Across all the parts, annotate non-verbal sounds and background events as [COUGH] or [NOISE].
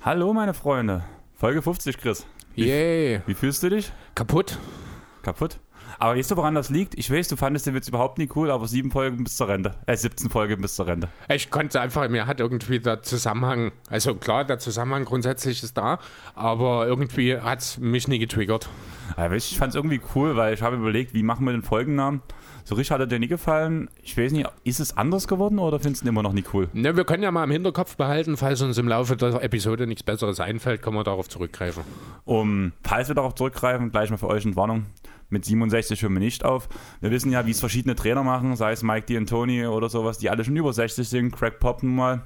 Hallo meine Freunde, Folge 50 Chris. Wie, Yay. wie fühlst du dich? Kaputt? Kaputt? Aber weißt du, woran das liegt? Ich weiß, du fandest den Witz überhaupt nicht cool, aber sieben Folgen bis zur Rente. Äh, 17 Folgen bis zur Rente. Ich konnte einfach, mir hat irgendwie der Zusammenhang, also klar, der Zusammenhang grundsätzlich ist da, aber irgendwie hat es mich nie getriggert. Du, ich fand es irgendwie cool, weil ich habe überlegt, wie machen wir den Folgennamen? So richtig hat er dir nie gefallen. Ich weiß nicht, ist es anders geworden oder findest du ihn immer noch nicht cool? Ne, wir können ja mal im Hinterkopf behalten, falls uns im Laufe der Episode nichts Besseres einfällt, können wir darauf zurückgreifen. Um, falls wir darauf zurückgreifen, gleich mal für euch eine Warnung. Mit 67 hören wir nicht auf. Wir wissen ja, wie es verschiedene Trainer machen, sei es Mike D'Antoni oder sowas, die alle schon über 60 sind. Craig Pop nun mal.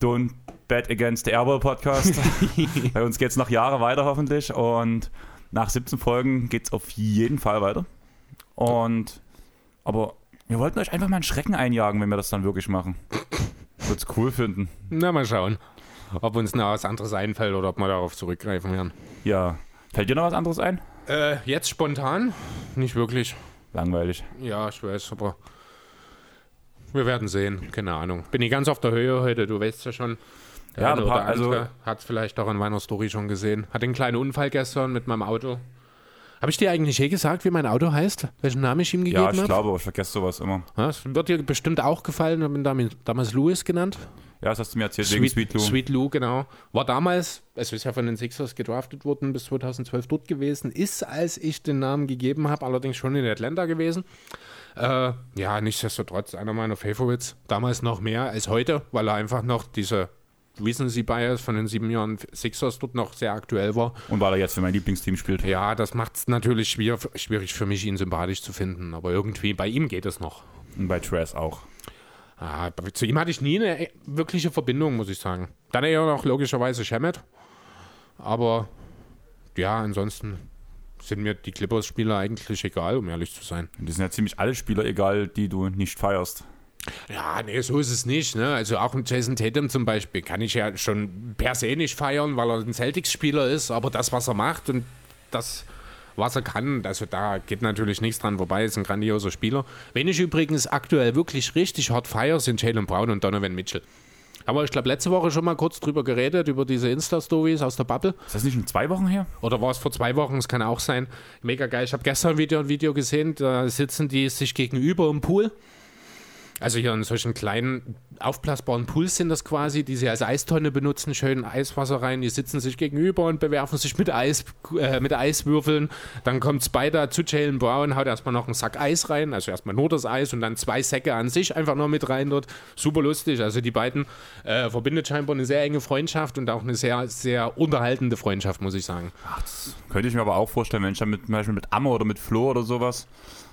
Don't bet against the Airball Podcast. [LAUGHS] Bei uns geht es noch Jahre weiter hoffentlich und nach 17 Folgen geht es auf jeden Fall weiter. Und, aber wir wollten euch einfach mal einen Schrecken einjagen, wenn wir das dann wirklich machen. Würde es cool finden. Na, mal schauen, ob uns noch was anderes einfällt oder ob wir darauf zurückgreifen werden. Ja. Fällt dir noch was anderes ein? Äh, jetzt spontan? Nicht wirklich. Langweilig. Ja, ich weiß, aber wir werden sehen. Keine Ahnung. Bin ich ganz auf der Höhe heute, du weißt ja schon. Der Ja, eine ein paar- also- hat vielleicht auch in meiner Story schon gesehen. Hatte einen kleinen Unfall gestern mit meinem Auto. Habe ich dir eigentlich je gesagt, wie mein Auto heißt? Welchen Namen ich ihm gegeben Ja, ich habe? glaube, ich vergesse sowas immer. Ja, das wird dir bestimmt auch gefallen. Ich habe ihn damals, damals Louis genannt. Ja, das hast du mir erzählt, wegen Sweet Lou. Sweet Lou, genau. War damals, es ist ja von den Sixers gedraftet worden, bis 2012 dort gewesen. Ist, als ich den Namen gegeben habe, allerdings schon in Atlanta gewesen. Äh, ja, nichtsdestotrotz einer meiner Favorites. Damals noch mehr als heute, weil er einfach noch diese Recency Bias von den sieben Jahren Sixers dort noch sehr aktuell war. Und weil er jetzt für mein Lieblingsteam spielt. Ja, das macht es natürlich schwierig für mich, ihn sympathisch zu finden. Aber irgendwie bei ihm geht es noch. Und bei Trash auch. Ah, zu ihm hatte ich nie eine e- wirkliche Verbindung, muss ich sagen. Dann eher noch logischerweise Shemet. Aber ja, ansonsten sind mir die Clippers-Spieler eigentlich egal, um ehrlich zu sein. Und das sind ja ziemlich alle Spieler egal, die du nicht feierst. Ja, nee, so ist es nicht. Ne? Also auch ein Jason Tatum zum Beispiel kann ich ja schon per se nicht feiern, weil er ein Celtics-Spieler ist. Aber das, was er macht und das, was er kann, also da geht natürlich nichts dran vorbei. Ist ein grandioser Spieler. Wenn ich übrigens aktuell wirklich richtig hart feiere, sind Jalen Brown und Donovan Mitchell. Aber ich glaube, letzte Woche schon mal kurz drüber geredet, über diese Insta-Stories aus der Bubble. Ist das nicht schon zwei Wochen her? Oder war es vor zwei Wochen? Es kann auch sein. Mega geil. Ich habe gestern wieder ein Video gesehen, da sitzen die sich gegenüber im Pool. Also hier in solchen kleinen aufblasbaren Pools sind das quasi, die sie als Eistonne benutzen, schön Eiswasser rein, die sitzen sich gegenüber und bewerfen sich mit, Eis, äh, mit Eiswürfeln. Dann kommt Spider zu Jalen Brown, haut erstmal noch einen Sack Eis rein, also erstmal nur das Eis und dann zwei Säcke an sich einfach noch mit rein dort. Super lustig. Also die beiden äh, verbindet scheinbar eine sehr enge Freundschaft und auch eine sehr, sehr unterhaltende Freundschaft, muss ich sagen. Könnte ich mir aber auch vorstellen, wenn ich dann mit, zum Beispiel mit Amme oder mit Flo oder sowas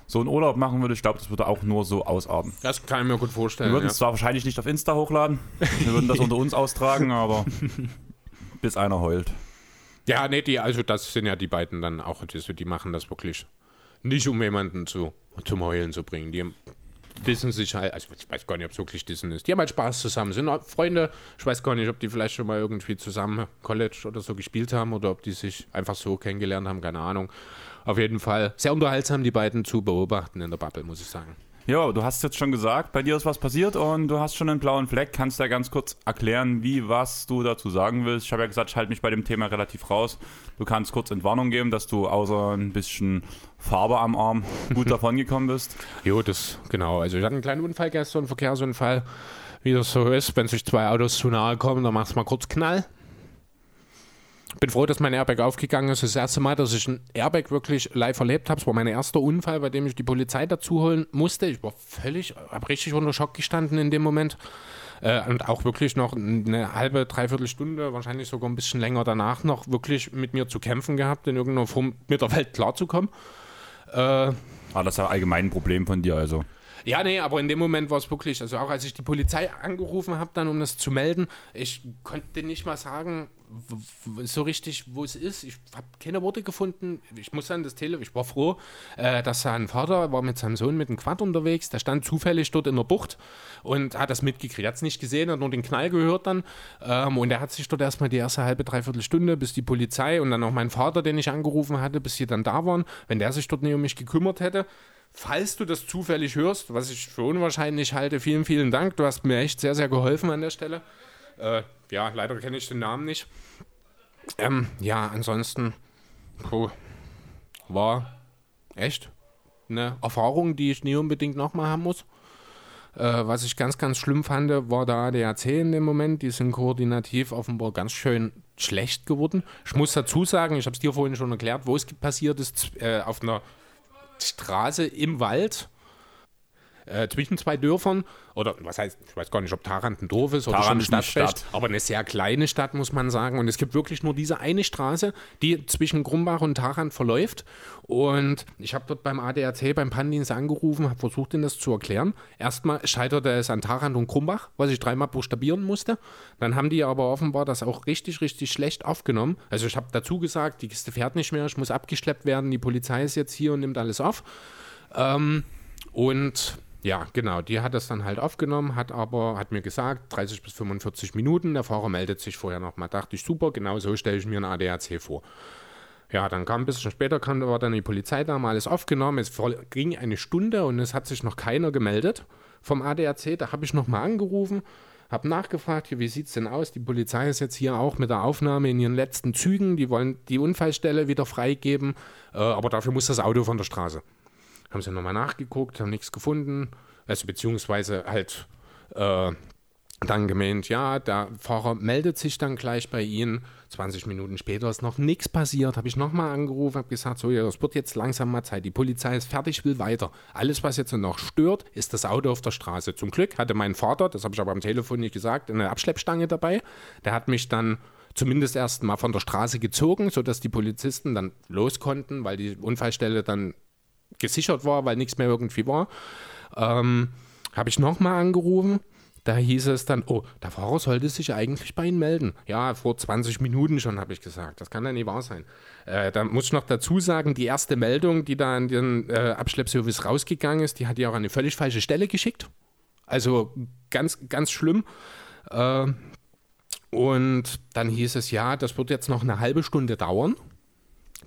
so einen Urlaub machen würde. Ich glaube, das würde auch nur so ausarten. Das kann ich mir gut vorstellen. Wir würden ja. es zwar wahrscheinlich nicht auf Insta hochladen, wir würden das [LAUGHS] unter uns austragen, aber [LAUGHS] bis einer heult. Ja, nee, die, also das sind ja die beiden dann auch, die, die machen das wirklich nicht, um jemanden zu, zum Heulen zu bringen. Die dissen sich halt, also ich weiß gar nicht, ob es wirklich dissen ist. Die haben halt Spaß zusammen, sind Freunde. Ich weiß gar nicht, ob die vielleicht schon mal irgendwie zusammen College oder so gespielt haben oder ob die sich einfach so kennengelernt haben, keine Ahnung. Auf jeden Fall sehr unterhaltsam, die beiden zu beobachten in der Bubble, muss ich sagen. Ja, du hast jetzt schon gesagt, bei dir ist was passiert und du hast schon einen blauen Fleck. Kannst du ja ganz kurz erklären, wie, was du dazu sagen willst? Ich habe ja gesagt, ich halte mich bei dem Thema relativ raus. Du kannst kurz Entwarnung geben, dass du außer ein bisschen Farbe am Arm gut [LAUGHS] davon gekommen bist. Jo, das, genau. Also ich hatte einen kleinen Unfall gestern, einen Verkehrsunfall. Wie das so ist, wenn sich zwei Autos zu nahe kommen, dann machst du mal kurz Knall. Bin froh, dass mein Airbag aufgegangen ist. Das erste Mal, dass ich ein Airbag wirklich live erlebt habe. Es war mein erster Unfall, bei dem ich die Polizei dazu holen musste. Ich war völlig, habe richtig unter Schock gestanden in dem Moment. Äh, und auch wirklich noch eine halbe, dreiviertel Stunde, wahrscheinlich sogar ein bisschen länger danach noch wirklich mit mir zu kämpfen gehabt, in irgendeiner Form mit der Welt klarzukommen. Äh, Aber das ist ja allgemein ein Problem von dir, also. Ja, nee, aber in dem Moment war es wirklich, also auch als ich die Polizei angerufen habe, dann um das zu melden, ich konnte nicht mal sagen, so richtig, wo es ist. Ich habe keine Worte gefunden. Ich muss an das Telefon, ich war froh, äh, dass sein Vater war mit seinem Sohn mit dem Quad unterwegs. Der stand zufällig dort in der Bucht und hat das mitgekriegt. Er hat es nicht gesehen, hat nur den Knall gehört dann. Ähm, und er hat sich dort erstmal die erste halbe, dreiviertel Stunde, bis die Polizei und dann auch mein Vater, den ich angerufen hatte, bis sie dann da waren, wenn der sich dort nicht um mich gekümmert hätte. Falls du das zufällig hörst, was ich für unwahrscheinlich halte, vielen, vielen Dank. Du hast mir echt sehr, sehr geholfen an der Stelle. Äh, ja, leider kenne ich den Namen nicht. Ähm, ja, ansonsten puh, war echt eine Erfahrung, die ich nie unbedingt nochmal haben muss. Äh, was ich ganz, ganz schlimm fand, war der ADAC in dem Moment. Die sind koordinativ offenbar ganz schön schlecht geworden. Ich muss dazu sagen, ich habe es dir vorhin schon erklärt, wo es passiert ist, äh, auf einer Straße im Wald äh, zwischen zwei Dörfern, oder was heißt, ich weiß gar nicht, ob Tarant ein Dorf ist oder Tarant schon eine Stadt. aber eine sehr kleine Stadt, muss man sagen. Und es gibt wirklich nur diese eine Straße, die zwischen Grumbach und Tarant verläuft. Und ich habe dort beim ADAC, beim Panndienst angerufen, habe versucht, ihnen das zu erklären. Erstmal scheiterte es an Tarant und Grumbach, was ich dreimal buchstabieren musste. Dann haben die aber offenbar das auch richtig, richtig schlecht aufgenommen. Also ich habe dazu gesagt, die Kiste fährt nicht mehr, ich muss abgeschleppt werden, die Polizei ist jetzt hier und nimmt alles auf. Ähm, und ja, genau, die hat das dann halt aufgenommen, hat aber, hat mir gesagt, 30 bis 45 Minuten, der Fahrer meldet sich vorher nochmal. Dachte ich, super, genau so stelle ich mir einen ADAC vor. Ja, dann kam ein bisschen später, kam, war dann die Polizei da, mal alles aufgenommen. Es ging eine Stunde und es hat sich noch keiner gemeldet vom ADAC. Da habe ich nochmal angerufen, habe nachgefragt, wie sieht es denn aus? Die Polizei ist jetzt hier auch mit der Aufnahme in ihren letzten Zügen. Die wollen die Unfallstelle wieder freigeben, äh, aber dafür muss das Auto von der Straße. Haben sie nochmal nachgeguckt, haben nichts gefunden. Also beziehungsweise halt äh, dann gemeint, ja, der Fahrer meldet sich dann gleich bei Ihnen. 20 Minuten später ist noch nichts passiert. Habe ich nochmal angerufen, habe gesagt, so, ja, es wird jetzt langsam mal Zeit. Die Polizei ist fertig, will weiter. Alles, was jetzt noch stört, ist das Auto auf der Straße. Zum Glück hatte mein Vater, das habe ich aber am Telefon nicht gesagt, eine Abschleppstange dabei. Der hat mich dann zumindest erst mal von der Straße gezogen, sodass die Polizisten dann los konnten, weil die Unfallstelle dann gesichert war, weil nichts mehr irgendwie war. Ähm, habe ich nochmal angerufen. Da hieß es dann, oh, der Fahrer sollte sich eigentlich bei Ihnen melden. Ja, vor 20 Minuten schon, habe ich gesagt. Das kann ja nicht wahr sein. Äh, da muss ich noch dazu sagen, die erste Meldung, die da an den äh, Abschleppservice rausgegangen ist, die hat ja auch an eine völlig falsche Stelle geschickt. Also ganz, ganz schlimm. Äh, und dann hieß es, ja, das wird jetzt noch eine halbe Stunde dauern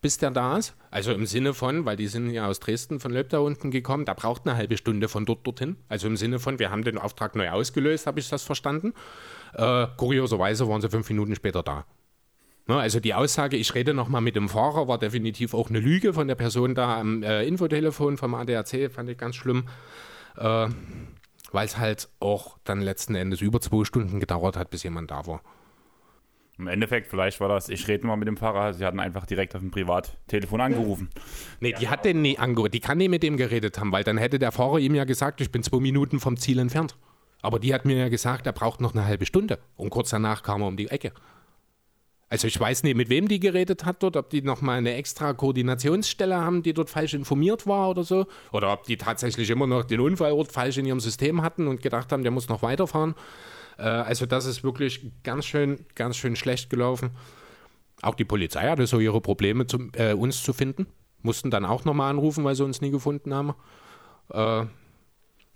bis der da ist. Also im Sinne von, weil die sind ja aus Dresden von Löb da unten gekommen, da braucht eine halbe Stunde von dort dorthin. Also im Sinne von, wir haben den Auftrag neu ausgelöst, habe ich das verstanden. Äh, kurioserweise waren sie fünf Minuten später da. Ne, also die Aussage, ich rede nochmal mit dem Fahrer, war definitiv auch eine Lüge von der Person da am äh, Infotelefon vom ADAC, fand ich ganz schlimm. Äh, weil es halt auch dann letzten Endes über zwei Stunden gedauert hat, bis jemand da war. Im Endeffekt, vielleicht war das, ich rede mal mit dem Fahrer, sie hatten einfach direkt auf dem Privattelefon angerufen. Nee, die hat den nie angerufen. Die kann nie mit dem geredet haben, weil dann hätte der Fahrer ihm ja gesagt, ich bin zwei Minuten vom Ziel entfernt. Aber die hat mir ja gesagt, er braucht noch eine halbe Stunde. Und kurz danach kam er um die Ecke. Also ich weiß nicht, mit wem die geredet hat dort, ob die nochmal eine extra Koordinationsstelle haben, die dort falsch informiert war oder so. Oder ob die tatsächlich immer noch den Unfallort falsch in ihrem System hatten und gedacht haben, der muss noch weiterfahren. Äh, also das ist wirklich ganz schön, ganz schön schlecht gelaufen. Auch die Polizei hatte so ihre Probleme, zum, äh, uns zu finden. Mussten dann auch nochmal anrufen, weil sie uns nie gefunden haben. Äh,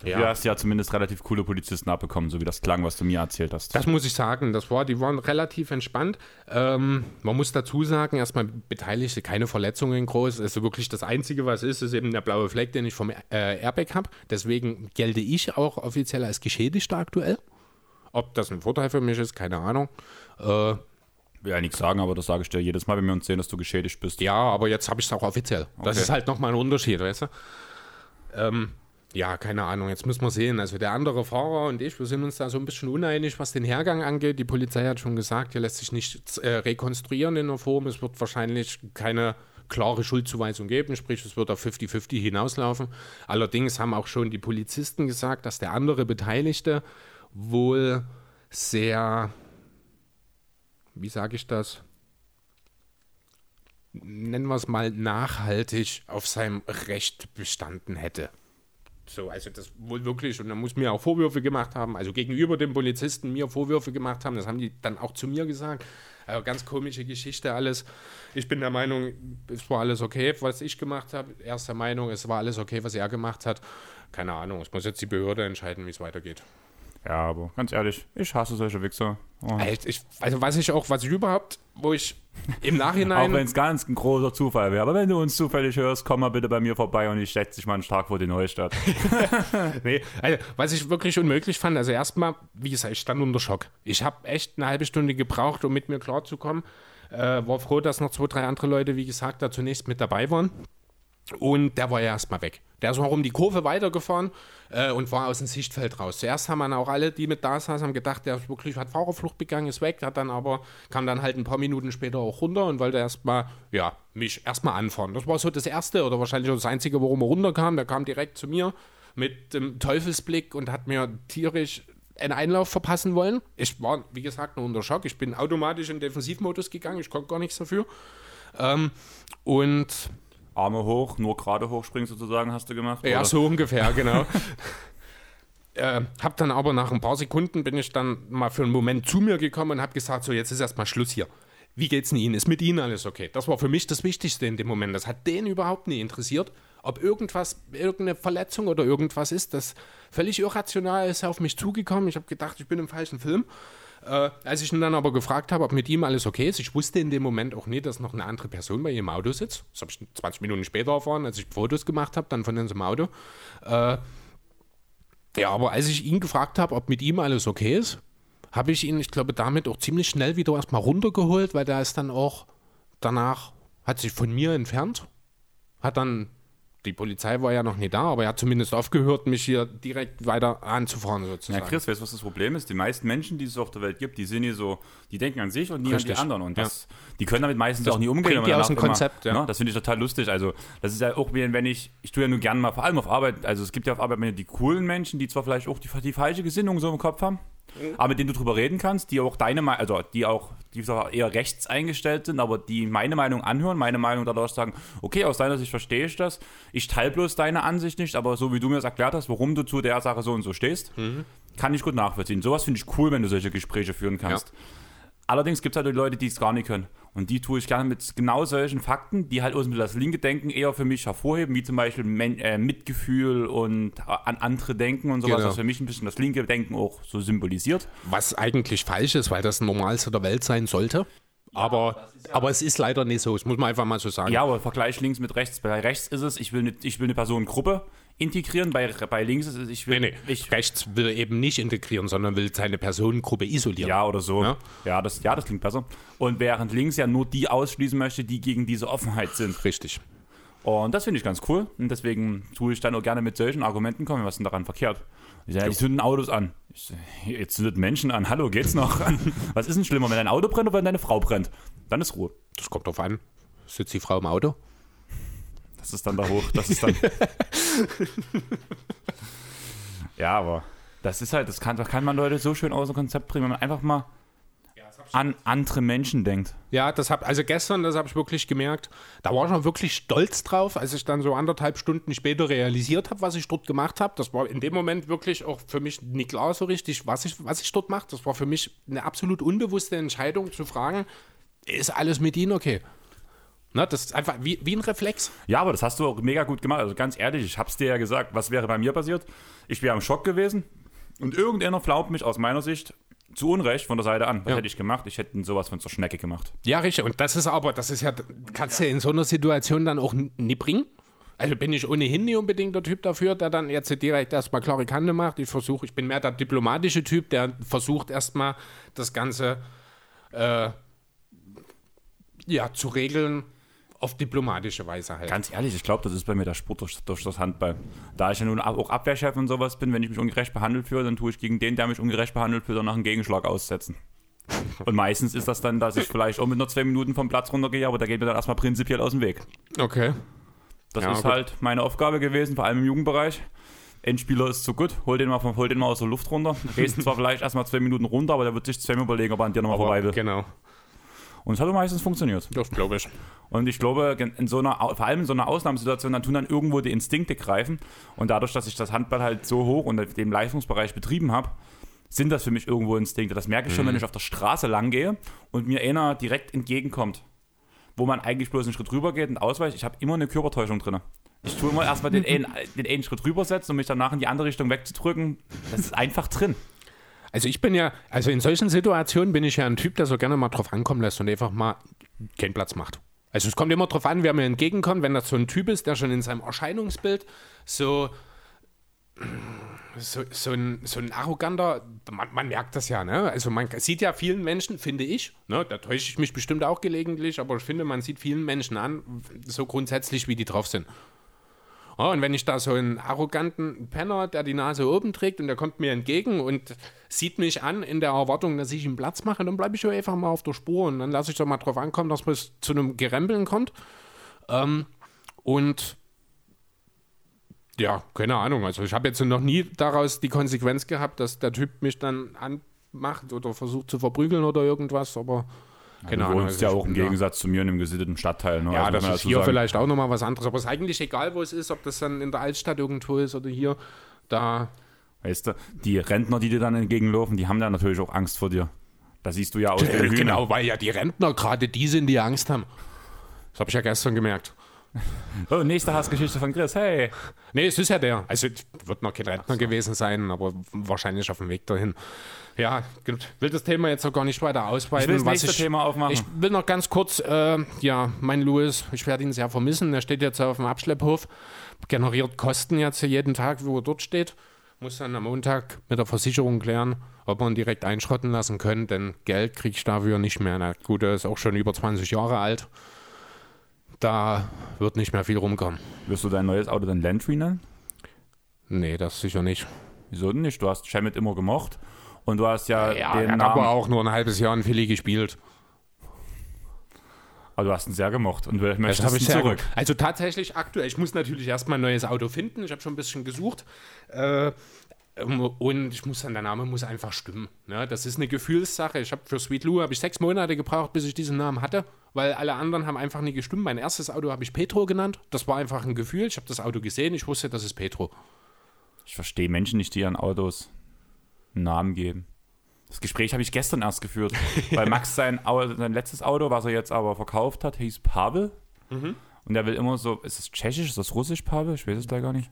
ja. Du hast ja zumindest relativ coole Polizisten abbekommen, so wie das klang, was du mir erzählt hast. Das muss ich sagen. Das war, die waren relativ entspannt. Ähm, man muss dazu sagen, erstmal Beteiligte, keine Verletzungen groß. Also wirklich das Einzige, was ist, ist eben der blaue Fleck, den ich vom äh, Airbag habe. Deswegen gelte ich auch offiziell als Geschädigter aktuell. Ob das ein Vorteil für mich ist, keine Ahnung. Äh, will ja nichts sagen, aber das sage ich dir jedes Mal, wenn wir uns sehen, dass du geschädigt bist. Ja, aber jetzt habe ich es auch offiziell. Okay. Das ist halt nochmal ein Unterschied, weißt du? Ähm, ja, keine Ahnung, jetzt müssen wir sehen. Also der andere Fahrer und ich, wir sind uns da so ein bisschen uneinig, was den Hergang angeht. Die Polizei hat schon gesagt, hier lässt sich nicht äh, rekonstruieren in der Form. Es wird wahrscheinlich keine klare Schuldzuweisung geben, sprich es wird auf 50-50 hinauslaufen. Allerdings haben auch schon die Polizisten gesagt, dass der andere Beteiligte wohl sehr, wie sage ich das, nennen wir es mal nachhaltig auf seinem Recht bestanden hätte. So, also das wohl wirklich, und da muss mir auch Vorwürfe gemacht haben, also gegenüber dem Polizisten mir Vorwürfe gemacht haben, das haben die dann auch zu mir gesagt. Also ganz komische Geschichte alles. Ich bin der Meinung, es war alles okay, was ich gemacht habe. Er ist der Meinung, es war alles okay, was er gemacht hat. Keine Ahnung, es muss jetzt die Behörde entscheiden, wie es weitergeht. Ja, aber ganz ehrlich, ich hasse solche Wichser. Oh. Echt, ich, also was ich auch, was ich überhaupt, wo ich im Nachhinein. Auch wenn es ganz ein großer Zufall wäre. Aber wenn du uns zufällig hörst, komm mal bitte bei mir vorbei und ich setze dich mal einen Tag vor die Neustadt. [LAUGHS] nee, also, was ich wirklich unmöglich fand, also erstmal, wie gesagt, ich stand unter Schock. Ich habe echt eine halbe Stunde gebraucht, um mit mir klarzukommen. Äh, war froh, dass noch zwei, drei andere Leute, wie gesagt, da zunächst mit dabei waren. Und der war ja erstmal weg. Der ist noch um die Kurve weitergefahren äh, und war aus dem Sichtfeld raus. Zuerst haben dann auch alle, die mit da saßen, haben gedacht, der ist wirklich hat Fahrerflucht begangen, ist weg, hat dann aber, kam dann halt ein paar Minuten später auch runter und wollte erstmal, ja, mich erstmal anfahren. Das war so das Erste oder wahrscheinlich auch das Einzige, worum er runterkam. Der kam direkt zu mir mit dem Teufelsblick und hat mir tierisch einen Einlauf verpassen wollen. Ich war, wie gesagt, nur unter Schock. Ich bin automatisch in Defensivmodus gegangen, ich konnte gar nichts dafür. Ähm, und Arme hoch, nur gerade hochspringen sozusagen hast du gemacht? Ja, oder? so ungefähr, genau. [LAUGHS] äh, hab dann aber nach ein paar Sekunden bin ich dann mal für einen Moment zu mir gekommen und habe gesagt, so jetzt ist erstmal Schluss hier. Wie geht's denn Ihnen? Ist mit Ihnen alles okay? Das war für mich das Wichtigste in dem Moment. Das hat den überhaupt nie interessiert, ob irgendwas, irgendeine Verletzung oder irgendwas ist. Das völlig irrational ist auf mich zugekommen. Ich habe gedacht, ich bin im falschen Film. Äh, als ich ihn dann aber gefragt habe, ob mit ihm alles okay ist, ich wusste in dem Moment auch nicht, dass noch eine andere Person bei ihm im Auto sitzt. Das habe ich 20 Minuten später erfahren, als ich Fotos gemacht habe, dann von unserem Auto. Äh, ja, aber als ich ihn gefragt habe, ob mit ihm alles okay ist, habe ich ihn, ich glaube, damit auch ziemlich schnell wieder erstmal runtergeholt, weil der ist dann auch danach, hat sich von mir entfernt, hat dann die Polizei war ja noch nie da, aber er hat zumindest aufgehört, mich hier direkt weiter anzufahren sozusagen. Ja, Chris, weißt du, was das Problem ist? Die meisten Menschen, die es auf der Welt gibt, die sind hier so, die denken an sich und nie Richtig. an die anderen. Und das, Ja. die können damit meistens Das auch nie umgehen. die aus dem Konzept, ja. ne, das finde ich total lustig. Also, das ist ja auch, wie wenn ich, ich tue ja nur gerne mal, vor allem auf Arbeit, also es gibt ja auf Arbeit die coolen Menschen, die zwar vielleicht auch die, die falsche Gesinnung so im Kopf haben, Mhm. aber mit denen du drüber reden kannst, die auch deine Meinung, also die auch, die eher rechts eingestellt sind, aber die meine Meinung anhören, meine Meinung dadurch sagen, okay, aus deiner Sicht verstehe ich das, ich teile bloß deine Ansicht nicht, aber so wie du mir das erklärt hast, warum du zu der Sache so und so stehst, Mhm. kann ich gut nachvollziehen. Sowas finde ich cool, wenn du solche Gespräche führen kannst. Allerdings gibt es halt die Leute, die es gar nicht können. Und die tue ich gerne mit genau solchen Fakten, die halt aus dem das linke Denken eher für mich hervorheben, wie zum Beispiel Men äh, Mitgefühl und äh, an andere denken und sowas, Genau. was für mich ein bisschen das linke Denken auch so symbolisiert. Was eigentlich falsch ist, weil das Normalste der Welt sein sollte. aber, aber es ist leider nicht so, das muss man einfach mal so sagen. Ja, aber Vergleich links mit rechts. Bei rechts ist es, ich will eine, ich will eine Personengruppe integrieren, bei, bei links ist es, ich will. Nee, nee. Ich, Rechts will eben nicht integrieren, sondern will seine Personengruppe isolieren. ja, oder so. Ja. Ja. das, ja, das klingt besser. Und während links ja nur die ausschließen möchte, die gegen diese Offenheit sind. Richtig. Und das finde ich ganz cool. Und deswegen tue ich dann auch gerne mit solchen Argumenten kommen. Was ist denn daran verkehrt? Ich sage, die zünden Autos an. Ich jetzt zündet Menschen an. Hallo, geht's noch? [LAUGHS] Was ist denn schlimmer, wenn dein Auto brennt oder wenn deine Frau brennt? Dann ist Ruhe. Das kommt drauf an. Sitzt die Frau im Auto? Das ist dann da hoch. Das ist dann. [LAUGHS] ja, aber das ist halt, das kann, das kann man Leute so schön aus dem Konzept bringen, wenn man einfach mal an andere Menschen denkt. Ja, das hab, also gestern, das habe ich wirklich gemerkt. Da war ich auch wirklich stolz drauf, als ich dann so anderthalb Stunden später realisiert habe, was ich dort gemacht habe. Das war in dem Moment wirklich auch für mich nicht klar so richtig, was ich, was ich dort mache. Das war für mich eine absolut unbewusste Entscheidung zu fragen, ist alles mit Ihnen okay? Na, das ist einfach wie, wie ein Reflex. Ja, aber das hast du auch mega gut gemacht. Also ganz ehrlich, ich hab's dir ja gesagt, was wäre bei mir passiert? Ich wäre im Schock gewesen und irgendeiner flaumt mich aus meiner Sicht zu Unrecht von der Seite an. Was Ja. hätte ich gemacht? Ich hätte sowas von zur Schnecke gemacht. Ja, richtig. Und das ist aber, das ist ja, kannst du in so einer Situation dann auch nie bringen. Also bin ich ohnehin nicht unbedingt der Typ dafür, der dann jetzt direkt erstmal klare Kante macht. Ich versuche, ich bin mehr der diplomatische Typ, der versucht erstmal das Ganze äh, ja, zu regeln auf diplomatische Weise halt. Ganz ehrlich, ich glaube, das ist bei mir der Sport durch, durch das Handball. Da ich ja nun auch Abwehrchef und sowas bin, wenn ich mich ungerecht behandelt fühle, dann tue ich gegen den, der mich ungerecht behandelt fühlt, danach einen Gegenschlag aussetzen. Und meistens ist das dann, dass ich vielleicht auch mit nur zwei Minuten vom Platz runtergehe, aber da geht mir dann erstmal prinzipiell aus dem Weg. Okay. Das Ja, ist gut. halt meine Aufgabe gewesen, vor allem im Jugendbereich. Endspieler ist zu gut, hol den mal, vom- hol den mal aus der Luft runter. Gehst zwar [LAUGHS] vielleicht erstmal zwei Minuten runter, aber der wird sich zweimal überlegen, ob er an dir nochmal vorbei will. Genau. Und es hat meistens funktioniert. Das glaube ich. Und ich glaube, in so einer, vor allem in so einer Ausnahmesituation, dann tun dann irgendwo die Instinkte greifen. Und dadurch, dass ich das Handball halt so hoch und dem Leistungsbereich betrieben habe, sind das für mich irgendwo Instinkte. Das merke ich schon, wenn ich auf der Straße lang gehe und mir einer direkt entgegenkommt, wo man eigentlich bloß einen Schritt rüber geht und ausweicht. Ich habe immer eine Körpertäuschung drin. Ich tue immer erstmal den [LAUGHS] einen, den einen Schritt rübersetzen und mich danach in die andere Richtung wegzudrücken. Das ist einfach drin. Also ich bin ja, also in solchen Situationen bin ich ja ein Typ, der so gerne mal drauf ankommen lässt und einfach mal keinen Platz macht. Also es kommt immer drauf an, wer mir entgegenkommt, wenn das so ein Typ ist, der schon in seinem Erscheinungsbild so so, so, ein, so ein arroganter, man, man, merkt das ja, ne? Also man sieht ja vielen Menschen, finde ich, ne? da täusche ich mich bestimmt auch gelegentlich, aber ich finde, man sieht vielen Menschen an, so grundsätzlich, wie die drauf sind. Oh, und wenn ich da so einen arroganten Penner, der die Nase oben trägt und der kommt mir entgegen und sieht mich an in der Erwartung, dass ich ihm Platz mache, dann bleibe ich einfach mal auf der Spur und dann lasse ich doch mal drauf ankommen, dass man zu einem Gerempeln kommt. Ähm, und ja, keine Ahnung. Also ich habe jetzt noch nie daraus die Konsequenz gehabt, dass der Typ mich dann anmacht oder versucht zu verprügeln oder irgendwas, aber keine du wohnst ja auch im Gegensatz zu mir in einem gesitteten Stadtteil. Ne? Ja, Also das ist hier sagen. vielleicht auch nochmal was anderes, aber es ist eigentlich egal, wo es ist, ob das dann in der Altstadt irgendwo ist oder hier. Da, Weißt du, die Rentner, die dir dann entgegenlaufen, die haben da natürlich auch Angst vor dir. Da siehst du ja aus ein [LAUGHS] Hühner. genau, weil ja die Rentner gerade die sind, die Angst haben. Das habe ich ja gestern gemerkt. [LAUGHS] Oh, nächste Hassgeschichte von Chris. Hey. Nee, es ist ja der. Also wird noch kein Rentner gewesen sein, aber wahrscheinlich auf dem Weg dahin. Ja, gut. will das Thema jetzt auch gar nicht weiter ausweiten. Ich will das was nächste Thema aufmachen. Ich will noch ganz kurz, äh, ja, mein Louis, ich werde ihn sehr vermissen. Er steht jetzt auf dem Abschlepphof, generiert Kosten jetzt jeden Tag, wo er dort steht. Muss dann am Montag mit der Versicherung klären, ob wir ihn direkt einschrotten lassen können, denn Geld kriege ich dafür nicht mehr. Na gut, er ist auch schon über 20 Jahre alt. Da wird nicht mehr viel rumkommen. Wirst du dein neues Auto dann Landry nennen? Nee, das sicher nicht. Wieso denn nicht? Du hast Schemmett immer gemocht. Und du hast ja, Ja, den er hat Namen, aber auch nur ein halbes Jahr in Philly gespielt. also du hast ihn sehr gemocht und du möchtest habe ihn ich sehr zurück. gut. Also tatsächlich aktuell, ich muss natürlich erstmal ein neues Auto finden. Ich habe schon ein bisschen gesucht. Äh, ähm, und ich muss dann, der Name muss einfach stimmen. Ne? Das ist eine Gefühlssache. Ich habe für Sweet Lou habe ich sechs Monate gebraucht, bis ich diesen Namen hatte, weil alle anderen haben einfach nie gestimmt. Mein erstes Auto habe ich Petro genannt. Das war einfach ein Gefühl. Ich habe das Auto gesehen, ich wusste, das ist Petro. Ich verstehe Menschen nicht, die ihren Autos einen Namen geben. Das Gespräch habe ich gestern erst geführt, weil Max sein, sein letztes Auto, was er jetzt aber verkauft hat, hieß Pavel. Mhm. Und er will immer so, ist es tschechisch, ist das russisch, Pavel? Ich weiß es da gar nicht.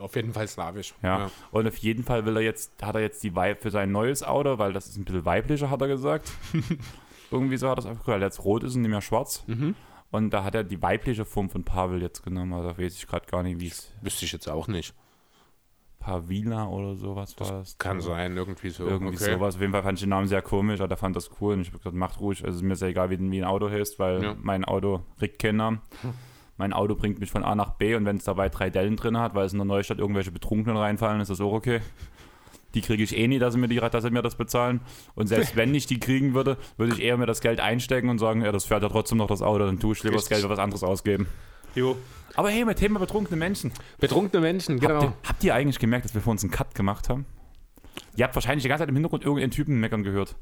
Auf jeden Fall slawisch. Ja. Und auf jeden Fall will er jetzt, hat er jetzt die Weib für sein neues Auto, weil das ist ein bisschen weiblicher, hat er gesagt. [LAUGHS] Irgendwie so hat er das einfach weil jetzt rot ist und nicht mehr schwarz. Mhm. Und da hat er die weibliche Form von Pavel jetzt genommen. Also da weiß ich gerade gar nicht, wie es Wüsste ich jetzt auch nicht. Pavila oder sowas war das. Kann sein, irgendwie so. Irgendwie okay. sowas. Auf jeden Fall fand ich den Namen sehr komisch, aber der fand das cool. Und ich habe gesagt, macht ruhig. Also mir ist ja egal, wie, wie ein Auto heißt, weil Ja. mein Auto kriegt keinen Namen. Mein Auto bringt mich von A nach B und wenn es dabei drei Dellen drin hat, weil es in der Neustadt irgendwelche Betrunkenen reinfallen, ist das auch okay. Die kriege ich eh nie, dass sie, mir die, dass sie mir das bezahlen. Und selbst [LAUGHS] wenn ich die kriegen würde, würde ich eher mir das Geld einstecken und sagen, ja, das fährt ja trotzdem noch das Auto, dann tue ich lieber das Richtig. Geld für was anderes ausgeben. Jo. Aber hey, mit Thema betrunkene Menschen. Betrunkene Menschen, genau. Habt, ihr, habt ihr eigentlich gemerkt, dass wir vor uns einen Cut gemacht haben? Ihr habt wahrscheinlich die ganze Zeit im Hintergrund irgendeinen Typen meckern gehört,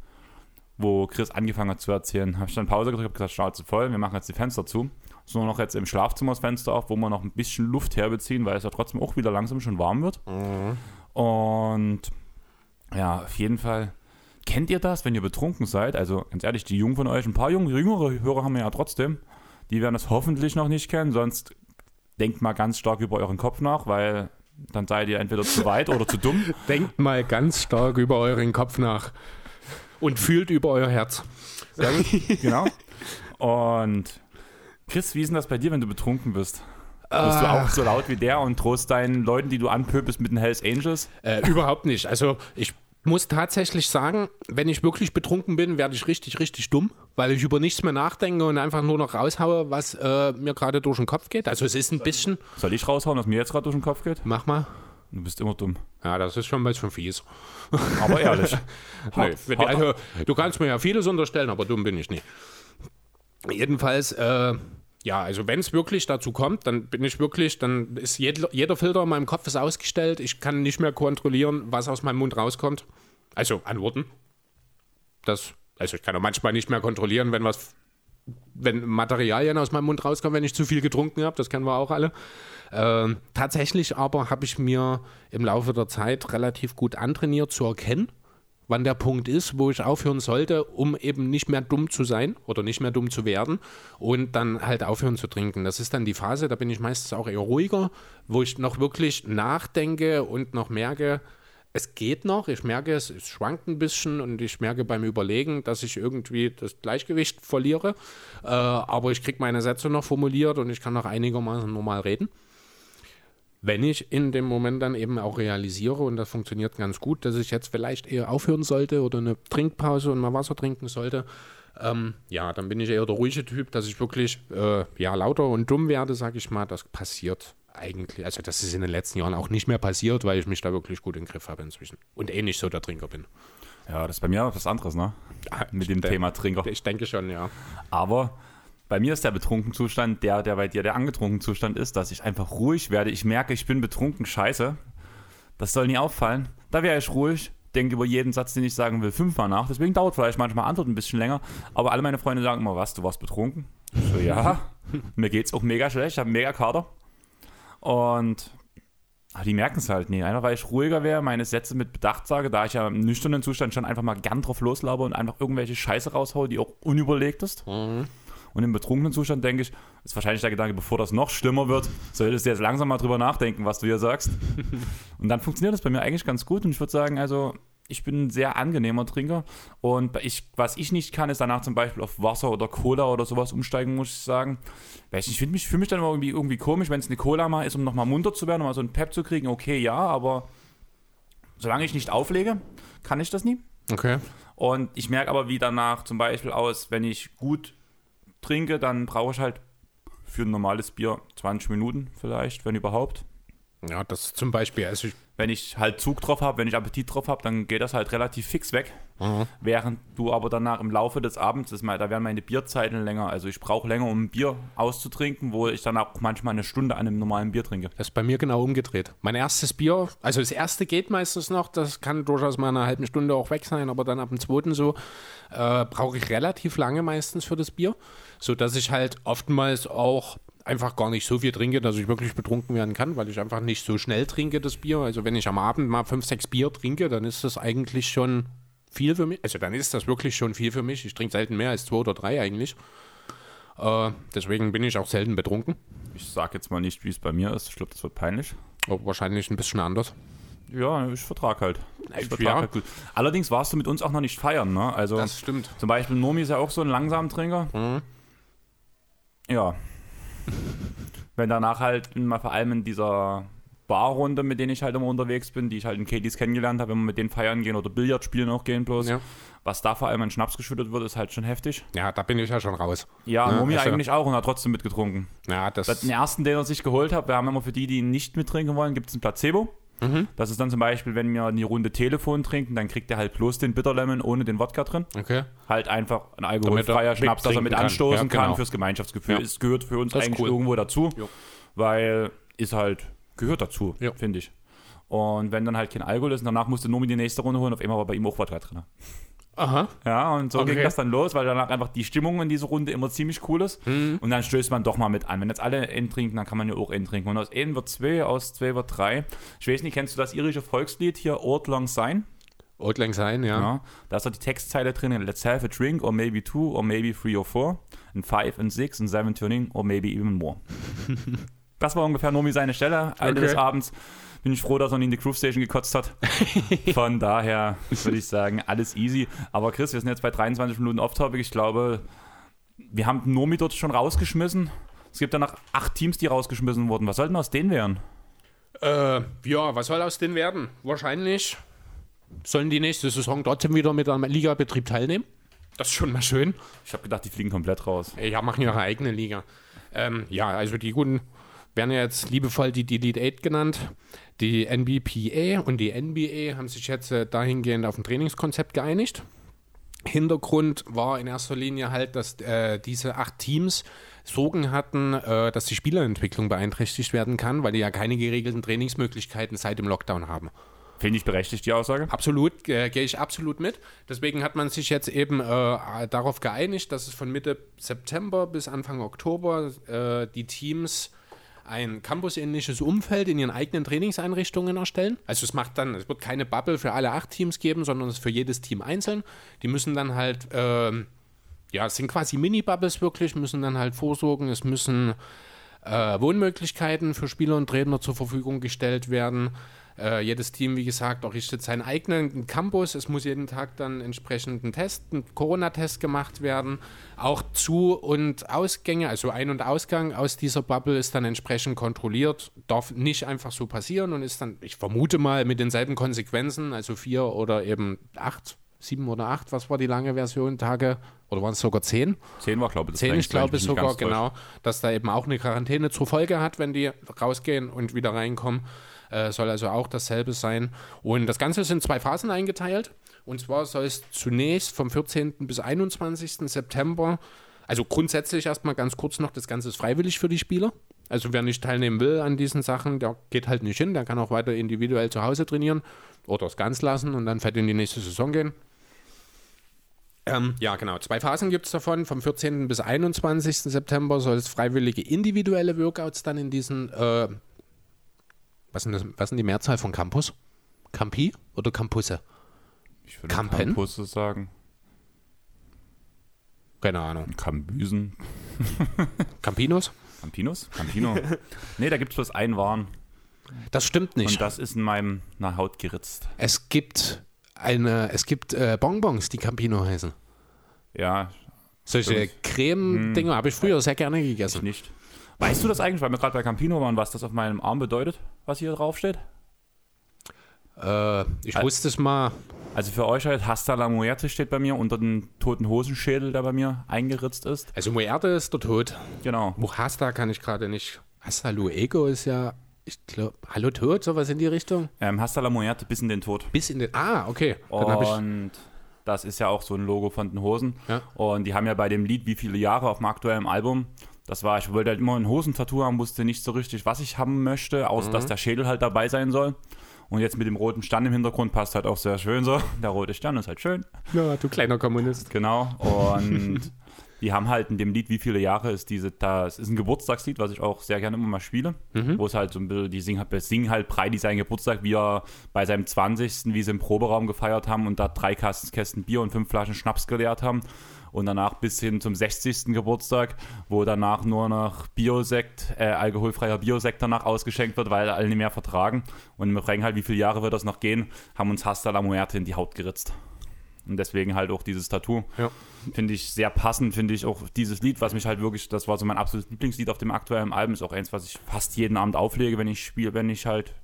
wo Chris angefangen hat zu erzählen. Habe ich dann Pause gedrückt, habe gesagt, Schnauze voll, wir machen jetzt die Fenster zu. So nur noch jetzt im Schlafzimmer das Fenster auf, wo wir noch ein bisschen Luft herbeziehen, weil es ja trotzdem auch wieder langsam schon warm wird. Und ja, auf jeden Fall. Kennt ihr das, wenn ihr betrunken seid? Also ganz ehrlich, die Jungen von euch, ein paar jüngere Hörer haben wir ja trotzdem. Die werden das hoffentlich noch nicht kennen, sonst denkt mal ganz stark über euren Kopf nach, weil dann seid ihr entweder zu weit oder zu dumm. [LAUGHS] Denkt mal ganz stark über euren Kopf nach und fühlt über euer Herz. Sehr gut. genau. Und Chris, wie ist denn das bei dir, wenn du betrunken bist? Bist du auch so laut wie der und drohst deinen Leuten, die du anpöbelst mit den Hells Angels? Äh, überhaupt nicht. Also ich muss tatsächlich sagen, wenn ich wirklich betrunken bin, werde ich richtig, richtig dumm, weil ich über nichts mehr nachdenke und einfach nur noch raushaue, was äh, mir gerade durch den Kopf geht. Also es ist ein bisschen. Soll ich raushauen, was mir jetzt gerade durch den Kopf geht? Mach mal. Du bist immer dumm. Ja, das ist schon ein bisschen fies. Aber ehrlich. [LAUGHS] Nee, Hart, hart. also, du kannst mir ja vieles unterstellen, aber dumm bin ich nicht. Jedenfalls, äh, ja, also wenn es wirklich dazu kommt, dann bin ich wirklich, dann ist jeder, jeder Filter in meinem Kopf ist ausgestellt. Ich kann nicht mehr kontrollieren, was aus meinem Mund rauskommt. Also an Worten. Das Also ich kann auch manchmal nicht mehr kontrollieren, wenn was, wenn Materialien aus meinem Mund rauskommen, wenn ich zu viel getrunken habe. Das kennen wir auch alle. Ähm, tatsächlich aber habe ich mir im Laufe der Zeit relativ gut antrainiert zu erkennen, wann der Punkt ist, wo ich aufhören sollte, um eben nicht mehr dumm zu sein oder nicht mehr dumm zu werden und dann halt aufhören zu trinken. Das ist dann die Phase, da bin ich meistens auch eher ruhiger, wo ich noch wirklich nachdenke und noch merke, es geht noch, ich merke es, es schwankt ein bisschen und ich merke beim Überlegen, dass ich irgendwie das Gleichgewicht verliere, äh, aber ich kriege meine Sätze noch formuliert und ich kann noch einigermaßen normal reden. Wenn ich in dem Moment dann eben auch realisiere, und das funktioniert ganz gut, dass ich jetzt vielleicht eher aufhören sollte oder eine Trinkpause und mal Wasser trinken sollte, ähm, ja, dann bin ich eher der ruhige Typ, dass ich wirklich äh, ja, lauter und dumm werde, sage ich mal. Das passiert eigentlich, also das ist in den letzten Jahren auch nicht mehr passiert, weil ich mich da wirklich gut im Griff habe inzwischen und eh nicht so der Trinker bin. Ja, das ist bei mir was anderes, ne? Mit dem Thema Trinker. Ich denke schon, ja. Aber bei mir ist der betrunken Zustand der, der bei dir der angetrunken Zustand ist, dass ich einfach ruhig werde. Ich merke, ich bin betrunken, scheiße. Das soll nie auffallen. Da wäre ich ruhig, denke über jeden Satz, den ich sagen will, fünfmal nach. Deswegen dauert vielleicht manchmal Antwort ein bisschen länger. Aber alle meine Freunde sagen immer, was, du warst betrunken? So, ja. [LAUGHS] Mir geht's auch mega schlecht, ich habe mega Kater. Und aber die merken es halt nie. Einfach weil ich ruhiger wäre, meine Sätze mit Bedacht sage, da ich ja im nüchternen Zustand schon einfach mal gern drauf loslaube und einfach irgendwelche Scheiße raushaue, die auch unüberlegt ist. Mhm. Und im betrunkenen Zustand denke ich, ist wahrscheinlich der Gedanke, bevor das noch schlimmer wird, solltest du jetzt langsam mal drüber nachdenken, was du hier sagst. [LAUGHS] und dann funktioniert das bei mir eigentlich ganz gut. Und ich würde sagen, also ich bin ein sehr angenehmer Trinker. Und ich, was ich nicht kann, ist danach zum Beispiel auf Wasser oder Cola oder sowas umsteigen, muss ich sagen. Weil ich finde mich, fühle mich dann immer irgendwie, irgendwie komisch, wenn es eine Cola mal ist, um nochmal munter zu werden, um mal so ein Pep zu kriegen. Okay, ja, aber solange ich nicht auflege, kann ich das nie. Okay. Und ich merke aber, wie danach zum Beispiel aus, wenn ich gut trinke, dann brauche ich halt für ein normales Bier 20 Minuten vielleicht, wenn überhaupt. Ja, das zum Beispiel. Also ich wenn ich halt Zug drauf habe, wenn ich Appetit drauf habe, dann geht das halt relativ fix weg. Mhm. Während du aber danach im Laufe des Abends, das mal, da werden meine Bierzeiten länger. Also ich brauche länger, um ein Bier auszutrinken, wo ich dann auch manchmal eine Stunde an einem normalen Bier trinke. Das ist bei mir genau umgedreht. Mein erstes Bier, also das erste geht meistens noch, das kann durchaus mal eine halbe Stunde auch weg sein, aber dann ab dem zweiten so äh, brauche ich relativ lange meistens für das Bier, sodass ich halt oftmals auch einfach gar nicht so viel trinke, dass ich wirklich betrunken werden kann, weil ich einfach nicht so schnell trinke, das Bier. Also wenn ich am Abend mal fünf, sechs Bier trinke, dann ist das eigentlich schon viel für mich. Also dann ist das wirklich schon viel für mich. Ich trinke selten mehr als zwei oder drei eigentlich. Äh, deswegen bin ich auch selten betrunken. Ich sage jetzt mal nicht, wie es bei mir ist. Ich glaube, das wird peinlich. Aber wahrscheinlich ein bisschen anders. Ja, ich vertrag halt. Ich vertrag ja. halt gut. Allerdings warst du mit uns auch noch nicht feiern, ne? Also, das stimmt. Zum Beispiel Nomi ist ja auch so ein langsamer Trinker. Mhm. Ja, wenn danach halt mal vor allem in dieser Barrunde, mit denen ich halt immer unterwegs bin, die ich halt in Katie's kennengelernt habe, wenn wir mit denen feiern gehen oder Billard spielen auch gehen bloß. Ja. Was da vor allem an Schnaps geschüttet wird, ist halt schon heftig. Ja, da bin ich ja schon raus. Ja, ne? Momi also, eigentlich auch und hat trotzdem mitgetrunken. Ja, das. Den ersten, den er sich geholt hat, wir haben immer für die, die nicht mittrinken wollen, gibt es ein Placebo. Mhm. Das ist dann zum Beispiel, wenn wir eine Runde Telefon trinken, dann kriegt er halt bloß den Bitterlemon ohne den Wodka drin. Okay. Halt einfach ein alkoholfreier Schnaps, dass er mit anstoßen kann, ja, genau. fürs Gemeinschaftsgefühl. Ja. Es gehört für uns das eigentlich cool. irgendwo dazu, jo. weil ist halt, gehört dazu, finde ich. Und wenn dann halt kein Alkohol ist und danach musste Nomi die nächste Runde holen, auf einmal war bei ihm auch Wodka drin. Aha. Ja, und so okay. ging das dann los, weil danach einfach die Stimmung in dieser Runde immer ziemlich cool ist. Mhm. Und dann stößt man doch mal mit an. Wenn jetzt alle N trinken, dann kann man ja auch N trinken. Und aus N wird 2, aus 2 wird 3. Ich weiß nicht, kennst du das irische Volkslied hier, Ort Lang Sein? Ort Lang Sein, ja. ja. Da ist doch die Textzeile drin, let's have a drink, or maybe two, or maybe three or four, and five and six, and seven turning, or maybe even more. [LAUGHS] das war ungefähr Nomi seine Stelle, Ende okay. des Abends bin ich froh, dass er ihn in die Groove Station gekotzt hat. [LAUGHS] Von daher würde ich sagen, alles easy. Aber Chris, wir sind jetzt bei 23 Minuten Off-Topic. Ich glaube, wir haben Nomi dort schon rausgeschmissen. Es gibt danach acht Teams, die rausgeschmissen wurden. Was sollten aus denen werden? Äh, ja, was soll aus denen werden? Wahrscheinlich sollen die nächste Saison trotzdem wieder mit einem Ligabetrieb teilnehmen. Das ist schon mal schön. Ich habe gedacht, die fliegen komplett raus. Ja, machen ihre eigene Liga. Ähm, ja, also die guten werden ja jetzt liebevoll die Delete 8 genannt. Die NBPA und die NBA haben sich jetzt äh, dahingehend auf ein Trainingskonzept geeinigt. Hintergrund war in erster Linie halt, dass äh, diese acht Teams Sorgen hatten, äh, dass die Spielerentwicklung beeinträchtigt werden kann, weil die ja keine geregelten Trainingsmöglichkeiten seit dem Lockdown haben. Finde ich berechtigt, die Aussage. Absolut, äh, gehe ich absolut mit. Deswegen hat man sich jetzt eben äh, darauf geeinigt, dass es von Mitte September bis Anfang Oktober äh, die Teams ein campusähnliches Umfeld in ihren eigenen Trainingseinrichtungen erstellen. Also es macht dann, es wird keine Bubble für alle acht Teams geben, sondern es ist für jedes Team einzeln. Die müssen dann halt, ähm, ja, es sind quasi Mini-Bubbles wirklich, müssen dann halt vorsorgen, es müssen äh, Wohnmöglichkeiten für Spieler und Trainer zur Verfügung gestellt werden. Äh, jedes Team, wie gesagt, errichtet seinen eigenen Campus. Es muss jeden Tag dann entsprechend ein Test, ein Corona-Test gemacht werden. Auch Zu- und Ausgänge, also Ein- und Ausgang aus dieser Bubble ist dann entsprechend kontrolliert. Darf nicht einfach so passieren und ist dann, ich vermute mal, mit denselben Konsequenzen, also vier oder eben acht, sieben oder acht, was war die lange Version, Tage oder waren es sogar zehn? Zehn war, glaube ich, Zehn, ich glaube nicht sogar, genau, dass da eben auch eine Quarantäne zur Folge hat, wenn die rausgehen und wieder reinkommen. Äh, soll also auch dasselbe sein. Und das Ganze ist in zwei Phasen eingeteilt. Und zwar soll es zunächst vom 14. bis 21. September, also grundsätzlich erstmal ganz kurz noch, das Ganze ist freiwillig für die Spieler. Also wer nicht teilnehmen will an diesen Sachen, der geht halt nicht hin, der kann auch weiter individuell zu Hause trainieren oder es ganz lassen und dann fett in die nächste Saison gehen. Ähm, ja, genau. Zwei Phasen gibt es davon. Vom 14. bis 21. September soll es freiwillige individuelle Workouts dann in diesen, äh, was, sind das, was sind die Mehrzahl von Campus? Campi oder Campusse? Ich würde Kampen? Campusse sagen. Keine Ahnung. Kambüsen. [LAUGHS] Campinos? Campinos? Campino? nee, da gibt es bloß einen Waren. Das stimmt nicht. Und das ist in meinem na, Haut geritzt. es gibt eine, es gibt äh, Bonbons, die Campino heißen. Ja, Solche. Creme-Dinger habe ich früher sehr gerne ich gegessen. nicht. Weißt du das eigentlich, weil wir gerade bei Campino waren, was das auf meinem Arm bedeutet, was hier drauf steht? Äh, ich Ä- wusste es mal. Also für euch halt Hasta la Muerte steht bei mir unter den toten Hosenschädel, der bei mir eingeritzt ist. Also Muerte ist der Tod. Genau. Muhasta kann ich gerade nicht. Hasta Luego ist ja, ich glaube, Hallo Tod, sowas in die Richtung. Ähm, Hasta la Muerte bis in den Tod. Bis in den. Ah, okay. Dann Und das ist ja auch so ein Logo von den Hosen. Ja. Und die haben ja bei dem Lied Wie viele Jahre auf dem aktuellen Album. Das war, ich wollte halt immer ein Hosentattoo haben, wusste nicht so richtig, was ich haben möchte, außer Mhm. dass der Schädel halt dabei sein soll. Und jetzt mit dem roten Stern im Hintergrund passt halt auch sehr schön so. [LAUGHS] Der rote Stern ist halt schön. ja, du kleiner Kommunist. Genau. Und [LAUGHS] die haben halt in dem Lied Wie viele Jahre ist diese, das ist ein Geburtstagslied, was ich auch sehr gerne immer mal spiele. Wo es halt so ein bisschen, die singen halt, singen halt Brady seinen Geburtstag, wie er bei seinem 20. wie sie im Proberaum gefeiert haben und da drei Kasten, Kästen Bier und fünf Flaschen Schnaps geleert haben. Und danach bis hin zum 60. Geburtstag, wo danach nur noch Biosekt, äh, alkoholfreier Biosekt danach ausgeschenkt wird, weil alle nicht mehr vertragen. Und wir fragen halt, wie viele Jahre wird das noch gehen, haben uns Hasta la Muerte in die Haut geritzt. Und deswegen halt auch dieses Tattoo. Ja. Finde ich sehr passend, finde ich auch dieses Lied, was mich halt wirklich, das war so mein absolutes Lieblingslied auf dem aktuellen Album, ist auch eins, was ich fast jeden Abend auflege, wenn ich spiele, wenn ich halt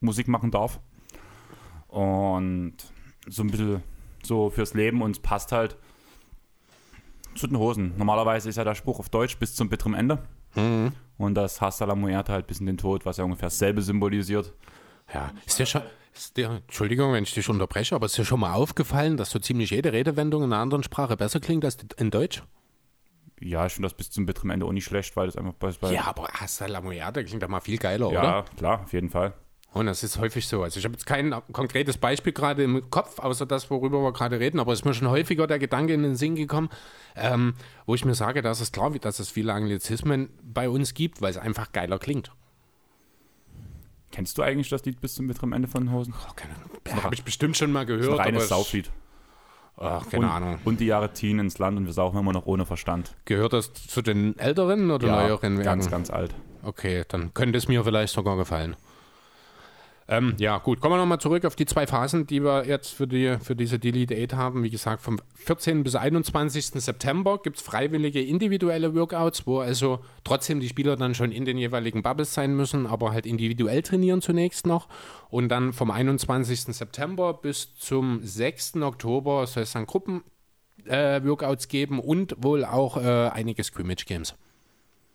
Musik machen darf. Und so ein bisschen so fürs Leben und es passt halt zu den Hosen. Normalerweise ist ja der Spruch auf Deutsch bis zum bitteren Ende. Mhm. Und das Hasta la Muerte halt bis in den Tod, was ja ungefähr dasselbe symbolisiert. Ja, ist dir schon. Dir, Entschuldigung, wenn ich dich unterbreche, aber ist dir schon mal aufgefallen, dass so ziemlich jede Redewendung in einer anderen Sprache besser klingt als in Deutsch? Ja, ich finde das bis zum bitteren Ende auch nicht schlecht, weil das einfach bei, Ja, aber Hasta la Muerte klingt doch mal viel geiler, ja, oder? klar, auf jeden Fall. Und das ist häufig so. Also ich habe jetzt kein konkretes Beispiel gerade im Kopf, außer das, worüber wir gerade reden, aber es ist mir schon häufiger der Gedanke in den Sinn gekommen, ähm, wo ich mir sage, dass es klar wird, dass es viele Anglizismen bei uns gibt, weil es einfach geiler klingt. Kennst du eigentlich das Lied bis zum bitteren Ende von Hosen? Oh, keine Ahnung. Habe ich bestimmt schon mal gehört. ein reines Sauflied. Ach, keine und, Ahnung. Und die Jahre ziehen ins Land und wir saufen immer noch ohne Verstand. Gehört das zu den älteren oder neueren Werken? ganz, ganz alt. Okay, dann könnte es mir vielleicht sogar gefallen. Ähm, ja, gut, kommen wir nochmal zurück auf die zwei Phasen, die wir jetzt für, die, für diese Delete 8 haben. Wie gesagt, vom 14. bis 21. September gibt es freiwillige individuelle Workouts, wo also trotzdem die Spieler dann schon in den jeweiligen Bubbles sein müssen, aber halt individuell trainieren zunächst noch. Und dann vom 21. September bis zum 6. Oktober soll es dann Gruppen-Workouts geben und wohl auch äh, einige Scrimmage-Games.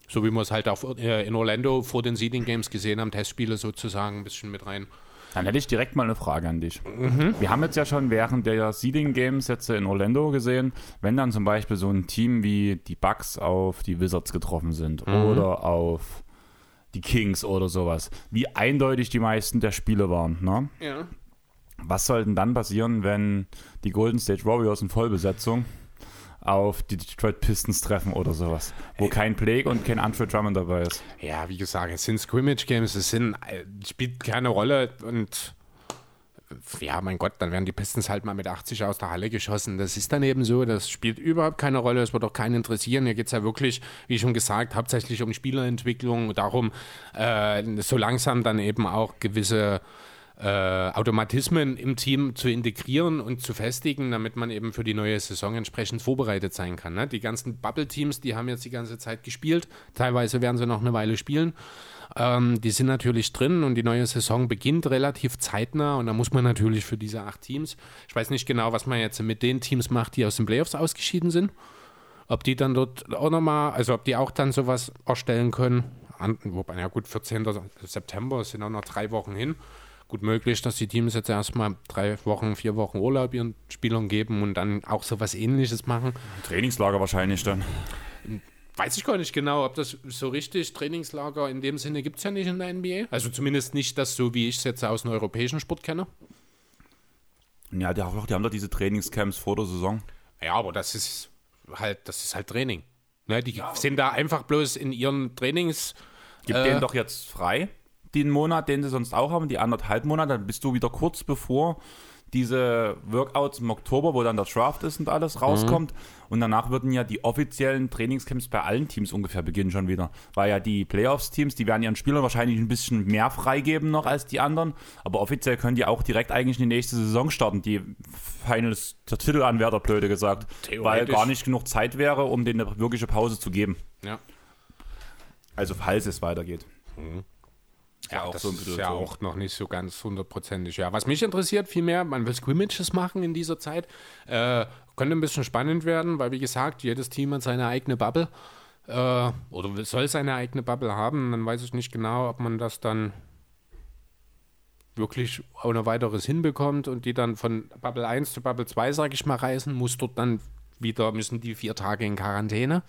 So wie wir es halt auch äh, in Orlando vor den Seeding Games gesehen haben, Testspiele sozusagen ein bisschen mit rein. Dann hätte ich direkt mal eine Frage an dich. Mhm. Wir haben jetzt ja schon während der Seeding Games jetzt in Orlando gesehen, wenn dann zum Beispiel so ein Team wie die Bucks auf die Wizards getroffen sind Mhm. oder auf die Kings oder sowas, wie eindeutig die meisten der Spiele waren. Ne? Ja. Was soll denn dann passieren, wenn die Golden State Warriors in Vollbesetzung auf die Detroit Pistons treffen oder sowas, wo Ey. kein Blake und kein Andre Drummond dabei ist? Ja, wie gesagt, es sind Scrimmage Games, es sind, äh, spielt keine Rolle und ja, mein Gott, dann werden die Pistons halt mal mit 80 aus der Halle geschossen. Das ist dann eben so, das spielt überhaupt keine Rolle, es wird auch keinen interessieren. Hier geht es ja wirklich, wie schon gesagt, hauptsächlich um Spielerentwicklung, darum, äh, so langsam dann eben auch gewisse äh, Automatismen im Team zu integrieren und zu festigen, damit man eben für die neue Saison entsprechend vorbereitet sein kann. Ne? Die ganzen Bubble-Teams, die haben jetzt die ganze Zeit gespielt. Teilweise werden sie noch eine Weile spielen. Ähm, die sind natürlich drin und die neue Saison beginnt relativ zeitnah und da muss man natürlich für diese acht Teams, ich weiß nicht genau, was man jetzt mit den Teams macht, die aus den Playoffs ausgeschieden sind, ob die dann dort auch nochmal, also ob die auch dann sowas erstellen können. Wobei, ja gut, 14. September sind auch noch drei Wochen hin gut möglich, dass die Teams jetzt erstmal drei Wochen, vier Wochen Urlaub ihren Spielern geben und dann auch so was ähnliches machen. Trainingslager wahrscheinlich dann. Weiß ich gar nicht genau, ob das so richtig Trainingslager in dem Sinne gibt es ja nicht in der NBA. Also zumindest nicht das so, wie ich es jetzt aus dem europäischen Sport kenne. Ja, die, die haben doch diese Trainingscamps vor der Saison. Ja, aber das ist halt, das ist halt Training. Ne, die ja. sind da einfach bloß in ihren Trainings. Gibt äh, denen doch jetzt frei den Monat, den sie sonst auch haben, die anderthalb Monate, dann bist du wieder kurz bevor diese Workouts im Oktober, wo dann der Draft ist und alles rauskommt. Mhm. Und danach würden ja die offiziellen Trainingscamps bei allen Teams ungefähr beginnen schon wieder. Weil ja die Playoffs-Teams, die werden ihren Spielern wahrscheinlich ein bisschen mehr freigeben noch als die anderen. Aber offiziell können die auch direkt eigentlich in die nächste Saison starten. Die Finals, der Titelanwärter, blöde gesagt. Weil gar nicht genug Zeit wäre, um denen eine wirkliche Pause zu geben. Ja. Also falls es weitergeht. Mhm. Ja, auch das so ist ja auch noch nicht so ganz hundertprozentig. Ja, was mich interessiert vielmehr, man will Scrimmages machen in dieser Zeit. Äh, könnte ein bisschen spannend werden, weil wie gesagt, jedes Team hat seine eigene Bubble äh, oder soll seine eigene Bubble haben. Dann weiß ich nicht genau, ob man das dann wirklich ohne weiteres hinbekommt und die dann von Bubble 1 zu Bubble 2, sage ich mal, reisen, muss dort dann wieder, müssen die vier Tage in Quarantäne.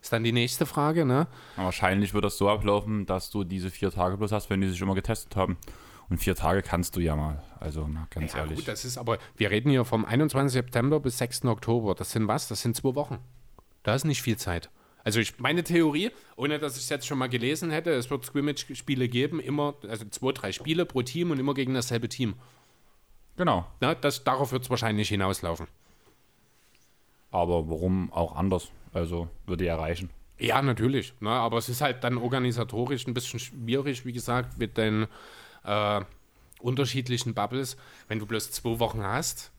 Ist dann die nächste Frage, ne? Wahrscheinlich wird das so ablaufen, dass du diese vier Tage bloß hast, wenn die sich immer getestet haben. Und vier Tage kannst du ja mal. Also mal ganz ja, ehrlich. Gut, das ist aber, wir reden hier vom 21. September bis 6. Oktober. Das sind was? Das sind zwei Wochen. Da ist nicht viel Zeit. Also ich, meine Theorie, ohne dass ich es jetzt schon mal gelesen hätte, es wird Scrimmage-Spiele geben, immer, also zwei, drei Spiele pro Team und immer gegen dasselbe Team. Genau. Na, das, darauf wird es wahrscheinlich hinauslaufen. Aber warum auch anders? Also würde erreichen. Ja, natürlich. Ne? Aber es ist halt dann organisatorisch ein bisschen schwierig, wie gesagt, mit den äh, unterschiedlichen Bubbles, wenn du bloß zwei Wochen hast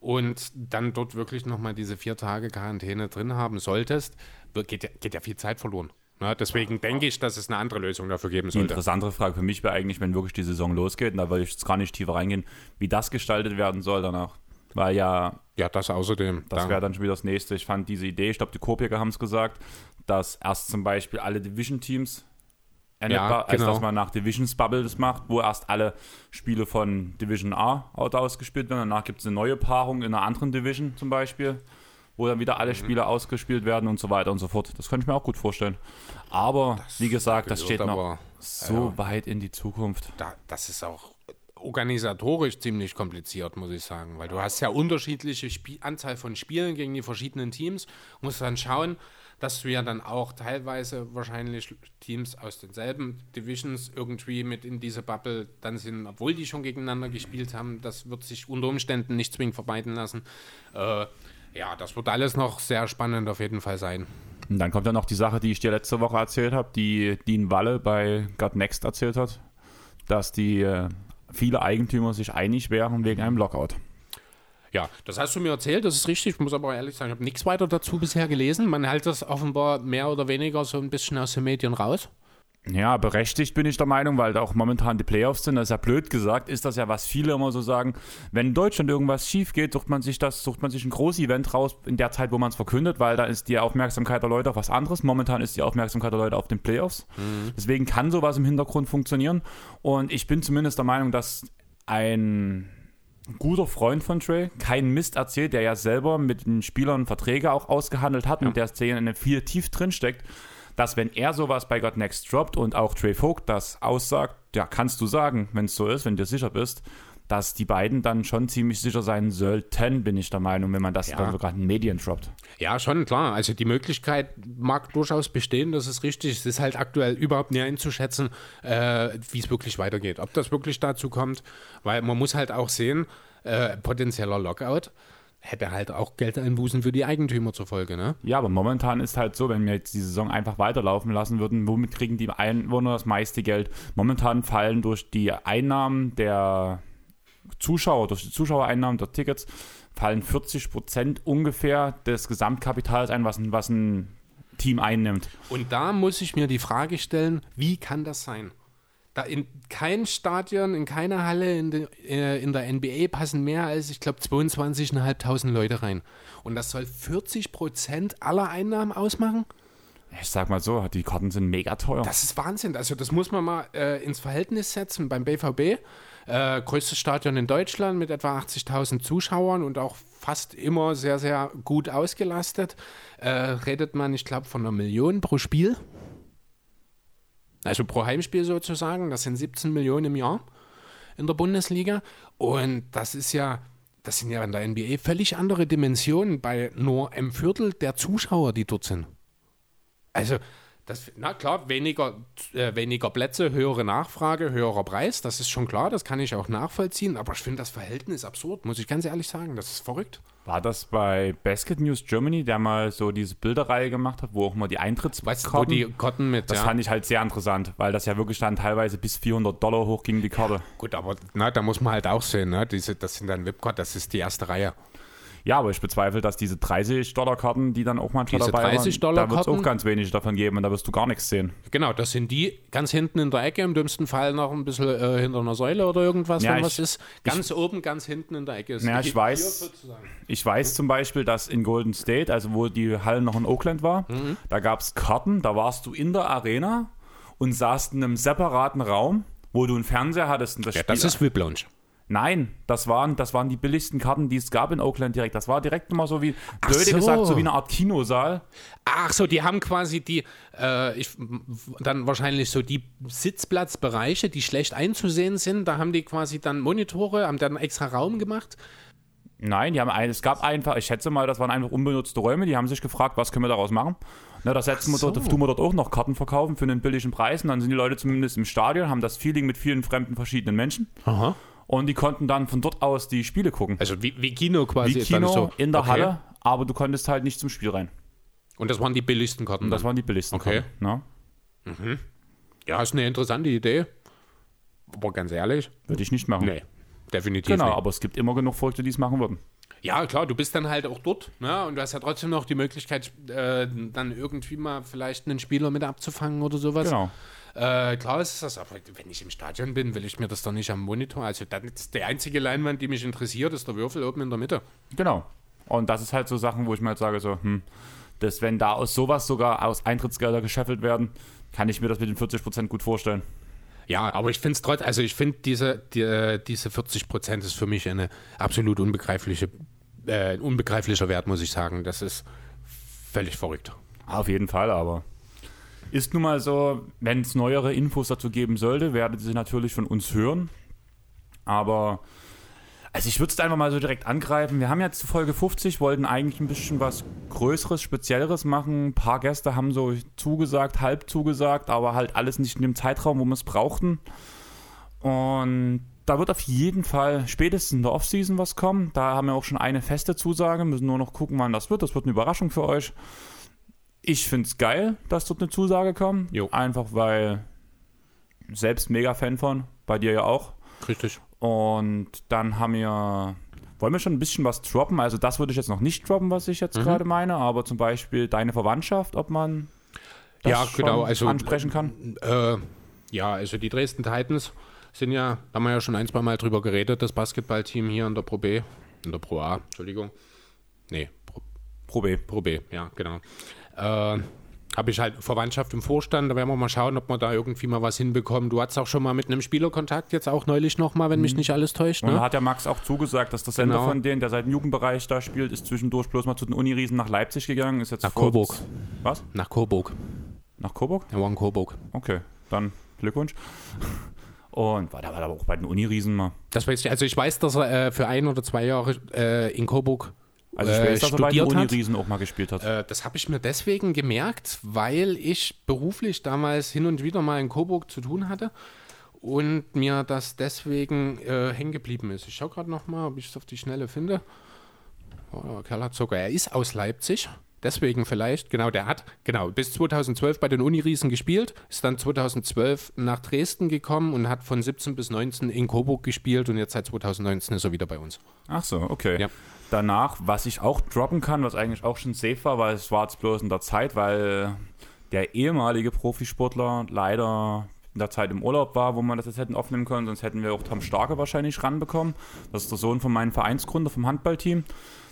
und dann dort wirklich nochmal diese vier Tage Quarantäne drin haben solltest, geht ja, geht ja viel Zeit verloren. Ne? Deswegen denke ich, dass es eine andere Lösung dafür geben sollte. Die interessantere Frage für mich wäre eigentlich, wenn wirklich die Saison losgeht, und da will ich jetzt gar nicht tiefer reingehen, wie das gestaltet werden soll danach. Weil ja. Ja, das außerdem. Das wäre dann schon wieder das nächste. Ich fand diese Idee, ich glaube, die Kopiker haben es gesagt, dass erst zum Beispiel alle Division-Teams ja, also genau. dass man nach Divisions Bubble das macht, wo erst alle Spiele von Division A ausgespielt werden. Danach gibt es eine neue Paarung in einer anderen Division zum Beispiel, wo dann wieder alle mhm. Spiele ausgespielt werden und so weiter und so fort. Das könnte ich mir auch gut vorstellen. Aber das wie gesagt, das steht noch so ja, weit in die Zukunft. Da, das ist auch organisatorisch ziemlich kompliziert, muss ich sagen, weil du hast ja unterschiedliche Spie Anzahl von Spielen gegen die verschiedenen Teams, musst dann schauen, dass du ja dann auch teilweise wahrscheinlich Teams aus denselben Divisions irgendwie mit in diese Bubble dann sind, obwohl die schon gegeneinander gespielt haben. Das wird sich unter Umständen nicht zwingend vermeiden lassen. Äh, ja, das wird alles noch sehr spannend auf jeden Fall sein. Und dann kommt ja noch die Sache, die ich dir letzte Woche erzählt habe, die Dean Walle bei God Next erzählt hat, dass die äh, viele Eigentümer sich einig wären wegen einem Lockout. Ja, das hast du mir erzählt, das ist richtig. Ich muss aber ehrlich sagen, ich habe nichts weiter dazu bisher gelesen. Man hält das offenbar mehr oder weniger so ein bisschen aus den Medien raus. Ja, berechtigt bin ich der Meinung, weil da auch momentan die Playoffs sind. Das ist ja blöd gesagt, ist das ja, was viele immer so sagen. Wenn in Deutschland irgendwas schief geht, sucht man sich das, sucht man sich ein Groß-Event raus in der Zeit, wo man es verkündet, weil da ist die Aufmerksamkeit der Leute auf was anderes. Momentan ist die Aufmerksamkeit der Leute auf den Playoffs. Mhm. Deswegen kann sowas im Hintergrund funktionieren. Und ich bin zumindest der Meinung, dass ein guter Freund von Trey keinen Mist erzählt, der ja selber mit den Spielern Verträge auch ausgehandelt hat ja. und der Szene viel tief drin steckt dass wenn er sowas bei God Next droppt und auch Trey Vogt das aussagt, ja, kannst du sagen, wenn es so ist, wenn du dir sicher bist, dass die beiden dann schon ziemlich sicher sein sollten, bin ich der Meinung, wenn man das Ja. dann sogar in Medien droppt. Ja, schon, klar. Also die Möglichkeit mag durchaus bestehen, das ist richtig. Es ist halt aktuell überhaupt nicht einzuschätzen, äh, wie es wirklich weitergeht. Ob das wirklich dazu kommt, weil man muss halt auch sehen, äh, potenzieller Lockout hätte halt auch Geldeinbußen für die Eigentümer zur Folge, ne? Ja, aber momentan ist halt so, wenn wir jetzt die Saison einfach weiterlaufen lassen würden, womit kriegen die Einwohner das meiste Geld? Momentan fallen durch die Einnahmen der Zuschauer, durch die Zuschauereinnahmen der Tickets, fallen 40 Prozent ungefähr des Gesamtkapitals ein, was ein, was ein Team einnimmt. Und da muss ich mir die Frage stellen, wie kann das sein? Da in kein Stadion, in keine Halle in, de, äh, in der NBA passen mehr als, ich glaube, 22.500 Leute rein. Und das soll 40 Prozent aller Einnahmen ausmachen? Ich sag mal so, die Karten sind mega teuer. Das ist Wahnsinn. Also das muss man mal äh, ins Verhältnis setzen beim BVB. Äh, größtes Stadion in Deutschland mit etwa 80.000 Zuschauern und auch fast immer sehr, sehr gut ausgelastet. Äh, redet man, ich glaube, von einer Million pro Spiel. Also pro Heimspiel sozusagen. Das sind 17 Millionen im Jahr in der Bundesliga. Und das ist ja, das sind ja in der NBA völlig andere Dimensionen bei nur einem Viertel der Zuschauer, die dort sind. Also, das, na klar, weniger, äh, weniger Plätze, höhere Nachfrage, höherer Preis, das ist schon klar, das kann ich auch nachvollziehen, aber ich finde das Verhältnis absurd, muss ich ganz ehrlich sagen, das ist verrückt. War das bei Basket News Germany, der mal so diese Bilderreihe gemacht hat, wo auch mal die Eintrittskarten... Weißt wo die Kotten mit, das ja. fand ich halt sehr interessant, weil das ja wirklich dann teilweise bis 400 Dollar hoch ging, die Karte. Gut, aber na, da muss man halt auch sehen, ne? Diese, das sind dann VIP-Card, das ist die erste Reihe. Ja, aber ich bezweifle, dass diese 30-Dollar-Karten, die dann auch manchmal Diese dabei waren, 30 da wird es auch ganz wenig davon geben und da wirst du gar nichts sehen. Genau, das sind die ganz hinten in der Ecke, im dümmsten Fall noch ein bisschen äh, hinter einer Säule oder irgendwas, Ja, wenn ich- was ist. Ganz oben, ganz hinten in der Ecke. ist Ja, ich weiß. Ich weiß zum Beispiel, dass in Golden State, also wo die Halle noch in Oakland war, Mhm. da gab es Karten, da warst du in der Arena und saßt in einem separaten Raum, wo du einen Fernseher hattest. Und das Ja, Spiel- das ist VIP-Lounge. Nein, das waren, das waren die billigsten Karten, die es gab in Oakland direkt. Das war direkt immer so wie, Ach blöde so. gesagt, so wie eine Art Kinosaal. Ach so, die haben quasi die, äh, ich, dann wahrscheinlich so die Sitzplatzbereiche, die schlecht einzusehen sind. Da haben die quasi dann Monitore, haben dann extra Raum gemacht. Nein, die haben ein, es gab einfach, ich schätze mal, das waren einfach unbenutzte Räume, die haben sich gefragt, was können wir daraus machen. Na, da setzen wir so. dort, tun wir dort auch noch Karten verkaufen für einen billigen Preis und dann sind die Leute zumindest im Stadion, haben das Feeling mit vielen fremden verschiedenen Menschen Aha. Und die konnten dann von dort aus die Spiele gucken. Also wie, wie Kino quasi. Wie Kino so. in der Okay. Halle, aber du konntest halt nicht zum Spiel rein. Und das waren die billigsten Karten. Und das waren die billigsten Okay. Karten. Ne? ja, ist eine interessante Idee. Aber ganz ehrlich, Würde ich nicht machen. nee, definitiv Genau, nicht. aber es gibt immer genug Verrückte, die es machen würden. Ja, klar, du bist dann halt auch dort, ne? Und du hast ja trotzdem noch die Möglichkeit, äh, dann irgendwie mal vielleicht einen Spieler mit abzufangen oder sowas. Genau. Äh, klar ist das, aber wenn ich im Stadion bin, will ich mir das doch nicht am Monitor. Also dann ist die einzige Leinwand, die mich interessiert, ist der Würfel oben in der Mitte. Genau. Und das ist halt so Sachen, wo ich mir halt sage, so, hm, dass wenn da aus sowas sogar aus Eintrittsgelder gescheffelt werden, kann ich mir das mit den 40% gut vorstellen. Ja, aber ich finde es trotzdem, also ich finde diese, die, diese 40 Prozent ist für mich eine absolut unbegreifliche, äh, unbegreiflicher Wert, muss ich sagen. Das ist völlig verrückt. Auf jeden Fall, aber ist nun mal so, wenn es neuere Infos dazu geben sollte, werdet ihr sie natürlich von uns hören. Aber also ich würde es einfach mal so direkt angreifen. Wir haben jetzt Folge 50, wollten eigentlich ein bisschen was Größeres, Spezielleres machen. Ein paar Gäste haben so zugesagt, halb zugesagt, aber halt alles nicht in dem Zeitraum, wo wir es brauchten. Und da wird auf jeden Fall spätestens in der Offseason was kommen. Da haben wir auch schon eine feste Zusage, müssen nur noch gucken, wann das wird. Das wird eine Überraschung für euch. Ich finde es geil, dass dort eine Zusage kommt. Jo. Einfach weil selbst mega Fan von, bei dir ja auch. Richtig. Und dann haben wir, wollen wir schon ein bisschen was droppen? Also das würde ich jetzt noch nicht droppen, was ich Mhm. jetzt gerade meine, aber zum Beispiel deine Verwandtschaft, ob man das Ja, genau, also- ansprechen kann. Äh, ja, also die Dresden Titans sind ja, da haben wir ja schon ein, zwei Mal drüber geredet, das Basketballteam hier in der Pro B, in der Pro A, Entschuldigung. Nee, Pro, Pro B. Pro B, ja, genau. Äh, habe ich halt Verwandtschaft im Vorstand, da werden wir mal schauen, ob wir da irgendwie mal was hinbekommen. Du hattest auch schon mal mit einem Spieler Kontakt, jetzt auch neulich nochmal, wenn mich nicht alles täuscht. Und da Ne? hat ja Max auch zugesagt, dass der Sender Genau. von denen, der seit dem Jugendbereich da spielt, ist zwischendurch bloß mal zu den Uniriesen nach Leipzig gegangen. Ist jetzt Nach Coburg. Was? Nach Coburg. Nach Coburg? Er war in Coburg. Okay, dann Glückwunsch. [LAUGHS] Und war, der war aber auch bei den Uniriesen mal. Das weiß ich. Also ich weiß, dass er äh, für ein oder zwei Jahre äh, in Coburg Also ich äh, weiß, dass er bei den studiert hat. Uniriesen auch mal gespielt hat. Äh, das habe ich mir deswegen gemerkt, weil ich beruflich damals hin und wieder mal in Coburg zu tun hatte und mir das deswegen äh, hängen geblieben ist. Ich schaue gerade noch mal, ob ich es auf die Schnelle finde. Oh, der Kerl hat sogar, er ist aus Leipzig. Deswegen vielleicht, genau, der hat, genau, bis 2012 bei den Uniriesen gespielt, ist dann 2012 nach Dresden gekommen und hat von 17 bis 19 in Coburg gespielt und jetzt seit 2019 ist er wieder bei uns. Ach so, okay. Ja. Danach, was ich auch droppen kann, was eigentlich auch schon safe war, weil es war jetzt bloß in der Zeit, weil der ehemalige Profisportler leider in der Zeit im Urlaub war, wo man das jetzt hätten aufnehmen können, sonst hätten wir auch Tom Starke wahrscheinlich ranbekommen. Das ist der Sohn von meinem Vereinsgründer vom Handballteam.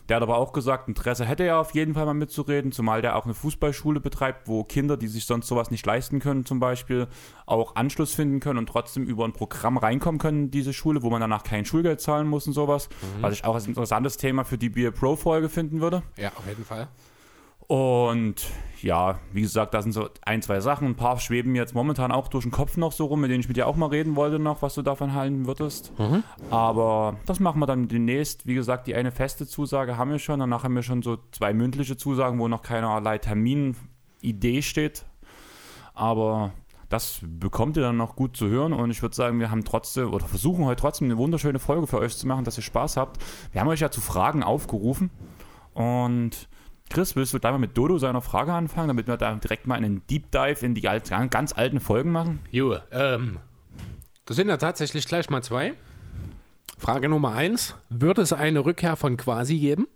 Der hat aber auch gesagt, Interesse hätte er auf jeden Fall mal mitzureden, zumal der auch eine Fußballschule betreibt, wo Kinder, die sich sonst sowas nicht leisten können, zum Beispiel, auch Anschluss finden können und trotzdem über ein Programm reinkommen können diese Schule, wo man danach kein Schulgeld zahlen muss und sowas. Was ich auch als interessantes Thema für die Beer Pro-Folge finden würde. Ja, auf jeden Fall. Und ja, wie gesagt, da sind so ein, zwei Sachen. Ein paar schweben mir jetzt momentan auch durch den Kopf noch so rum, mit denen ich mit dir auch mal reden wollte noch, was du davon halten würdest. Aber das machen wir dann demnächst. Wie gesagt, die eine feste Zusage haben wir schon. Danach haben wir schon so zwei mündliche Zusagen, wo noch keinerlei Terminidee steht. Aber das bekommt ihr dann noch gut zu hören und ich würde sagen, wir haben trotzdem oder versuchen heute trotzdem eine wunderschöne Folge für euch zu machen, dass ihr Spaß habt. Wir haben euch ja zu Fragen aufgerufen und Chris, willst du gleich mal mit Dodo seiner Frage anfangen, damit wir da direkt mal einen Deep Dive in die ganz alten Folgen machen? Jo, ähm, das sind ja tatsächlich gleich mal zwei. Frage Nummer eins: Wird es eine Rückkehr von Quasi geben?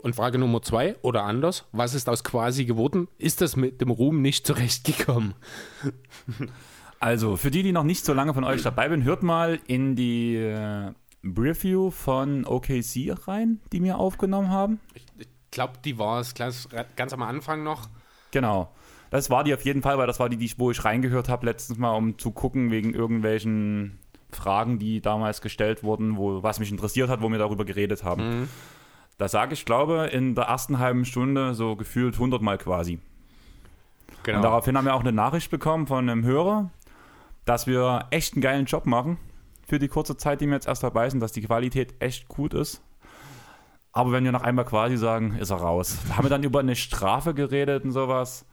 Und Frage Nummer zwei, oder anders, was ist aus Quasi geworden? Ist das mit dem Ruhm nicht zurechtgekommen? [LAUGHS] Also, für die, die noch nicht so lange von euch dabei sind, hört mal in die äh, Review von OKC rein, die wir aufgenommen haben. Ich, ich glaube, die war es ganz, ganz am Anfang noch. Genau. Das war die auf jeden Fall, weil das war die, die ich, wo ich reingehört habe letztens mal, um zu gucken wegen irgendwelchen Fragen, die damals gestellt wurden, wo, was mich interessiert hat, wo wir darüber geredet haben. Da sage ich, glaube, in der ersten halben Stunde so gefühlt 100 Mal quasi. Genau. Und daraufhin haben wir auch eine Nachricht bekommen von einem Hörer, dass wir echt einen geilen Job machen für die kurze Zeit, die wir jetzt erst dabei sind, dass die Qualität echt gut ist. Aber wenn wir noch einmal quasi sagen, ist er raus. Haben wir dann über eine Strafe geredet und sowas.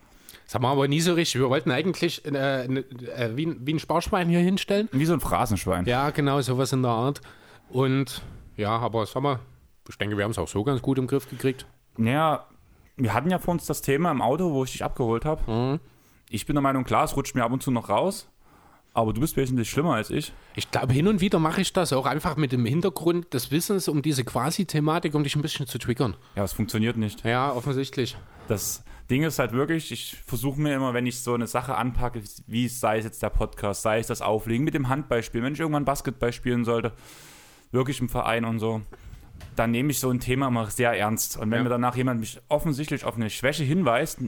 Das haben wir aber nie so richtig. Wir wollten eigentlich äh, äh, wie, ein- wie ein Sparschwein hier hinstellen. Wie so ein Phrasenschwein. Ja, genau, sowas in der Art. Und ja, aber sag mal, ich denke, wir haben es auch so ganz gut im Griff gekriegt. Naja, wir hatten ja vor uns das Thema im Auto, wo ich dich abgeholt habe. Ich bin der Meinung, klar, es rutscht mir ab und zu noch raus. Aber du bist wesentlich schlimmer als ich. Ich glaube, hin und wieder mache ich das auch einfach mit dem Hintergrund des Wissens um diese Quasi-Thematik, um dich ein bisschen zu triggern. Ja, es funktioniert nicht. Ja, offensichtlich. Das Ding ist halt wirklich, ich versuche mir immer, wenn ich so eine Sache anpacke, wie sei es jetzt der Podcast, sei es das Auflegen mit dem Handballspiel, wenn ich irgendwann Basketball spielen sollte, wirklich im Verein und so, dann nehme ich so ein Thema immer sehr ernst. Und wenn Ja. mir danach jemand mich offensichtlich auf eine Schwäche hinweist,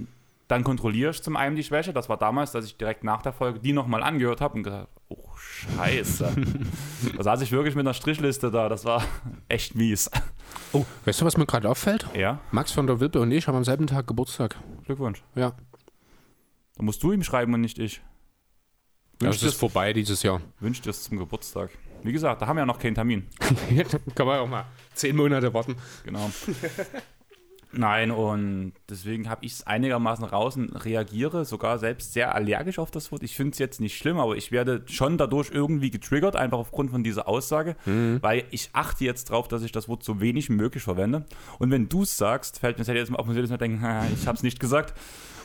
dann kontrolliere ich zum einen die Schwäche. Das war damals, dass ich direkt nach der Folge die nochmal angehört habe und gesagt oh scheiße. [LAUGHS] da saß ich wirklich mit einer Strichliste da, das war echt mies. Oh, weißt du, was mir gerade auffällt? Ja, Max von der Wilpe und ich haben am selben Tag Geburtstag. Glückwunsch. Ja. Da musst du ihm schreiben und nicht ich. Das Wünsch ist vorbei dieses Jahr. Wünsch dir es zum Geburtstag. Wie gesagt, da haben wir ja noch keinen Termin. [LAUGHS] Kann man auch mal zehn Monate warten. Genau. [LAUGHS] Nein, und deswegen habe ich es einigermaßen raus und reagiere sogar selbst sehr allergisch auf das Wort. Ich finde es jetzt nicht schlimm, aber ich werde schon dadurch irgendwie getriggert, einfach aufgrund von dieser Aussage, weil ich achte jetzt drauf, dass ich das Wort so wenig wie möglich verwende. Und wenn du es sagst, fällt mir jetzt mal auf, und ich denken, [LAUGHS] "Ha, ich habe es nicht gesagt.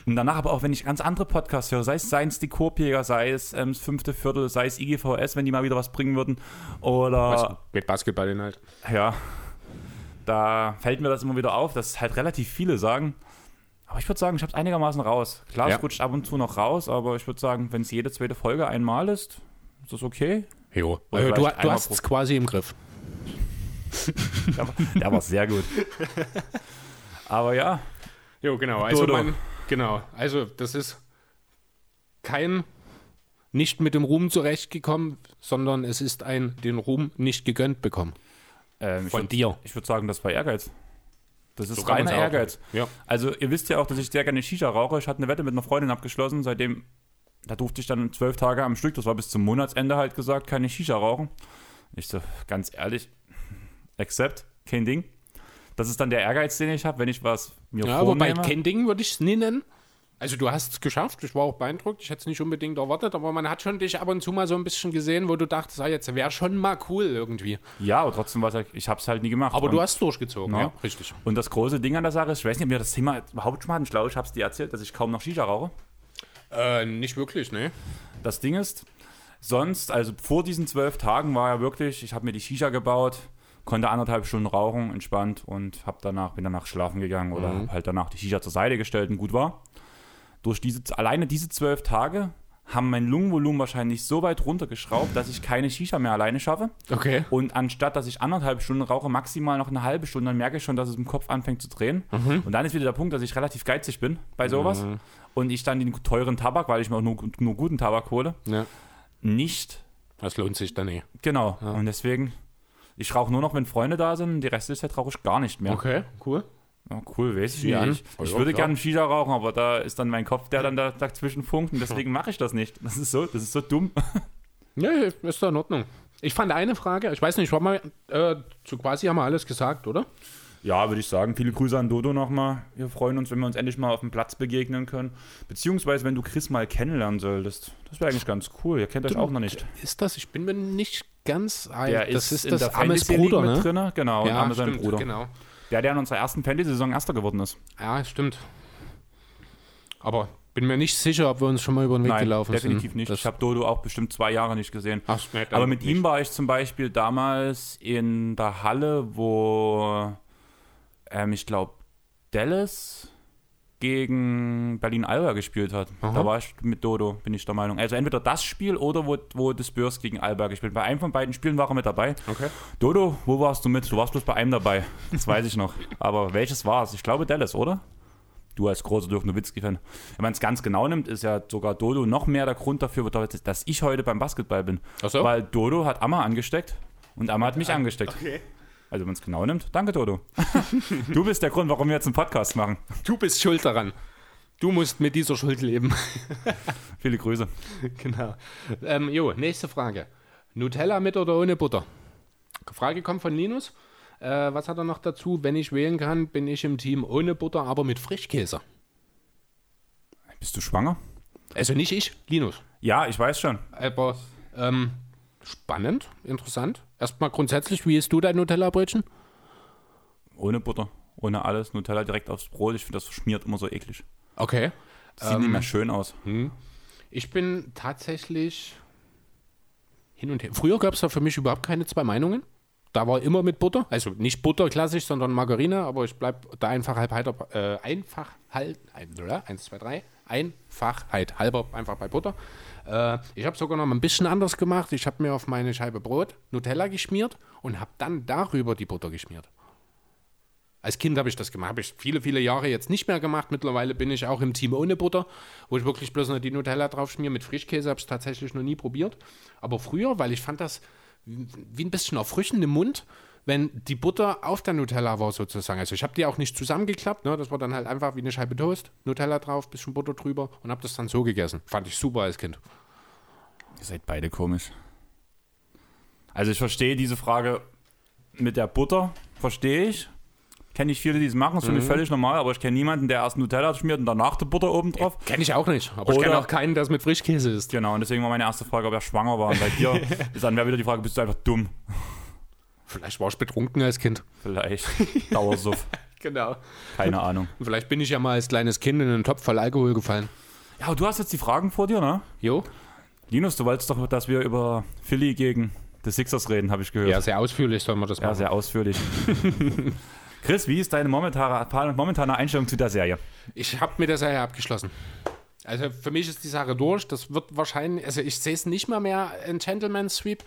Und danach aber auch, wenn ich ganz andere Podcasts höre, sei es Science die Korbjäger, sei es ähm, das fünfte Viertel, sei es IGVS, wenn die mal wieder was bringen würden, oder? Mit Basketballinhalt. ja, da fällt mir das immer wieder auf, dass halt relativ viele sagen. Aber ich würde sagen, ich habe es einigermaßen raus. Klar, Ja. es rutscht ab und zu noch raus, aber ich würde sagen, wenn es jede zweite Folge einmal ist, ist das okay. Jo. Oder Also, du, du hast es quasi im Griff. Der war, der war sehr gut. Aber ja, Jo, genau. Also, man, genau. Also, das ist kein nicht mit dem Ruhm zurechtgekommen, sondern es ist ein den Ruhm nicht gegönnt bekommen. Ähm, ich Von würd- dir. Ich würde sagen, das war Ehrgeiz. Das ist So reiner Ehrgeiz. Ja. Also ihr wisst ja auch, dass ich sehr gerne Shisha rauche. Ich hatte eine Wette mit einer Freundin abgeschlossen, seitdem da durfte ich dann zwölf Tage am Stück, das war bis zum Monatsende halt gesagt, keine Shisha rauchen. Ich so, ganz ehrlich, accept, kein Ding. Das ist dann der Ehrgeiz, den ich habe, wenn ich was mir Ja, wobei vornehme. kein Ding würde ich es nie nennen. Also du hast es geschafft, ich war auch beeindruckt, ich hätte es nicht unbedingt erwartet, aber man hat schon dich ab und zu mal so ein bisschen gesehen, wo du dachtest, ah, jetzt wäre schon mal cool irgendwie. Ja, aber trotzdem war es halt, ich habe es halt nie gemacht. Aber Und- du hast durchgezogen, Ja. ja, richtig. Und das große Ding an der Sache ist, ich weiß nicht, ob wir das Thema überhaupt schon mal hatten, ich glaube, ich habe es dir erzählt, dass ich kaum noch Shisha rauche. Äh, nicht wirklich, ne? Das Ding ist, sonst, also vor diesen zwölf Tagen war ja wirklich, ich habe mir die Shisha gebaut, konnte anderthalb Stunden rauchen, entspannt und hab danach, bin danach schlafen gegangen oder hab halt danach die Shisha zur Seite gestellt und gut war. Durch diese, alleine diese zwölf Tage haben mein Lungenvolumen wahrscheinlich so weit runtergeschraubt, dass ich keine Shisha mehr alleine schaffe. Okay. Und anstatt, dass ich anderthalb Stunden rauche, maximal noch eine halbe Stunde, dann merke ich schon, dass es im Kopf anfängt zu drehen. Und dann ist wieder der Punkt, dass ich relativ geizig bin bei sowas. Und ich dann den teuren Tabak, weil ich mir auch nur, nur guten Tabak hole, Ja. nicht. Das lohnt sich dann eh. Genau. Und deswegen, ich rauche nur noch, wenn Freunde da sind. Die Reste der Zeit rauche ich gar nicht mehr. Okay, cool. Ja, cool, weiß ich Ja, nicht. Ich, ja, würde gerne Shisha rauchen, aber da ist dann mein Kopf, der dann da dazwischen funkt. Und deswegen mache ich das nicht. Das ist so, das ist so dumm. [LAUGHS] Ja, ist doch in Ordnung. Ich fand eine Frage, ich weiß nicht, war mal, äh, zu quasi haben wir alles gesagt, oder? Ja, würde ich sagen. Viele Grüße an Dodo nochmal. Wir freuen uns, wenn wir uns endlich mal auf dem Platz begegnen können. Beziehungsweise, wenn du Chris mal kennenlernen solltest. Das wäre eigentlich ganz cool. Ihr kennt euch auch noch nicht. Ist das? Ich bin mir nicht ganz ein. Der das ist, ist das in der Ames Bruder, mit ne? drin. Genau, und Arme sein Bruder. genau. Der, der in unserer ersten Fantasy-Saison Erster geworden ist. Ja, stimmt. Aber bin mir nicht sicher, ob wir uns schon mal über den Weg Nein, gelaufen definitiv sind. nicht. Das, ich habe Dodo auch bestimmt zwei Jahre nicht gesehen. ach, dann Aber mit nicht. ihm war ich zum Beispiel damals in der Halle, wo ähm, ich glaube Dallas gegen Berlin Alba gespielt hat. Aha. Da war ich mit Dodo, bin ich der Meinung. Also entweder das Spiel oder wo, wo die Spurs gegen Alba gespielt. Bei einem von beiden Spielen war er mit dabei. Okay. Dodo, wo warst du mit? Du warst bloß bei einem dabei. Das weiß ich noch. Aber welches war es? Ich glaube Dallas, oder? Du als großer Dirk Nowitzki-Fan. Wenn man es ganz genau nimmt, ist ja sogar Dodo noch mehr der Grund dafür, dass ich heute beim Basketball bin. Ach so? Weil Dodo hat Amma angesteckt und Amma hat mich angesteckt. Okay. Also wenn man es genau nimmt, danke Dodo. [LAUGHS] du bist der Grund, warum wir jetzt einen Podcast machen. Du bist schuld daran. Du musst mit dieser Schuld leben. [LAUGHS] Viele Grüße. genau. Ähm, jo, nächste Frage. Nutella mit oder ohne Butter? Frage kommt von Linus. Äh, was hat er noch dazu? Wenn ich wählen kann, bin ich im Team ohne Butter, aber mit Frischkäse. Bist du schwanger? Also nicht ich, Linus. Ja, ich weiß schon. Aber ähm, spannend, interessant. Erstmal grundsätzlich, wie isst du dein Nutella-Brötchen? Ohne Butter, ohne alles. Nutella direkt aufs Brot. Ich finde, das schmiert immer so eklig. Okay. Das sieht nicht mehr schön aus. Ich bin tatsächlich hin und her. Früher gab es da für mich überhaupt keine zwei Meinungen. Da war immer mit Butter, also nicht Butter klassisch, sondern Margarine, aber ich bleibe da einfach halb halber, äh, einfach halt, ein, eins, zwei, drei, Einfachheit halber einfach bei Butter. Äh, ich habe sogar noch ein bisschen anders gemacht. Ich habe mir auf meine Scheibe Brot Nutella geschmiert und habe dann darüber die Butter geschmiert. Als Kind habe ich das gemacht, habe ich viele, viele Jahre jetzt nicht mehr gemacht. Mittlerweile bin ich auch im Team ohne Butter, wo ich wirklich bloß noch die Nutella drauf schmiere. Mit Frischkäse habe ich es tatsächlich noch nie probiert. Aber früher, weil ich fand das wie ein bisschen erfrischend im Mund, wenn die Butter auf der Nutella war sozusagen. Also ich habe die auch nicht zusammengeklappt, ne? das war dann halt einfach wie eine Scheibe Toast, Nutella drauf, bisschen Butter drüber und habe das dann so gegessen. Fand ich super als Kind. Ihr seid beide komisch. Also ich verstehe diese Frage mit der Butter, verstehe ich. Kenne ich viele, die es machen, das finde ich völlig normal, aber ich kenne niemanden, der erst Nutella schmiert und danach die Butter oben drauf. Kenne ich auch nicht, aber ich Oder- kenne auch keinen, der es mit Frischkäse isst. Genau, und deswegen war meine erste Frage, ob er schwanger war. Und bei dir ist dann wäre wieder die Frage, bist du einfach dumm? Vielleicht war ich betrunken als Kind. Vielleicht. Dauersuff. [LAUGHS] Genau. Keine Ahnung. Vielleicht bin ich ja mal als kleines Kind in einen Topf voll Alkohol gefallen. Ja, aber du hast jetzt die Fragen vor dir, ne? Jo? Linus, du wolltest doch, dass wir über Philly gegen die Sixers reden, habe ich gehört. Ja, sehr ausführlich soll man das Ja, machen. sehr ausführlich. [LAUGHS] Chris, wie ist deine momentane, momentane Einstellung zu der Serie? Ich habe mit der Serie abgeschlossen. Also für mich ist die Sache durch. Das wird wahrscheinlich, also ich sehe es nicht mal mehr in Gentleman Sweep.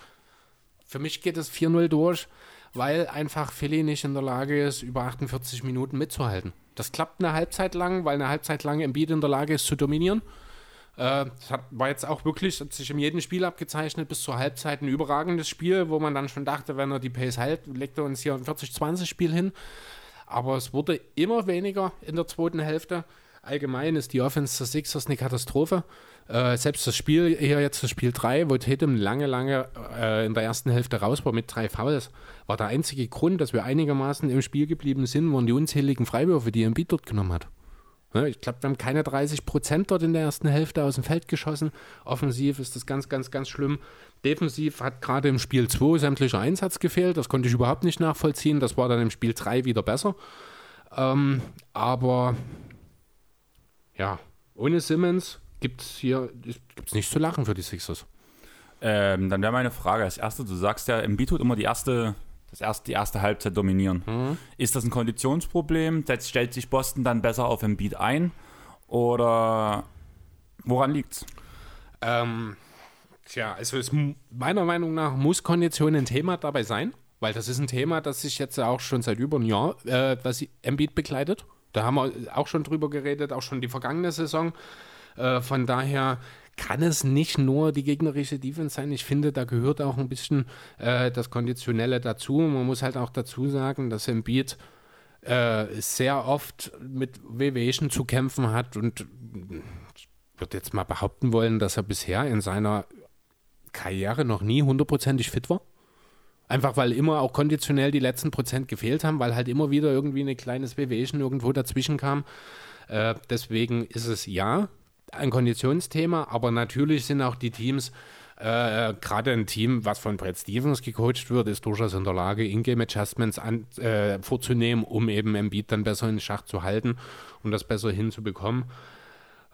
Für mich geht es 4-0 durch, weil einfach Philly nicht in der Lage ist, über 48 Minuten mitzuhalten. Das klappt eine Halbzeit lang, weil eine Halbzeit lang Embiid in der Lage ist zu dominieren. Äh, Das hat, war jetzt auch wirklich, hat sich in jedem Spiel abgezeichnet, bis zur Halbzeit ein überragendes Spiel, wo man dann schon dachte, wenn er die Pace hält, legt er uns hier ein 40-20 Spiel hin. Aber es wurde immer weniger in der zweiten Hälfte. allgemein ist die Offense der Sixers eine Katastrophe. Äh, selbst das Spiel, hier jetzt das Spiel 3, wo Tatum lange, lange äh, in der ersten Hälfte raus war mit drei Fouls, war der einzige Grund, dass wir einigermaßen im Spiel geblieben sind, waren die unzähligen Freiwürfe, die Embiid dort genommen hat. Ich glaube, wir haben keine 30 Prozent dort in der ersten Hälfte aus dem Feld geschossen. Offensiv ist das ganz, ganz, ganz schlimm. Defensiv hat gerade im Spiel 2 sämtlicher Einsatz gefehlt. Das konnte ich überhaupt nicht nachvollziehen. Das war dann im Spiel 3 wieder besser. Ähm, aber ja, ohne Simmons gibt es hier gibt's nichts zu lachen für die Sixers. Ähm, dann wäre meine Frage als erste, du sagst ja, Embiid tut immer die erste, das erste, die erste Halbzeit dominieren. Mhm. Ist das ein Konditionsproblem? Jetzt stellt sich Boston dann besser auf Embiid ein? Oder woran liegt's? Ähm, tja, also es, meiner Meinung nach muss Kondition ein Thema dabei sein, weil das ist ein Thema, das sich jetzt auch schon seit über einem Jahr, äh, was Embiid begleitet. Da haben wir auch schon drüber geredet, auch schon die vergangene Saison. Äh, von daher kann es nicht nur die gegnerische Defense sein. Ich finde, da gehört auch ein bisschen äh, das Konditionelle dazu. Man muss halt auch dazu sagen, dass Embiid äh, sehr oft mit Wehwehchen zu kämpfen hat und ich würde jetzt mal behaupten wollen, dass er bisher in seiner Karriere noch nie hundertprozentig fit war. Einfach weil immer auch konditionell die letzten Prozent gefehlt haben, weil halt immer wieder irgendwie ein kleines Wehwehchen irgendwo dazwischen kam. Äh, deswegen ist es ja ein Konditionsthema, aber natürlich sind auch die Teams, äh, gerade ein Team, was von Brad Stevens gecoacht wird, ist durchaus in der Lage, Ingame-Adjustments äh, vorzunehmen, um eben Embiid dann besser in Schach zu halten und das besser hinzubekommen.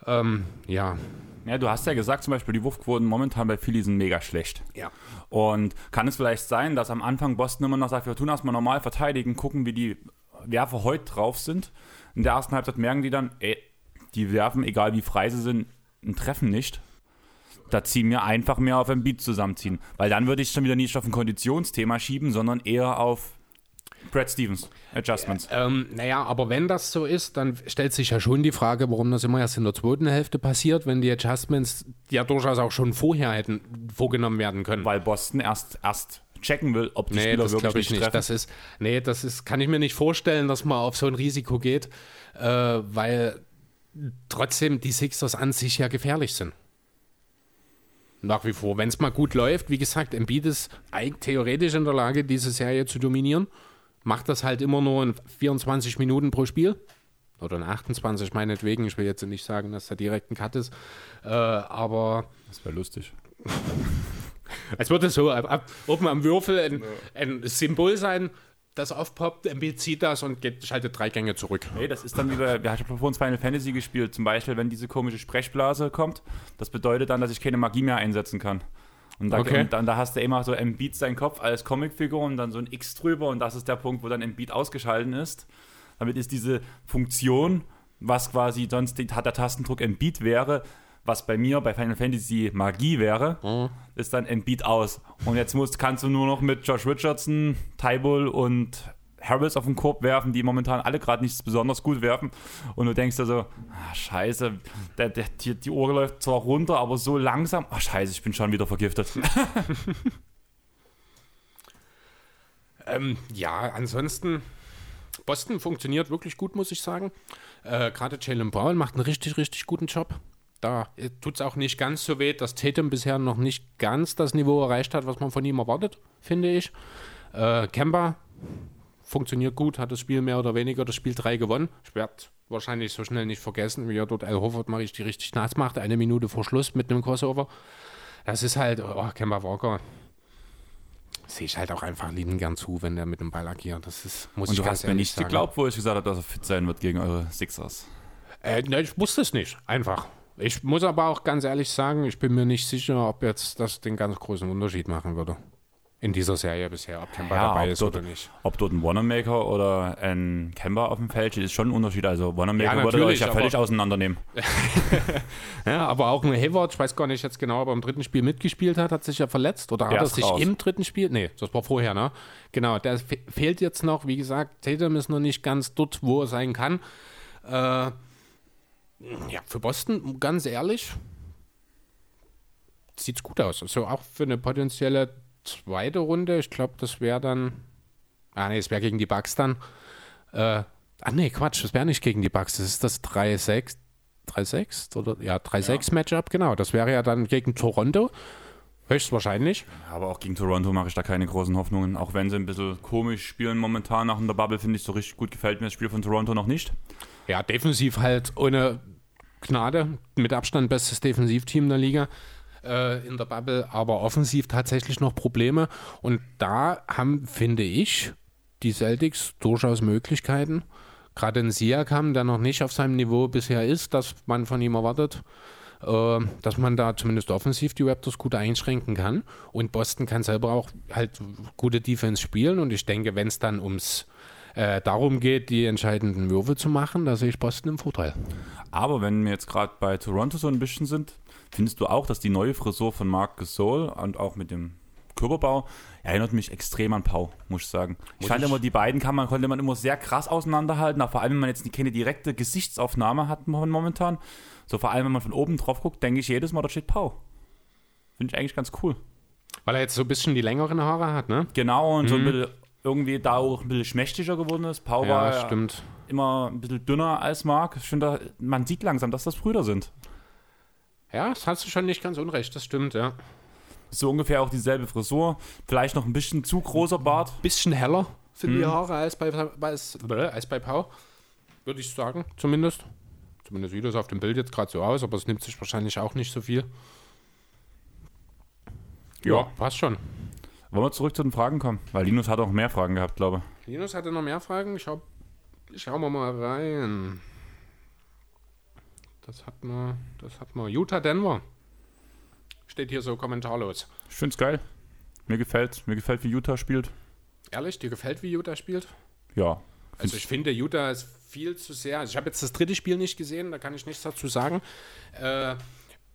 Ähm, ja. Ja, du hast ja gesagt, zum Beispiel, die Wurfquoten momentan bei Philly sind mega schlecht. Ja. Und kann es vielleicht sein, dass am Anfang Boston immer noch sagt, wir tun erstmal normal verteidigen, gucken, wie die Werfer heute drauf sind. In der ersten Halbzeit merken die dann, ey, die werfen, egal wie frei sie sind, einen Treffen nicht. Da ziehen wir einfach mehr auf ein Beat zusammenziehen. Weil dann würde ich schon wieder nicht auf ein Konditionsthema schieben, sondern eher auf Brad Stevens Adjustments. Ähm, naja, aber wenn das so ist, dann stellt sich ja schon die Frage, warum das immer erst in der zweiten Hälfte passiert, wenn die Adjustments ja durchaus auch schon vorher hätten vorgenommen werden können. Weil Boston erst, erst checken will, ob die Nee, Spieler das wirklich ich nicht. treffen. Das ist, nee, das ist, kann ich mir nicht vorstellen, dass man auf so ein Risiko geht, äh, weil trotzdem die Sixers an sich ja gefährlich sind. Nach wie vor. Wenn es mal gut läuft, wie gesagt, Embiid ist eigentlich theoretisch in der Lage, diese Serie zu dominieren. Macht das halt immer nur in 24 Minuten pro Spiel. Oder in 28 meinetwegen. Ich will jetzt nicht sagen, dass da direkt ein Cut ist. Äh, aber das wäre lustig. [LAUGHS] es würde so ab, ab, oben am Würfel ein, ein Symbol sein, das aufpoppt, Embiid zieht das und geht, schaltet drei Gänge zurück. Nee, das ist dann wie bei, wir haben vor uns Final Fantasy gespielt, zum Beispiel, wenn diese komische Sprechblase kommt, das bedeutet dann, dass ich keine Magie mehr einsetzen kann. Und, da, Okay. und dann da hast du immer so Embiid seinen Kopf als Comicfigur und dann so ein X drüber und das ist der Punkt, wo dann Embiid ausgeschalten ist. Damit ist diese Funktion, was quasi sonst die- der Tastendruck Embiid wäre, was bei mir bei Final Fantasy Magie wäre, ist dann Embiid aus. Und jetzt musst, kannst du nur noch mit Josh Richardson, Tybull und Harris auf den Korb werfen, die momentan alle gerade nicht besonders gut werfen. Und du denkst dir so, ah, scheiße, der, der, die, die Uhr läuft zwar runter, aber so langsam. Ach scheiße, ich bin schon wieder vergiftet. [LAUGHS] Ähm, ja, ansonsten, Boston funktioniert wirklich gut, muss ich sagen. Äh, Gerade Jalen Brown macht einen richtig, richtig guten Job. Da tut es auch nicht ganz so weh, dass Tatum bisher noch nicht ganz das Niveau erreicht hat, was man von ihm erwartet, finde ich. Äh, Kemba funktioniert gut, hat das Spiel mehr oder weniger das Spiel 3 gewonnen. Ich werde wahrscheinlich so schnell nicht vergessen, wie er dort Al Horford mal richtig, richtig nass macht, eine Minute vor Schluss mit einem Crossover. Das ist halt, oh, Kemba Walker, sehe ich halt auch einfach lieben gern zu, wenn der mit dem Ball agiert. Das ist, muss Und ich du ganz hast mir nicht sagen. geglaubt, wo ich gesagt habe, dass er fit sein wird gegen eure Sixers. Äh, ne, ich wusste es nicht, einfach. Ich muss aber auch ganz ehrlich sagen, ich bin mir nicht sicher, ob jetzt das den ganz großen Unterschied machen würde. In dieser Serie bisher, ob Kemba Ja, dabei ist dort- oder nicht. Ob dort ein Wanamaker oder ein Kemba auf dem Feld steht, ist schon ein Unterschied. Also Wanamaker Ja, würde euch ja völlig aber- auseinandernehmen. [LAUGHS] Ja, aber auch ein Hayward, ich weiß gar nicht jetzt genau, ob er im dritten Spiel mitgespielt hat, hat sich ja verletzt. Oder Der hat er sich raus. im dritten Spiel? Nee, das war vorher, ne? Genau, der fe fehlt jetzt noch. Wie gesagt, Tatum ist noch nicht ganz dort, wo er sein kann. Äh, ja, für Boston, ganz ehrlich, sieht's gut aus. Also auch für eine potenzielle zweite Runde. Ich glaube, das wäre dann. Ah, nee, es wäre gegen die Bucks dann. Äh, Ah nee, Quatsch, das wäre nicht gegen die Bucks. Das ist das 3-6. 3-6 oder ja, 3-6 Matchup, genau. Das wäre ja dann gegen Toronto. Höchstwahrscheinlich. Aber auch gegen Toronto mache ich da keine großen Hoffnungen. Auch wenn sie ein bisschen komisch spielen momentan nach der Bubble, finde ich so richtig gut gefällt mir das Spiel von Toronto noch nicht. Ja, defensiv halt ohne Gnade. Mit Abstand bestes Defensivteam der Liga äh, in der Bubble, aber offensiv tatsächlich noch Probleme. Und da haben, finde ich, die Celtics durchaus Möglichkeiten. Gerade in Siakam, der noch nicht auf seinem Niveau bisher ist, das man von ihm erwartet, äh, dass man da zumindest offensiv die Raptors gut einschränken kann. Und Boston kann selber auch halt gute Defense spielen. Und ich denke, wenn es dann ums äh, darum geht, die entscheidenden Würfe zu machen, da sehe ich Boston im Vorteil. Aber wenn wir jetzt gerade bei Toronto so ein bisschen sind, findest du auch, dass die neue Frisur von Marc Gasol und auch mit dem Körperbau erinnert mich extrem an Pau, muss ich sagen. ich Muss fand ich- immer, die beiden kann man, konnte man immer sehr krass auseinanderhalten, auch vor allem, wenn man jetzt keine direkte Gesichtsaufnahme hat mo- momentan. So vor allem, wenn man von oben drauf guckt, denke ich jedes Mal, da steht Pau. Finde ich eigentlich ganz cool. Weil er jetzt so ein bisschen die längeren Haare hat, ne? Genau, und so ein bisschen irgendwie da auch ein bisschen schmächtiger geworden ist. Pau Ja, war ja stimmt. immer ein bisschen dünner als Marc. Ich finde, da- man sieht langsam, dass das Brüder sind. Ja, das hast du schon nicht ganz unrecht, das stimmt, ja. So ungefähr auch dieselbe Frisur. Vielleicht noch ein bisschen zu großer Bart. Bisschen heller sind die Haare als bei, als, als bei Pau, würde ich sagen, zumindest. Zumindest sieht das auf dem Bild jetzt gerade so aus, aber es nimmt sich wahrscheinlich auch nicht so viel. Ja, passt schon. Wollen wir zurück zu den Fragen kommen? Weil Linus hat auch mehr Fragen gehabt, glaube ich. Linus hatte noch mehr Fragen. Ich schau, schauen wir mal rein. Das hat man, das hat man. Utah Denver. Steht hier so kommentarlos. Ich finde es geil. Mir gefällt, mir gefällt, wie Utah spielt. Ehrlich, dir gefällt, wie Utah spielt? Ja. Also ich finde, Utah ist viel zu sehr. Also ich habe jetzt das dritte Spiel nicht gesehen, da kann ich nichts dazu sagen. Äh,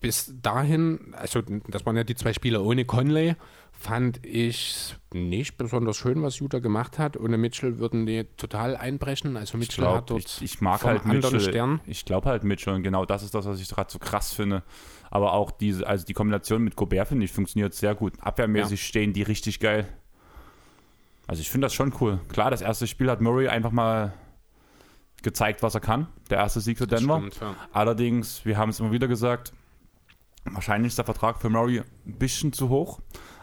bis dahin, also das waren ja die zwei Spiele ohne Conley, fand ich nicht besonders schön, was Utah gemacht hat. Ohne Mitchell würden die total einbrechen. Also Ich, Mitchell hat glaub, dort ich, ich mag halt anderen Mitchell. Stern. Ich glaube halt Mitchell und genau das ist das, was ich gerade so krass finde. Aber auch diese, also die Kombination mit Gobert, finde ich, funktioniert sehr gut. Abwehrmäßig stehen die richtig geil. Also ich finde das schon cool. Klar, das erste Spiel hat Murray einfach mal gezeigt, was er kann. Der erste Sieg für Denver. Stimmt, ja. Allerdings, wir haben es immer wieder gesagt, wahrscheinlich ist der Vertrag für Murray ein bisschen zu hoch.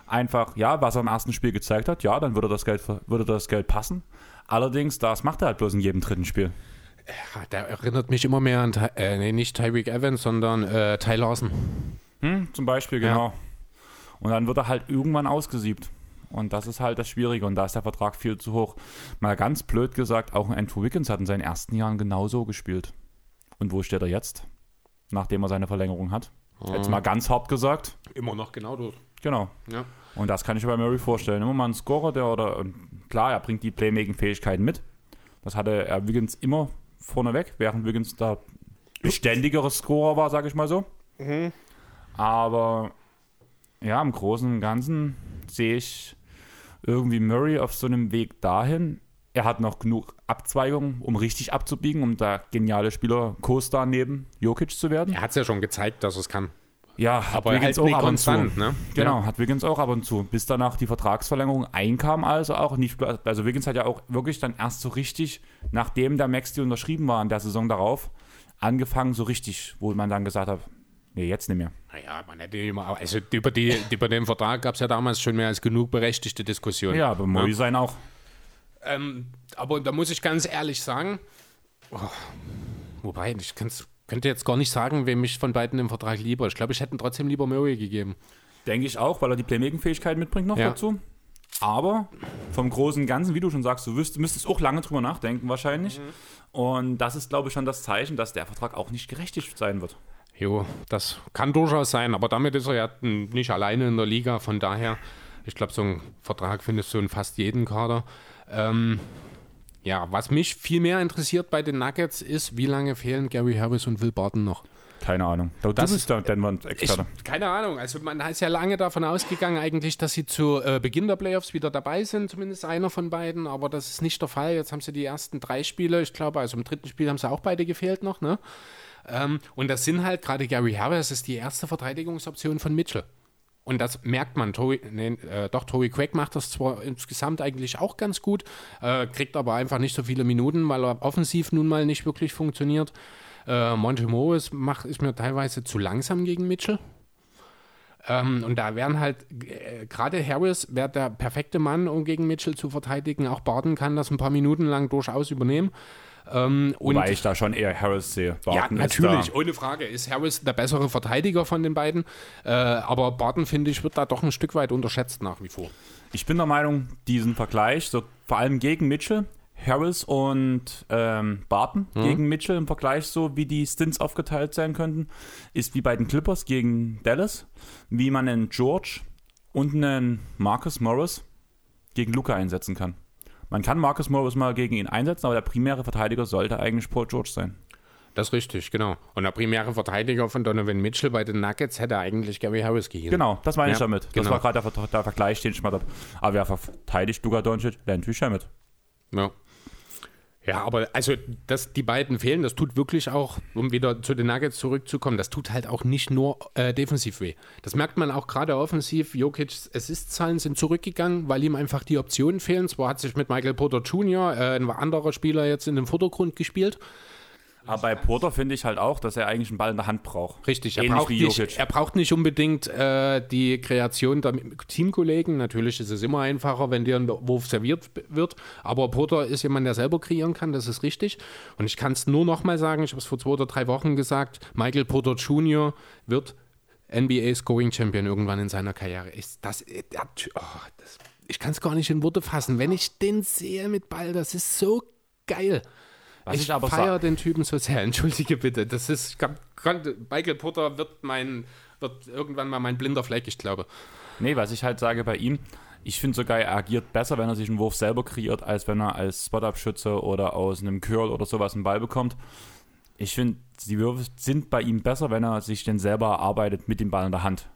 Einfach, ja, was er im ersten Spiel gezeigt hat, ja, dann würde das Geld, würde das Geld passen. Allerdings, das macht er halt bloß in jedem dritten Spiel. Ja, Der erinnert mich immer mehr an, äh, nee, nicht Tyreek Evans, sondern äh, Ty Lawson. Hm, zum Beispiel, Ja. genau. Und dann wird er halt irgendwann ausgesiebt. Und das ist halt das Schwierige. Und da ist der Vertrag viel zu hoch. Mal ganz blöd gesagt, auch ein Andrew Wiggins hat in seinen ersten Jahren genauso gespielt. Und wo steht er jetzt? Nachdem er seine Verlängerung hat. Jetzt mal ganz hart gesagt. Immer noch genau dort. Genau. Ja. Und das kann ich mir bei Murray vorstellen. Immer mal ein Scorer, der oder klar, er bringt die Playmaking-Fähigkeiten mit. Das hatte er Wiggins immer vorneweg, während Wiggins da beständigere Scorer war, sage ich mal so. Aber ja, im Großen und Ganzen sehe ich irgendwie Murray auf so einem Weg dahin. Er hat noch genug Abzweigungen, um richtig abzubiegen, um da geniale Spieler Co-Star neben Jokic zu werden. Er hat es ja schon gezeigt, dass es kann. Ja, hat Aber halt nie konstant, ne? Genau, hat Wiggins auch ab und zu. Bis danach die Vertragsverlängerung einkam, also auch nicht. Also Wiggins hat ja auch wirklich dann erst so richtig, nachdem der Max-Deal unterschrieben war in der Saison darauf, angefangen so richtig, wo man dann gesagt hat, nee, jetzt nicht mehr. Naja, man hätte immer, also über, die, über den Vertrag gab es ja damals schon mehr als genug berechtigte Diskussionen. Ja, aber Murray sein auch. Ähm, aber da muss ich ganz ehrlich sagen, oh, wobei, ich kann's, könnte jetzt gar nicht sagen, wem ich von beiden im Vertrag lieber. Ich glaube, ich hätte trotzdem lieber Murray gegeben. Denke ich auch, weil er die Playmaking-Fähigkeit mitbringt noch Ja. dazu. Aber vom Großen und Ganzen, wie du schon sagst, du müsstest auch lange drüber nachdenken wahrscheinlich. Und das ist, glaube ich, schon das Zeichen, dass der Vertrag auch nicht gerechtigt sein wird. Jo, das kann durchaus sein, aber damit ist er ja nicht alleine in der Liga. Von daher, ich glaube, so einen Vertrag findest du in fast jedem Kader. Ähm, ja, was mich viel mehr interessiert bei den Nuggets ist, wie lange fehlen Gary Harris und Will Barton noch? Keine Ahnung. Du Das- bist der Denver-Experte. keine Ahnung. Also man ist ja lange davon ausgegangen eigentlich, dass sie zu äh, Beginn der Playoffs wieder dabei sind, zumindest einer von beiden, aber das ist nicht der Fall. Jetzt haben sie die ersten drei Spiele, ich glaube, also im dritten Spiel haben sie auch beide gefehlt noch, ne? Ähm, und das sind halt gerade Gary Harris ist die erste Verteidigungsoption von Mitchell. Und das merkt man. Tory, nee, äh, doch, Tory Craig macht das zwar insgesamt eigentlich auch ganz gut, äh, kriegt aber einfach nicht so viele Minuten, weil er offensiv nun mal nicht wirklich funktioniert. Äh, Monte Morris macht, ist mir teilweise zu langsam gegen Mitchell. Ähm, und da wären halt, äh, gerade Harris wäre der perfekte Mann, um gegen Mitchell zu verteidigen. Auch Barton kann das ein paar Minuten lang durchaus übernehmen. Ähm, Wobei ich da schon eher Harris sehe. Barton ja, natürlich, ohne Frage ist Harris der bessere Verteidiger von den beiden. Äh, aber Barton, finde ich, wird da doch ein Stück weit unterschätzt nach wie vor. Ich bin der Meinung, diesen Vergleich, so vor allem gegen Mitchell, Harris und ähm, Barton mhm. gegen Mitchell im Vergleich, so wie die Stints aufgeteilt sein könnten, ist wie bei den Clippers gegen Dallas, wie man einen George und einen Marcus Morris gegen Luca einsetzen kann. Man kann Marcus Morris mal gegen ihn einsetzen, aber der primäre Verteidiger sollte eigentlich Paul George sein. Das ist richtig, genau. Und der primäre Verteidiger von Donovan Mitchell bei den Nuggets hätte eigentlich Gary Harris gegeben. Genau, das meine ja, ich damit. Das genau. war gerade der, der, Vergleich, den ich mal habe. Aber wer verteidigt Luka Doncic? Landry Shamet. Ja. Ja, aber also, dass die beiden fehlen, das tut wirklich auch, um wieder zu den Nuggets zurückzukommen, das tut halt auch nicht nur äh, defensiv weh. Das merkt man auch gerade offensiv. Jokic's Assist-Zahlen sind zurückgegangen, weil ihm einfach die Optionen fehlen. Zwar hat sich mit Michael Porter Jr., äh, ein anderer Spieler, jetzt in den Vordergrund gespielt. Aber bei Porter finde ich halt auch, dass er eigentlich einen Ball in der Hand braucht. Richtig, er, braucht nicht, er braucht nicht unbedingt äh, die Kreation der Teamkollegen. Natürlich ist es immer einfacher, wenn dir ein Wurf serviert wird. Aber Porter ist jemand, der selber kreieren kann, das ist richtig. Und ich kann es nur noch mal sagen, ich habe es vor zwei oder drei Wochen gesagt, Michael Porter Jr. wird NBA Scoring Champion irgendwann in seiner Karriere. Ist das, äh, oh, das ich kann es gar nicht in Worte fassen. Wenn ich den sehe mit Ball, das ist so geil. Was ich, ich aber feiere den Typen so sehr. [LAUGHS] Entschuldige bitte. Das ist, Michael Potter wird mein, wird irgendwann mal mein blinder Fleck, ich glaube. Nee, was ich halt sage bei ihm, ich finde sogar, er agiert besser, wenn er sich einen Wurf selber kreiert, als wenn er als Spot-Up-Schütze oder aus einem Curl oder sowas einen Ball bekommt. Ich finde, die Würfe sind bei ihm besser, wenn er sich den selber erarbeitet mit dem Ball in der Hand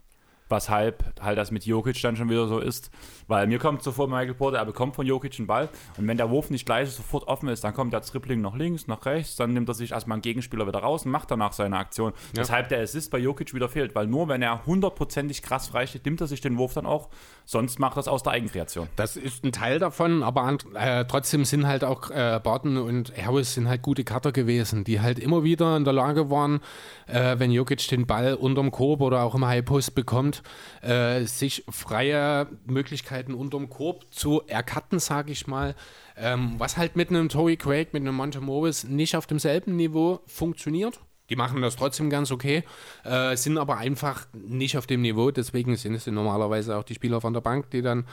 weshalb halt das mit Jokic dann schon wieder so ist. Weil mir kommt sofort Michael Porter, er bekommt von Jokic einen Ball und wenn der Wurf nicht gleich sofort offen ist, dann kommt der Tripling nach links, nach rechts, dann nimmt er sich erstmal einen Gegenspieler wieder raus und macht danach seine Aktion. Ja. Weshalb der Assist bei Jokic wieder fehlt, weil nur wenn er hundertprozentig krass freisteht, nimmt er sich den Wurf dann auch, sonst macht er es aus der Eigenkreation. Das ist ein Teil davon, aber äh, trotzdem sind halt auch äh, Barton und Harris sind halt gute Cutter gewesen, die halt immer wieder in der Lage waren, äh, wenn Jokic den Ball unterm Korb oder auch im High Post bekommt, äh, sich freie Möglichkeiten unterm Korb zu erkatten, sage ich mal. Ähm, was halt mit einem Tory Craig, mit einem Monte Morris nicht auf demselben Niveau funktioniert. Die machen das trotzdem ganz okay, äh, sind aber einfach nicht auf dem Niveau. Deswegen sind es normalerweise auch die Spieler von der Bank, die dann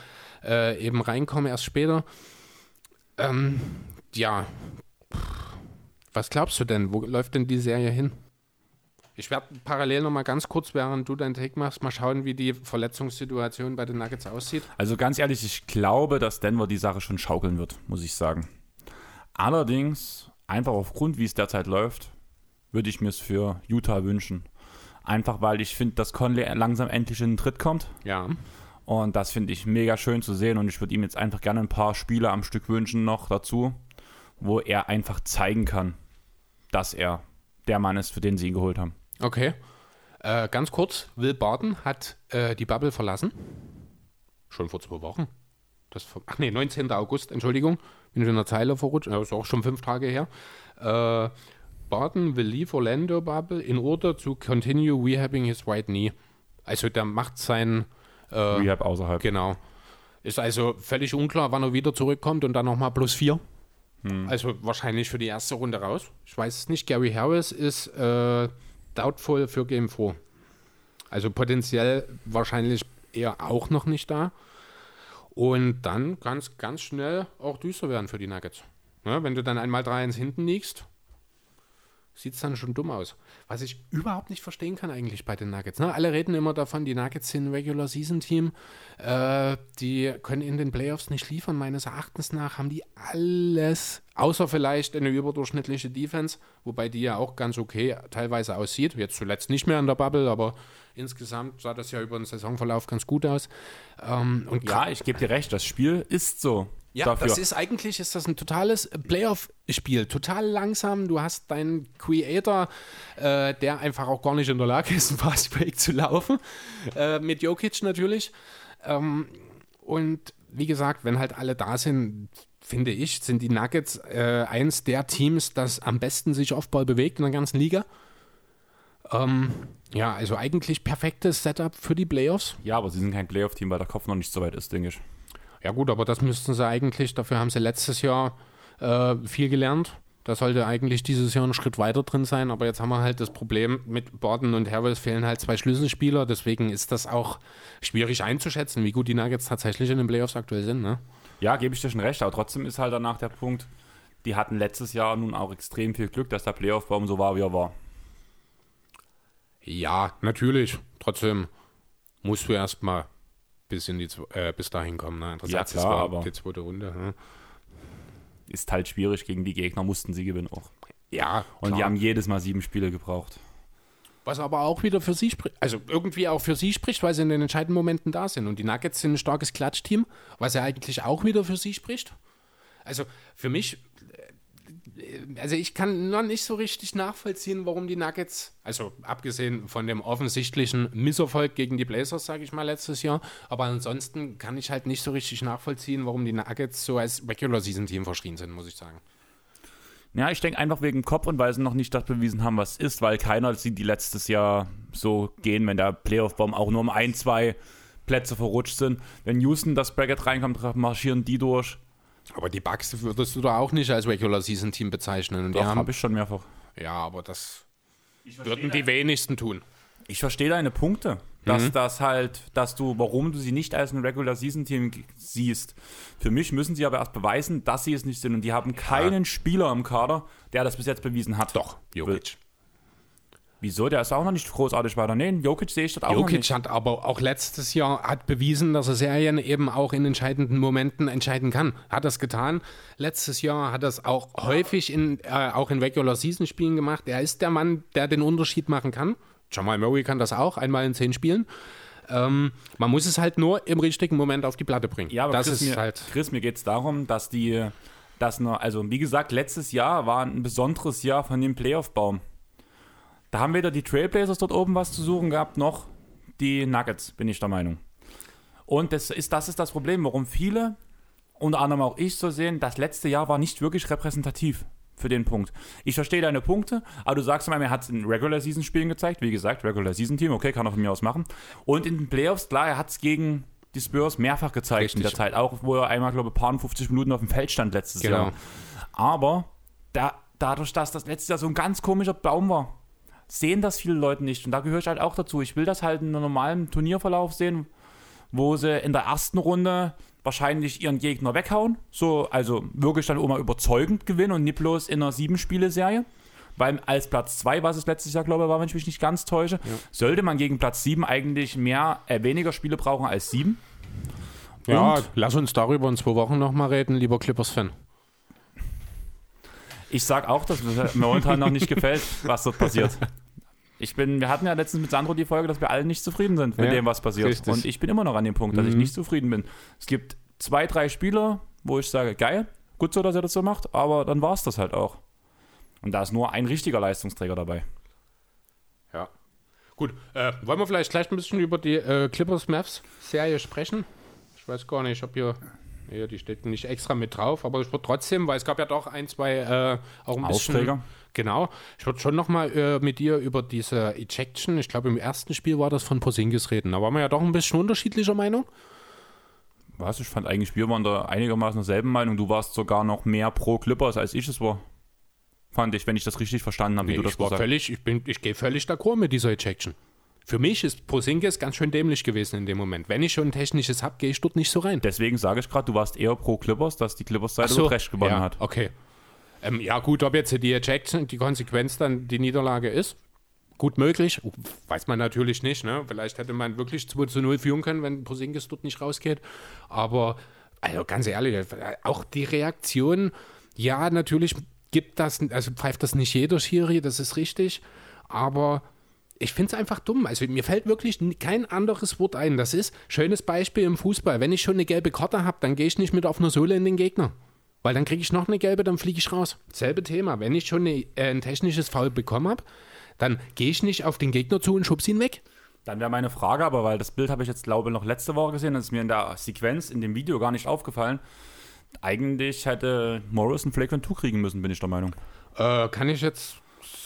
äh, eben reinkommen, erst später. Ähm, ja, was glaubst du denn? Wo läuft denn die Serie hin? Ich werde parallel noch mal ganz kurz, während du deinen Take machst, mal schauen, wie die Verletzungssituation bei den Nuggets aussieht. Also ganz ehrlich, ich glaube, dass Denver die Sache schon schaukeln wird, muss ich sagen. Allerdings, einfach aufgrund, wie es derzeit läuft, würde ich mir es für Utah wünschen. Einfach weil ich finde, dass Conley langsam endlich in den Tritt kommt. Ja. Und das finde ich mega schön zu sehen. Und ich würde ihm jetzt einfach gerne ein paar Spiele am Stück wünschen noch dazu, wo er einfach zeigen kann, dass er der Mann ist, für den sie ihn geholt haben. Okay. Äh, ganz kurz, Will Barton hat äh, die Bubble verlassen. Schon vor zwei Wochen. Das, ach nee, 19. August, Entschuldigung. Bin ich in der Zeile verrutscht. Das ist auch schon fünf Tage her. Äh, Barton will leave Orlando Bubble in order to continue rehabbing his right knee. Also der macht sein äh, Rehab außerhalb. Genau. Ist also völlig unklar, wann er wieder zurückkommt und dann nochmal plus vier. Hm. Also wahrscheinlich für die erste Runde raus. Ich weiß es nicht. Gary Harris ist äh, doubtful für Game 4. Also potenziell wahrscheinlich eher auch noch nicht da. Und dann ganz, ganz schnell auch düster werden für die Nuggets. Ja, wenn du dann einmal 3-1 hinten liegst, sieht es dann schon dumm aus. Was ich überhaupt nicht verstehen kann eigentlich bei den Nuggets. Ne? Alle reden immer davon, die Nuggets sind ein Regular Season Team. Äh, die können in den Playoffs nicht liefern. Meines Erachtens nach haben die alles, außer vielleicht eine überdurchschnittliche Defense, wobei die ja auch ganz okay teilweise aussieht. Jetzt zuletzt nicht mehr in der Bubble, aber insgesamt sah das ja über den Saisonverlauf ganz gut aus. Ähm, und ja, ich gebe dir recht, das Spiel ist so. Ja, dafür. das ist eigentlich ist das ein totales Playoff-Spiel. Total langsam. Du hast deinen Creator, äh, der einfach auch gar nicht in der Lage ist, einen Fastbreak zu laufen. Äh, mit Jokic natürlich. Ähm, und wie gesagt, wenn halt alle da sind, finde ich, sind die Nuggets äh, eins der Teams, das am besten sich Offball bewegt in der ganzen Liga. Ähm, ja, also eigentlich perfektes Setup für die Playoffs. Ja, aber sie sind kein Playoff-Team, weil der Kopf noch nicht so weit ist, denke ich. Ja gut, aber das müssten sie eigentlich, dafür haben sie letztes Jahr äh, viel gelernt. Da sollte eigentlich dieses Jahr ein Schritt weiter drin sein, aber jetzt haben wir halt das Problem mit Borden und Harris fehlen halt zwei Schlüsselspieler, deswegen ist das auch schwierig einzuschätzen, wie gut die Nuggets tatsächlich in den Playoffs aktuell sind. Ne? Ja, gebe ich dir schon recht, aber trotzdem ist halt danach der Punkt, die hatten letztes Jahr nun auch extrem viel Glück, dass der Playoff-Baum so war, wie er war. Ja, natürlich. Trotzdem musst du erstmal bis, in die, äh, bis dahin kommen. Ne? Ja, klar, aber- die zweite Runde. Ne? Ist halt schwierig, gegen die Gegner mussten sie gewinnen auch. Ja, Und klar. die haben jedes Mal sieben Spiele gebraucht. Was aber auch wieder für sie spricht, also irgendwie auch für sie spricht, weil sie in den entscheidenden Momenten da sind. Und die Nuggets sind ein starkes Klatschteam, was ja eigentlich auch wieder für sie spricht. Also für mich, also ich kann noch nicht so richtig nachvollziehen, warum die Nuggets, also abgesehen von dem offensichtlichen Misserfolg gegen die Blazers, sage ich mal, letztes Jahr, aber ansonsten kann ich halt nicht so richtig nachvollziehen, warum die Nuggets so als Regular-Season-Team verschrien sind, muss ich sagen. Ja, ich denke einfach wegen Kopf und weil sie noch nicht das bewiesen haben, was ist, weil keiner sieht die letztes Jahr so gehen, wenn der Playoff-Baum auch nur um ein, zwei Plätze verrutscht sind. Wenn Houston das Bracket reinkommt, marschieren die durch. Aber die Bucks würdest du da auch nicht als Regular-Season-Team bezeichnen. Und die Doch, haben habe ich schon mehrfach. Ja, aber das würden die wenigsten tun. Ich verstehe deine Punkte, dass das halt, dass du, warum du sie nicht als ein Regular Season Team siehst. Für mich müssen sie aber erst beweisen, dass sie es nicht sind und die haben keinen Spieler im Kader, der das bis jetzt bewiesen hat. Doch, Jokic. Wieso? Der ist auch noch nicht großartig weiter. Nee, Jokic sehe ich dort auch noch Jokic nicht. hat aber auch letztes Jahr hat bewiesen, dass er Serien eben auch in entscheidenden Momenten entscheiden kann. Hat das getan. Letztes Jahr hat er es auch häufig in, äh, auch in Regular Season Spielen gemacht. Er ist der Mann, der den Unterschied machen kann. Jamal Murray kann das auch, einmal in zehn Spielen. Ähm, man muss es halt nur im richtigen Moment auf die Platte bringen. Ja, aber das Chris, ist mir, halt. Chris, mir geht es darum, dass die, dass noch, also wie gesagt, letztes Jahr war ein besonderes Jahr von dem Playoff-Baum. Da haben weder die Trailblazers dort oben was zu suchen gehabt, noch die Nuggets, bin ich der Meinung. Und das ist, das ist das Problem, warum viele, unter anderem auch ich, so sehen, das letzte Jahr war nicht wirklich repräsentativ für den Punkt. Ich verstehe deine Punkte, aber du sagst mal, er hat es in Regular Season Spielen gezeigt, wie gesagt, Regular Season Team, okay, kann er von mir aus machen. Und in den Playoffs, klar, er hat es gegen die Spurs mehrfach gezeigt in der Richtig. Zeit, auch wo er einmal, glaube ich, ein paar 50 Minuten auf dem Feld stand letztes Genau. Jahr. Aber da, dadurch, dass das letztes Jahr so ein ganz komischer Baum war, sehen das viele Leute nicht. Und da gehöre ich halt auch dazu. Ich will das halt in einem normalen Turnierverlauf sehen, wo sie in der ersten Runde wahrscheinlich ihren Gegner weghauen. So, also wirklich dann auch mal überzeugend gewinnen und nicht bloß in einer Sieben-Spiele-Serie. Weil als Platz 2, was es letztes Jahr, glaube ich, war, wenn ich mich nicht ganz täusche, sollte man gegen Platz 7 eigentlich mehr, äh, weniger Spiele brauchen als 7. Ja, Und? lass uns darüber in zwei Wochen nochmal reden, lieber Clippers-Fan. Ich sag auch, dass mir momentan noch nicht gefällt, was dort passiert. Ich bin, wir hatten ja letztens mit Sandro die Folge, dass wir alle nicht zufrieden sind mit Ja, dem, was passiert. richtig. Und ich bin immer noch an dem Punkt, dass ich Mhm. nicht zufrieden bin. Es gibt zwei, drei Spieler, wo ich sage, geil, gut so, dass er das so macht, aber dann war es das halt auch. Und da ist nur ein richtiger Leistungsträger dabei. Ja. Gut, äh, wollen wir vielleicht gleich ein bisschen über die äh, Clippers Mavs Serie sprechen? Ich weiß gar nicht, ob hier. Nee, die steht nicht extra mit drauf, aber ich würde trotzdem, weil es gab ja doch ein, zwei äh, auch ein bisschen. Aufträger. Genau. Ich würde schon nochmal äh, mit dir über diese Ejection, ich glaube im ersten Spiel war das von Porzingis reden. Da waren wir ja doch ein bisschen unterschiedlicher Meinung. Was? Ich fand eigentlich, wir waren da einigermaßen derselben Meinung. Du warst sogar noch mehr pro Clippers, als ich es war. Fand ich, wenn ich das richtig verstanden habe, wie Nee, du das war gesagt hast. völlig, ich, bin, ich gehe völlig d'accord mit dieser Ejection. Für mich ist Porzingis ganz schön dämlich gewesen in dem Moment. Wenn ich schon ein technisches habe, gehe ich dort nicht so rein. Deswegen sage ich gerade, du warst eher pro Clippers, dass die Clippers-Seite so, recht gewonnen ja, hat. Okay. Ähm, ja, gut, ob jetzt die Ejection, die Konsequenz dann die Niederlage ist, gut möglich. Weiß man natürlich nicht. Ne? Vielleicht hätte man wirklich 2 zu 0 führen können, wenn Posingis dort nicht rausgeht. Aber, also ganz ehrlich, auch die Reaktion, ja, natürlich gibt das, also pfeift das nicht jeder Schiri, das ist richtig. Aber ich finde es einfach dumm. Also mir fällt wirklich kein anderes Wort ein. Das ist schönes Beispiel im Fußball. Wenn ich schon eine gelbe Karte habe, dann gehe ich nicht mit auf einer Sohle in den Gegner. Weil dann kriege ich noch eine gelbe, dann fliege ich raus. Selbe Thema. Wenn ich schon eine, äh, ein technisches Foul bekommen habe, dann gehe ich nicht auf den Gegner zu und schubse ihn weg. Dann wäre meine Frage, aber weil das Bild habe ich jetzt, glaube ich, noch letzte Woche gesehen, das ist mir in der Sequenz, in dem Video gar nicht aufgefallen. Eigentlich hätte Morris ein Flagrant 2 kriegen müssen, bin ich der Meinung. Äh, kann ich jetzt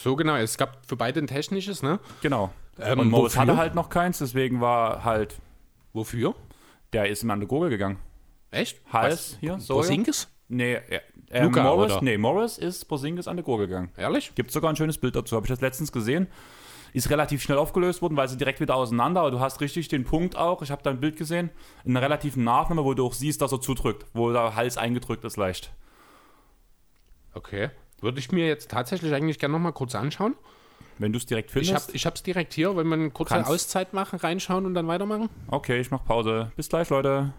so genau. Es gab für beide ein technisches, ne? Genau. Ähm, Und Morris wofür? hatte halt noch keins, deswegen war halt, Wofür? der ist ihm an die Gurgel gegangen. Echt? Hals hier, so. Porzingis? Nee, äh, äh, Luka, Morris, oder? nee, Morris ist Porzingis an die Gurgel gegangen. Ehrlich? Gibt sogar ein schönes Bild dazu, habe ich das letztens gesehen. Ist relativ schnell aufgelöst worden, weil sie direkt wieder auseinander, aber du hast richtig den Punkt auch, ich habe da ein Bild gesehen, in einer relativen Nachnahme, wo du auch siehst, dass er zudrückt, wo der Hals eingedrückt ist leicht. Okay. Würde ich mir jetzt tatsächlich eigentlich gerne nochmal kurz anschauen. Wenn du es direkt Ich findest. habe ich hab's direkt hier, wenn wir eine kurze Kannst- Auszeit machen, reinschauen und dann weitermachen. okay, ich mach Pause. Bis gleich, Leute.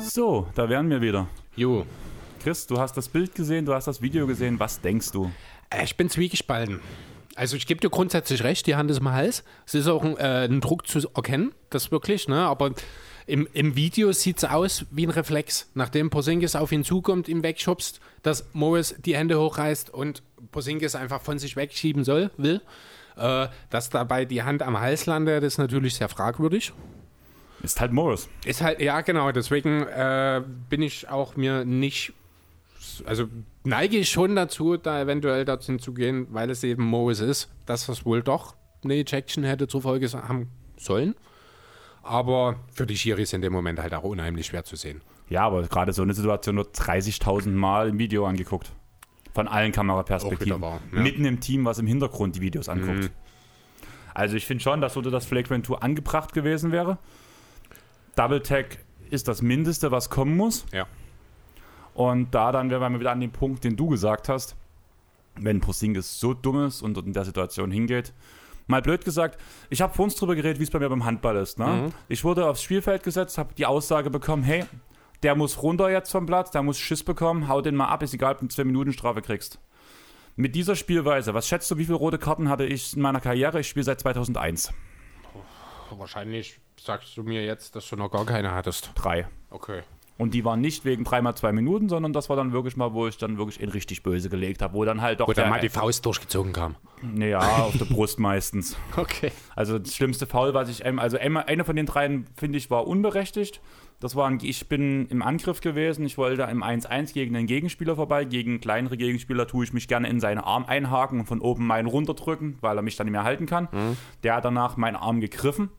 So, da wären wir wieder. Jo. Chris, du hast das Bild gesehen, du hast das Video gesehen. Was denkst du? Äh, Ich bin zwiegespalten. Also ich gebe dir grundsätzlich recht, die Hand ist im Hals. Es ist auch ein, äh, ein Druck zu erkennen, das wirklich, ne? Aber im, im Video sieht es aus wie ein Reflex. Nachdem Porzingis auf ihn zukommt, ihn wegschubst, dass Morris die Hände hochreißt und Porzingis einfach von sich wegschieben soll, will. Äh, dass dabei die Hand am Hals landet, ist natürlich sehr fragwürdig. Ist halt Morris. Ist halt, ja, genau, deswegen äh, bin ich auch mir nicht, also neige ich schon dazu, da eventuell dazu zu gehen, weil es eben Morris ist, dass das wohl doch eine Ejection hätte zur Folge haben sollen. Aber für die Schiris in dem Moment halt auch unheimlich schwer zu sehen. Ja, aber gerade so eine Situation wird 30.000 Mal im Video angeguckt. Von allen Kameraperspektiven. Wahr, ja. Mitten im Team, was im Hintergrund die Videos anguckt. Mhm. Also ich finde schon, dass so das Flagrant 2 angebracht gewesen wäre. Double Tag ist das Mindeste, was kommen muss. Ja. Und da dann wären wir wieder an dem Punkt, den du gesagt hast. Wenn Porzingis so dumm ist und in der Situation hingeht. Mal blöd gesagt, ich habe vor uns drüber geredet, wie es bei mir beim Handball ist. Ne? Mhm. Ich wurde aufs Spielfeld gesetzt, habe die Aussage bekommen, hey, der muss runter jetzt vom Platz, der muss Schiss bekommen, hau den mal ab, ist egal, ob du eine 2 Minuten Strafe kriegst. Mit dieser Spielweise, was schätzt du, wie viele rote Karten hatte ich in meiner Karriere? Ich spiele seit 2001. Wahrscheinlich sagst du mir jetzt, dass du noch gar keine hattest. Drei. Okay. Und die waren nicht wegen dreimal zwei Minuten, sondern das war dann wirklich mal, wo ich dann wirklich in richtig böse gelegt habe, wo dann halt doch Wo dann mal die Faust durchgezogen kam. naja, auf der Brust meistens. [LAUGHS] Okay. Also das schlimmste Foul, was ich, ähm, also einmal- eine von den dreien, finde ich, war unberechtigt. Das war ein, ich bin im Angriff gewesen, ich wollte im 1-1 gegen den Gegenspieler vorbei. Gegen kleinere Gegenspieler tue ich mich gerne in seinen Arm einhaken und von oben meinen runterdrücken, weil er mich dann nicht mehr halten kann. Der hat danach meinen Arm gegriffen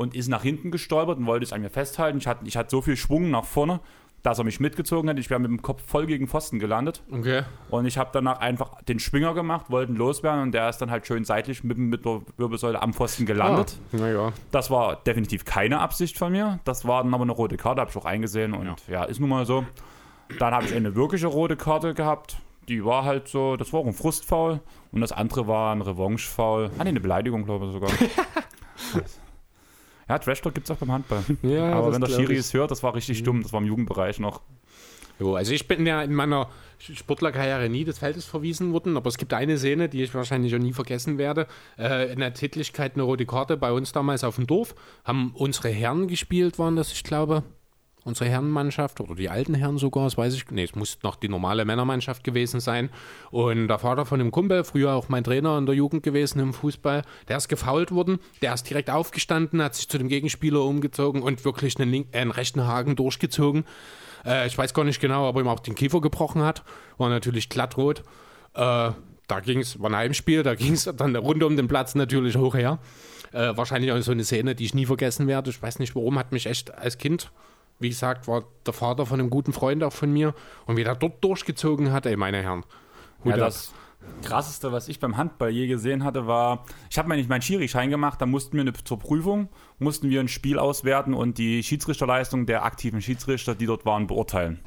und ist nach hinten gestolpert und wollte es an mir festhalten. Ich hatte, ich hatte so viel Schwung nach vorne, dass er mich mitgezogen hat. Ich wäre mit dem Kopf voll gegen Pfosten gelandet. Okay. Und ich habe danach einfach den Schwinger gemacht, wollten loswerden und der ist dann halt schön seitlich mit, mit der Wirbelsäule am Pfosten gelandet. Ah, naja. Das war definitiv keine Absicht von mir. Das war dann aber eine rote Karte, habe ich auch eingesehen und ja. ist nun mal so. Dann habe ich eine wirkliche rote Karte gehabt. Die war halt so, das war auch ein Frustfoul und das andere war ein Revanche-Foul. Ah, nee, eine Beleidigung, glaube ich sogar. [LAUGHS] ja, Trash Talk gibt es auch beim Handball. [LAUGHS] Ja, aber wenn der Schiri. Mhm. es hört, das war richtig dumm. Das war im Jugendbereich noch. Jo, also ich bin ja in meiner Sportlerkarriere nie des Feldes verwiesen worden, aber es gibt eine Szene, die ich wahrscheinlich auch nie vergessen werde. Äh, in der Tätigkeit eine rote Karte bei uns damals auf dem Dorf. Haben unsere Herren gespielt, waren das, ich glaube, unsere Herrenmannschaft oder die alten Herren sogar, das weiß ich. Nee, es muss noch die normale Männermannschaft gewesen sein. Und der Vater von dem Kumpel, früher auch mein Trainer in der Jugend gewesen im Fußball, der ist gefault worden, der ist direkt aufgestanden, hat sich zu dem Gegenspieler umgezogen und wirklich einen, link- äh, einen rechten Haken durchgezogen. Äh, ich weiß gar nicht genau, ob er ihm auch den Kiefer gebrochen hat. War natürlich glattrot. Äh, da ging es, war ein Heimspiel, da ging es dann rund um den Platz natürlich hoch her. Äh, wahrscheinlich auch so eine Szene, die ich nie vergessen werde. Ich weiß nicht warum, hat mich echt als Kind, wie gesagt, war der Vater von einem guten Freund auch von mir. Und wie der dort durchgezogen hat, ey, meine Herren. Hut Ja, das krasseste, was ich beim Handball je gesehen hatte, war, ich habe mir nicht meinen Schiri-Schein gemacht, da mussten wir eine, zur Prüfung, mussten wir ein Spiel auswerten und die Schiedsrichterleistung der aktiven Schiedsrichter, die dort waren, beurteilen.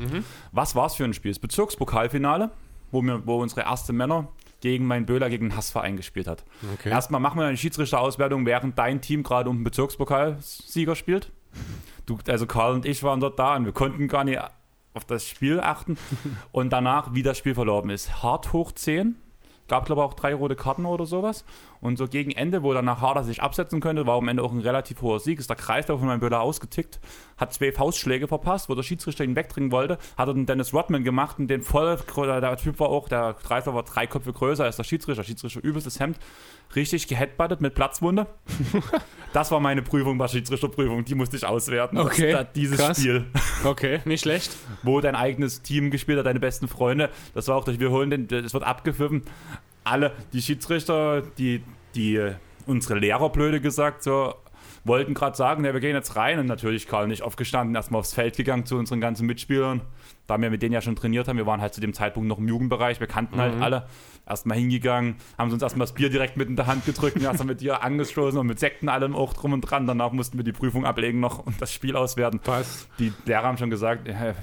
Was war es für ein Spiel? Das Bezirkspokalfinale, wo, wir, wo unsere erste Männer gegen meinen Böhler gegen den Hassverein gespielt hat. Okay. Erstmal machen wir eine Schiedsrichterauswertung, während dein Team gerade um den Bezirkspokalsieger spielt. Du, also Karl und ich waren dort da und wir konnten gar nicht auf das Spiel achten. [LAUGHS] Und danach, wie das Spiel verlaufen ist. Hart hoch 10. Gab, glaube ich, auch drei rote Karten oder sowas. Und so gegen Ende, wo danach Harder sich absetzen könnte, war am Ende auch ein relativ hoher Sieg. Ist der Kreislauf von meinem Böller ausgetickt, hat zwei Faustschläge verpasst, wo der Schiedsrichter ihn wegdringen wollte, hat er den Dennis Rodman gemacht und den voll, der Typ war auch, der Kreislauf war drei Köpfe größer als der Schiedsrichter. Schiedsrichter übelstes Hemd, richtig geheadbuttet mit Platzwunde. [LAUGHS] das war meine Prüfung, war Schiedsrichterprüfung, die musste ich auswerten. Okay, Das, dieses krass. Spiel Okay, nicht schlecht. wo dein eigenes Team gespielt hat, deine besten Freunde. Das war auch, durch, wir holen den, es wird abgepfiffen. Alle, die Schiedsrichter, die, die, äh, unsere Lehrer, blöde gesagt, so, wollten gerade sagen, ja, wir gehen jetzt rein. Und natürlich Karl nicht aufgestanden, erstmal aufs Feld gegangen zu unseren ganzen Mitspielern. Da wir mit denen ja schon trainiert haben, wir waren halt zu dem Zeitpunkt noch im Jugendbereich, wir kannten halt alle. Erstmal hingegangen, haben sie uns erstmal das Bier direkt mit in der Hand gedrückt und erstmal mit dir angestoßen und mit Sekten allem auch drum und dran. Danach mussten wir die Prüfung ablegen noch und das Spiel auswerten. Was? Die Lehrer haben schon gesagt, ja,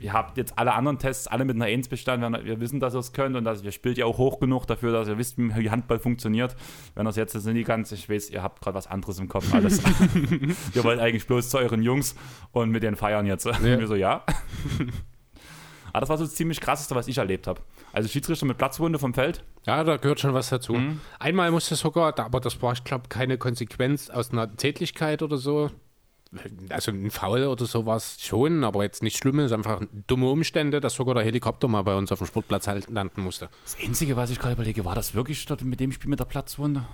ihr habt jetzt alle anderen Tests alle mit einer 1 bestanden. Wir, wir wissen, dass ihr es könnt und dass ihr spielt ja auch hoch genug dafür, dass ihr wisst, wie Handball funktioniert. Wenn das jetzt sind die ganz, ich weiß, ihr habt gerade was anderes im Kopf alles. [LAUGHS] ihr wollt eigentlich bloß zu euren Jungs und mit denen feiern jetzt. Ja. Wir so, ja. Aber das war so das ziemlich krasseste, was ich erlebt habe. Also Schiedsrichter mit Platzwunde vom Feld. Ja, da gehört schon was dazu. Einmal musste sogar, aber das war, ich glaube, keine Konsequenz aus einer Tätlichkeit oder so. Also ein Foul oder sowas schon, aber jetzt nicht Schlimmes, einfach dumme Umstände, dass sogar der Helikopter mal bei uns auf dem Sportplatz halt landen musste. Das Einzige, was ich gerade überlege, war das wirklich mit dem Spiel mit der Platzwunde?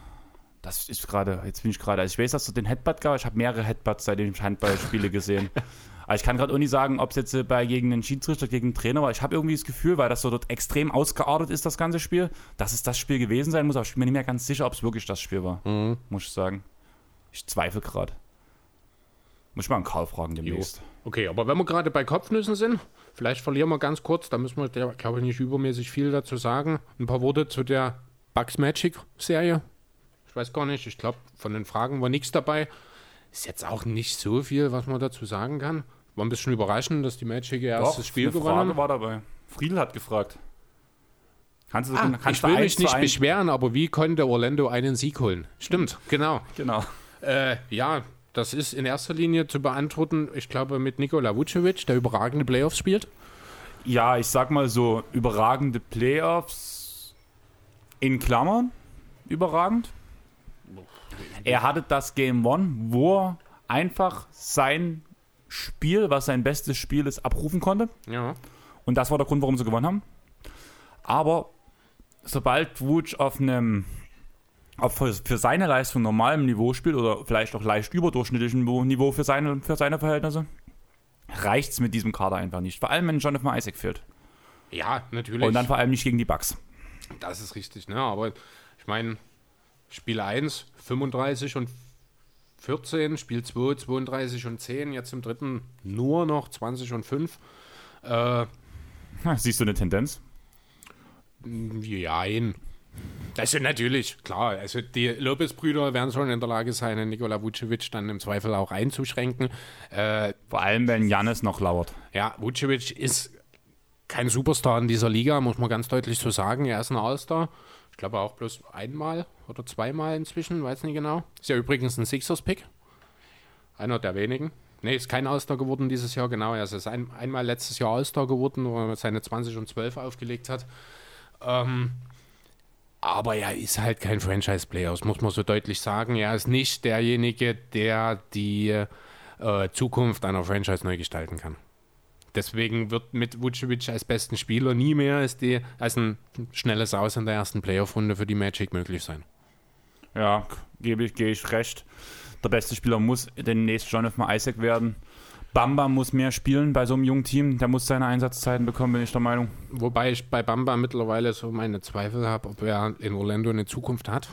Das ist gerade, jetzt bin ich gerade, also ich weiß, dass du den Headbutt gab, ich habe mehrere Headbutts seitdem ich Handballspiele gesehen. [LAUGHS] Aber ich kann gerade auch nicht sagen, ob es jetzt äh, bei gegen einen Schiedsrichter, gegen einen Trainer war. Ich habe irgendwie das Gefühl, weil das so dort extrem ausgeartet ist, das ganze Spiel, dass es das Spiel gewesen sein muss. Aber ich bin mir nicht mehr ganz sicher, ob es wirklich das Spiel war. Muss ich sagen. Ich zweifle gerade. Muss ich mal einen Karl fragen demnächst. Okay, aber wenn wir gerade bei Kopfnüssen sind, vielleicht verlieren wir ganz kurz, da müssen wir, glaube ich, nicht übermäßig viel dazu sagen. Ein paar Worte zu der Bugs Magic Serie. Ich weiß gar nicht, ich glaube, von den Fragen war nichts dabei. Ist jetzt auch nicht so viel, was man dazu sagen kann. War ein bisschen überraschend, dass die Magic ihr erstes Spiel eine gewonnen Frage haben. war dabei. Friedel hat gefragt. Kannst du, Ah, kannst ich will mich nicht beschweren, aber wie konnte Orlando einen Sieg holen? Stimmt, genau. Genau. Äh, ja, das ist in erster Linie zu beantworten, ich glaube, mit Nikola Vucevic, der überragende Playoffs spielt. Ja, ich sag mal so, überragende Playoffs in Klammern, überragend. Er hatte das Game One, wo er einfach sein Spiel, was sein bestes Spiel ist, abrufen konnte. Ja. Und das war der Grund, warum sie gewonnen haben. Aber sobald Vuce auf einem auf für, seine Leistung normalem Niveau spielt oder vielleicht auch leicht überdurchschnittlichem Niveau- für seine, für seine Verhältnisse, reicht es mit diesem Kader einfach nicht. Vor allem, wenn Jonathan Isaac fehlt. Ja, natürlich. Und dann vor allem nicht gegen die Bucks. das ist richtig, ne? Aber ich meine, Spiel 1, 35 und 14, Spiel 2, 32 und 10, jetzt im dritten nur noch 20 und 5. Äh, Siehst du eine Tendenz? Jein. Also natürlich, klar. Also die Lopez-Brüder werden schon in der Lage sein, den Nikola Vucevic dann im Zweifel auch einzuschränken. Äh, Vor allem, wenn Janis noch lauert. ja, Vucevic ist kein Superstar in dieser Liga, muss man ganz deutlich so sagen. Er ist ein All-Star. Ich glaube auch bloß einmal oder zweimal inzwischen, weiß nicht genau. Ist ja übrigens ein Sixers-Pick. Einer der wenigen. Nee, ist kein All-Star geworden dieses Jahr, genau. Er ist ein, einmal letztes Jahr All-Star geworden, wo er seine 20 und 12 aufgelegt hat. Ähm, aber er ist halt kein Franchise-Player, das muss man so deutlich sagen. Er ist nicht derjenige, der die äh, Zukunft einer Franchise neu gestalten kann. Deswegen wird mit Vucevic als besten Spieler nie mehr als, die, als ein schnelles Aus in der ersten Playoff-Runde für die Magic möglich sein. Ja, gebe ich, gehe ich recht. Der beste Spieler muss demnächst Jonathan Isaac werden. Bamba muss mehr spielen bei so einem jungen Team. Der muss seine Einsatzzeiten bekommen, bin ich der Meinung. Wobei ich bei Bamba mittlerweile so meine Zweifel habe, ob er in Orlando eine Zukunft hat.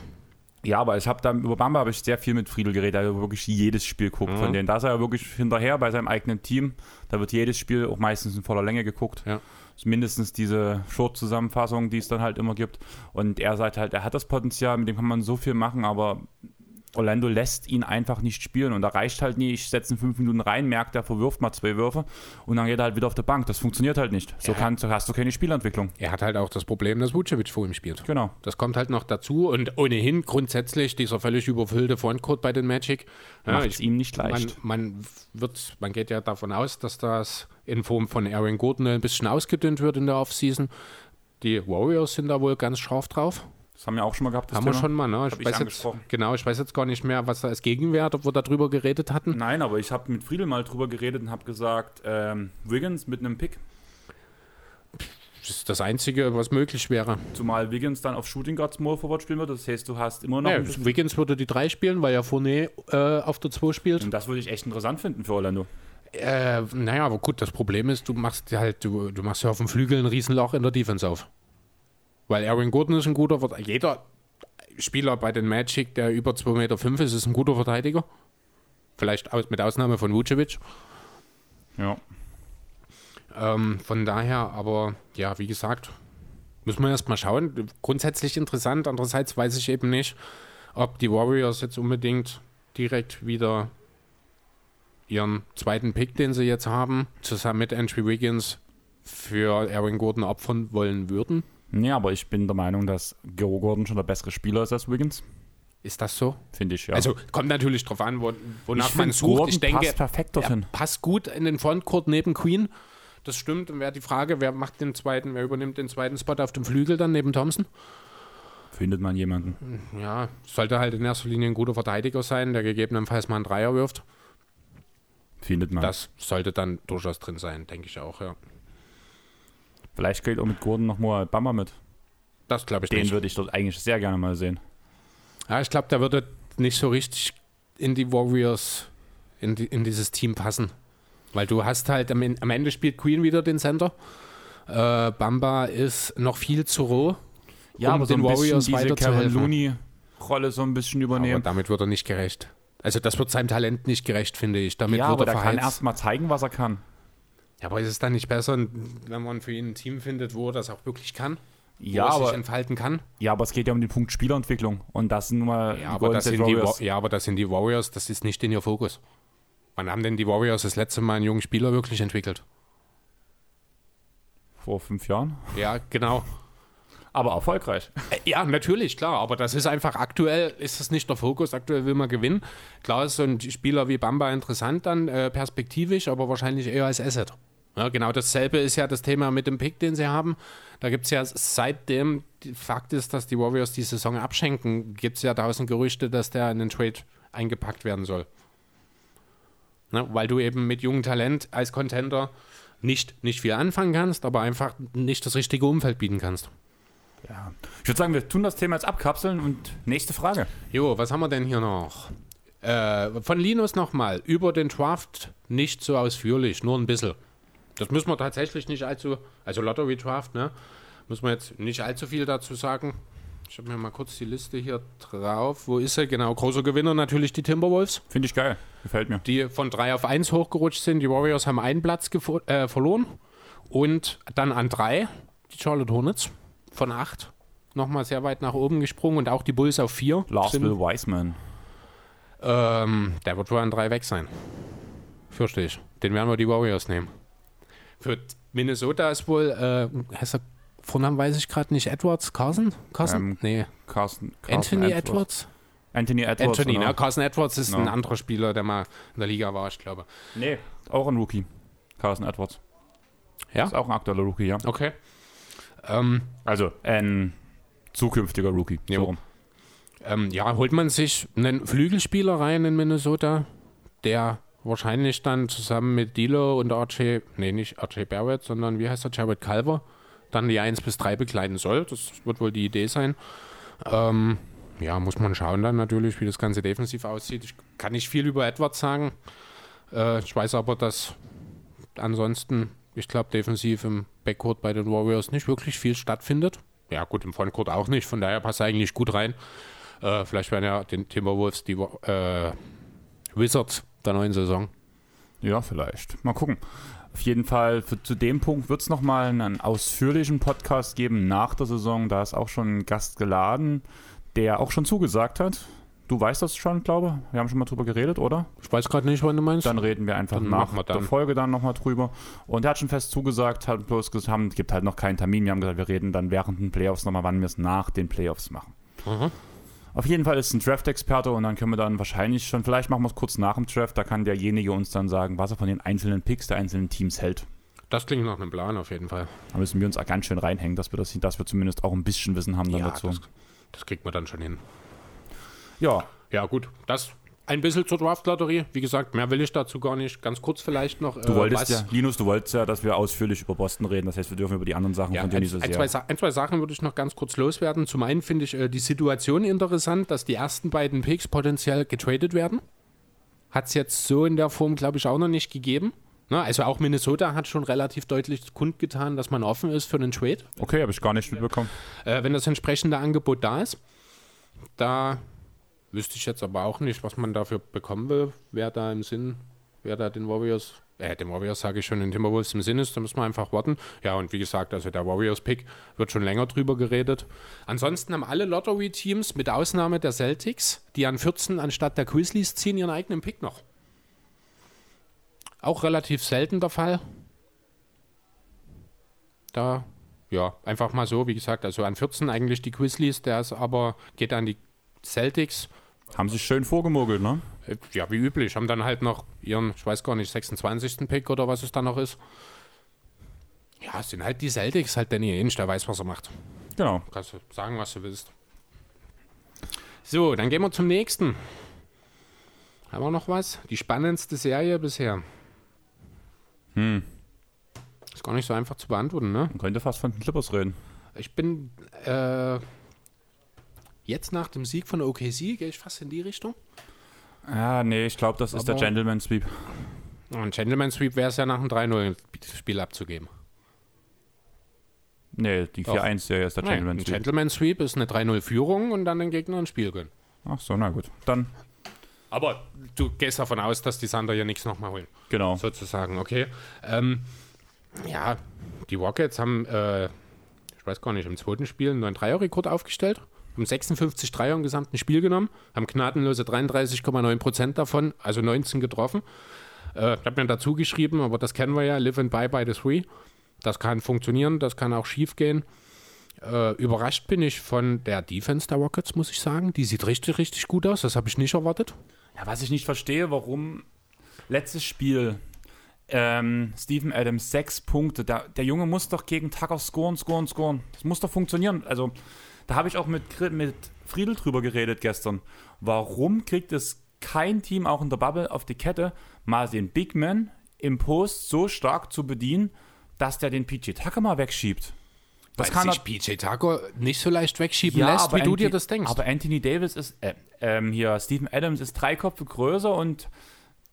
Ja, aber ich habe da über Bamba habe ich sehr viel mit Friedel geredet, der wirklich jedes Spiel guckt von denen. Da ist er ja wirklich hinterher bei seinem eigenen Team. Da wird jedes Spiel auch meistens in voller Länge geguckt. Ja. Ist mindestens diese Short-Zusammenfassung, die es dann halt immer gibt. Und er sagt halt, er hat das Potenzial, mit dem kann man so viel machen, aber Orlando lässt ihn einfach nicht spielen und da reicht halt nie, ich setze ihn fünf Minuten rein, merkt, er verwirft mal zwei Würfe und dann geht er halt wieder auf der Bank. Das funktioniert halt nicht. So, Ja. kann, so hast du keine Spielentwicklung. Er hat halt auch das Problem, dass Vucevic vor ihm spielt. Genau. Das kommt halt noch dazu und ohnehin grundsätzlich dieser völlig überfüllte Frontcourt bei den Magic. Ja, Macht es ihm nicht man, leicht. man wird, man geht ja davon aus, dass das in Form von Aaron Gordon ein bisschen ausgedünnt wird in der Offseason. Die Warriors sind da wohl ganz scharf drauf. Das haben wir auch schon mal gehabt. Das Haben Thema. wir schon mal, ne? Ich ich weiß jetzt, genau, ich weiß jetzt gar nicht mehr, was da als Gegenwert, ob wir darüber geredet hatten. Nein, aber ich habe mit Friedel mal drüber geredet und habe gesagt, ähm, Wiggins mit einem Pick, Das ist das Einzige, was möglich wäre. zumal Wiggins dann auf Shooting Guard Small Forward spielen wird. Das heißt, du hast immer noch Ja, Wiggins würde die 3 spielen, weil ja Fournier äh, auf der 2 spielt. Und das würde ich echt interessant finden für Orlando. Äh, naja, aber gut, das Problem ist, du machst halt, du, du machst ja auf dem Flügel ein Riesenloch in der Defense auf. Weil Aaron Gordon ist ein guter Verteidiger. Jeder Spieler bei den Magic, der über 2,5 Meter fünf ist, ist ein guter Verteidiger. Vielleicht aus, mit Ausnahme von Vucevic. Ja. Ähm, von daher, aber ja, wie gesagt, müssen wir erst mal schauen. Grundsätzlich interessant. Andererseits weiß ich eben nicht, ob die Warriors jetzt unbedingt direkt wieder ihren zweiten Pick, den sie jetzt haben, zusammen mit Andrew Wiggins für Aaron Gordon opfern wollen würden. Nee, aber ich bin der Meinung, dass Gero Gordon schon der bessere Spieler ist als Wiggins. Ist das so? Finde ich, ja. Also kommt natürlich drauf an, wo, wonach man sucht. Gordon ich denke, passt perfekt dorthin. er passt gut in den Frontcourt neben Queen. Das stimmt. Und wäre die Frage, wer macht den zweiten, wer übernimmt den zweiten Spot auf dem Flügel dann neben Thompson? Findet man jemanden. Ja, sollte halt in erster Linie ein guter Verteidiger sein, der gegebenenfalls mal einen Dreier wirft. Findet man. Das sollte dann durchaus drin sein, denke ich auch, ja. Vielleicht geht auch mit Gordon noch mal Bamba mit. Das glaube ich Den nicht. würde ich dort eigentlich sehr gerne mal sehen. Ja, ich glaube, der würde nicht so richtig in die Warriors, in, die, in dieses Team passen. Weil du hast halt, am, am Ende spielt Queen wieder den Center. Äh, Bamba ist noch viel zu roh. Ja, um aber so den Warriors diese Kevin weiterzuhelfen. Looney-Rolle so ein bisschen Aber übernehmen. damit wird er nicht gerecht. Also das wird seinem Talent nicht gerecht, finde ich. Damit ja, wird aber er kann erst mal zeigen, was er kann. Ja, aber ist es dann nicht besser, wenn man für ihn ein Team findet, wo er das auch wirklich kann? Ja wo er sich aber, entfalten kann? ja, aber es geht ja um den Punkt Spielerentwicklung. Und das sind nun mal Ja die aber, das sind die, ja, aber das sind die Warriors, das ist nicht in ihr Fokus. Wann haben denn die Warriors das letzte Mal einen jungen Spieler wirklich entwickelt? Vor fünf Jahren. Ja, genau. Aber erfolgreich. Äh, Ja, natürlich, klar, aber das ist einfach aktuell, ist das nicht der Fokus, aktuell will man gewinnen. Klar ist so ein Spieler wie Bamba interessant dann, äh, perspektivisch, aber wahrscheinlich eher als Asset. Ja, genau dasselbe ist ja das Thema mit dem Pick, den sie haben. Da gibt es ja seitdem, Fakt ist, dass die Warriors die Saison abschenken, gibt es ja tausend Gerüchte, dass der in den Trade eingepackt werden soll. Ne, weil du eben mit jungem Talent als Contender nicht, nicht viel anfangen kannst, aber einfach nicht das richtige Umfeld bieten kannst. Ja. Ich würde sagen, wir tun das Thema jetzt abkapseln und nächste Frage. Jo, was haben wir denn hier noch? Äh, von Linus nochmal. Über den Draft nicht so ausführlich, nur ein bisschen. Das müssen wir tatsächlich nicht allzu, also Lottery Draft, ne? Müssen wir jetzt nicht allzu viel dazu sagen. Ich habe mir mal kurz die Liste hier drauf. Wo ist er? Genau, großer Gewinner natürlich die Timberwolves, Finde ich geil. Gefällt mir. die von 3 auf 1 hochgerutscht sind. Die Warriors haben einen Platz äh, verloren. Und dann an 3 die Charlotte Hornets von 8. Nochmal sehr weit nach oben gesprungen und auch die Bulls auf 4. Lars Will Wiseman. Ähm, der wird wohl an drei weg sein. Fürchte ich. Den werden wir die Warriors nehmen. Für Minnesota ist wohl, äh, heißt er, Vornamen weiß ich gerade nicht, Edwards, Carson? Carson? Ähm, nee. Carson, Carson Anthony Edwards? Anthony Edwards. Anthony, genau. ne? Carson Edwards ist ein Genau. anderer Spieler, der mal in der Liga war, ich glaube. Nee, auch ein Rookie. Carson Edwards. Ja? Ist auch ein aktueller Rookie, ja. Okay. Ähm, Also ein zukünftiger Rookie. Jo. So rum. ähm, ja, holt man sich einen Flügelspieler rein in Minnesota, der wahrscheinlich dann zusammen mit Dilo und RJ, nee, nicht RJ Barrett, sondern wie heißt er, Jared Culver, dann die 1 bis 3 bekleiden soll. Das wird wohl die Idee sein. Ähm, ja, muss man schauen dann natürlich, wie das Ganze defensiv aussieht. Ich kann nicht viel über Edwards sagen. Äh, ich weiß aber, dass ansonsten, ich glaube, defensiv im Backcourt bei den Warriors nicht wirklich viel stattfindet. Ja, gut, im Frontcourt auch nicht. Von daher passt er eigentlich gut rein. Äh, vielleicht werden ja den Timberwolves die äh, Wizards der neuen Saison. Ja, vielleicht. Mal gucken. Auf jeden Fall, für, zu dem Punkt wird es nochmal einen ausführlichen Podcast geben nach der Saison. Da ist auch schon ein Gast geladen, der auch schon zugesagt hat. Du weißt das schon, glaube ich. Wir haben schon mal drüber geredet, oder? Ich weiß gerade nicht, wann du meinst. Dann reden wir einfach Dann nach wir der Folge dann nochmal drüber. Und er hat schon fest zugesagt, hat bloß gesagt, haben, gibt halt noch keinen Termin. Wir haben gesagt, wir reden dann während den Playoffs nochmal, wann wir es nach den Playoffs machen. Mhm. Auf jeden Fall ist es ein Draft-Experte und dann können wir dann wahrscheinlich schon, vielleicht machen wir es kurz nach dem Draft, da kann derjenige uns dann sagen, was er von den einzelnen Picks der einzelnen Teams hält. Das klingt nach einem Plan auf jeden Fall. Da müssen wir uns auch ganz schön reinhängen, dass wir, das, dass wir zumindest auch ein bisschen Wissen haben dann Ja, dazu. das, das kriegt man dann schon hin. Ja, Ja, gut. Das ein bisschen zur Draft-Lotterie. Wie gesagt, mehr will ich dazu gar nicht. Ganz kurz vielleicht noch. du wolltest ja, Linus, du wolltest ja, dass wir ausführlich über Boston reden. Das heißt, wir dürfen über die anderen Sachen Ja, von dir ein, nicht so ein, sehr. ein, zwei Sachen würde ich noch ganz kurz loswerden. Zum einen finde ich äh, die Situation interessant, dass die ersten beiden Picks potenziell getradet werden. Hat es jetzt so in der Form, glaube ich, auch noch nicht gegeben. Ne? Also auch Minnesota hat schon relativ deutlich kundgetan, dass man offen ist für einen Trade. Okay, habe ich gar nicht mitbekommen. Äh, wenn das entsprechende Angebot da ist, da wüsste ich jetzt aber auch nicht, was man dafür bekommen will, wer da im Sinn, wer da den Warriors, äh, den Warriors sage ich schon, den Timberwolves im Sinn ist, da müssen wir einfach warten. Ja, und wie gesagt, also der Warriors-Pick wird schon länger drüber geredet. Ansonsten haben alle Lottery-Teams, mit Ausnahme der Celtics, die an 14 anstatt der Grizzlies ziehen, ihren eigenen Pick noch. Auch relativ selten der Fall. Da ja, einfach mal so, wie gesagt, also an 14 eigentlich die Grizzlies, der ist aber, geht an die Celtics. Haben sich schön vorgemogelt, ne? Äh, Ja, wie üblich, haben dann halt noch ihren, ich weiß gar nicht, 26. Pick oder was es da noch ist. Ja, es sind halt die Celtics, halt Danny Ainge, der weiß, was er macht. Genau. Kannst du sagen, was du willst. So, dann gehen wir zum nächsten. Haben wir noch was? Die spannendste Serie bisher. Hm. Ist gar nicht so einfach zu beantworten, ne? Man könnte fast von den Clippers reden. Ich bin äh, jetzt nach dem Sieg von OKC, gehe ich fast in die Richtung. Ja, nee, ich glaube, das ist der Aber- Gentleman Sweep. Und Gentleman Sweep wäre es ja nach einem 3-0-Spiel abzugeben. Nee, die Doch. 4-1-Serie ist der Nein, Gentleman ein Sweep. Gentleman Sweep ist eine 3-0-Führung und dann den Gegner ein Spiel gönnen. Ach so, na gut. Dann, Aber du gehst davon aus, dass die Sander hier nichts nochmal holen. genau. sozusagen, okay. Ähm, ja, die Rockets haben, äh, ich weiß gar nicht, im zweiten Spiel einen neuen Dreierrekord aufgestellt, haben 56 Dreier im gesamten Spiel genommen, haben gnadenlose 33,9 Prozent davon, also 19 getroffen. Äh, ich habe mir dazu geschrieben, aber das kennen wir ja, live and buy by the three. Das kann funktionieren, das kann auch schief gehen. Äh, überrascht bin ich von der Defense der Rockets, muss ich sagen. Die sieht richtig, richtig gut aus. Das habe ich nicht erwartet. Ja, was ich nicht verstehe, warum letztes Spiel ähm, Steven Adams sechs Punkte, der, der Junge muss doch gegen Tucker scoren, scoren, scoren. Das muss doch funktionieren. Also, da habe ich auch mit, mit Friedel drüber geredet gestern. Warum kriegt es kein Team auch in der Bubble auf die Kette, mal den Big Man im Post so stark zu bedienen, dass der den PJ Tucker mal wegschiebt? Das Weil kann sich PJ Tucker nicht so leicht wegschieben lässt, wie du Anthi- dir das denkst. Aber Anthony Davis ist, äh, ähm, hier, Stephen Adams ist drei Köpfe größer und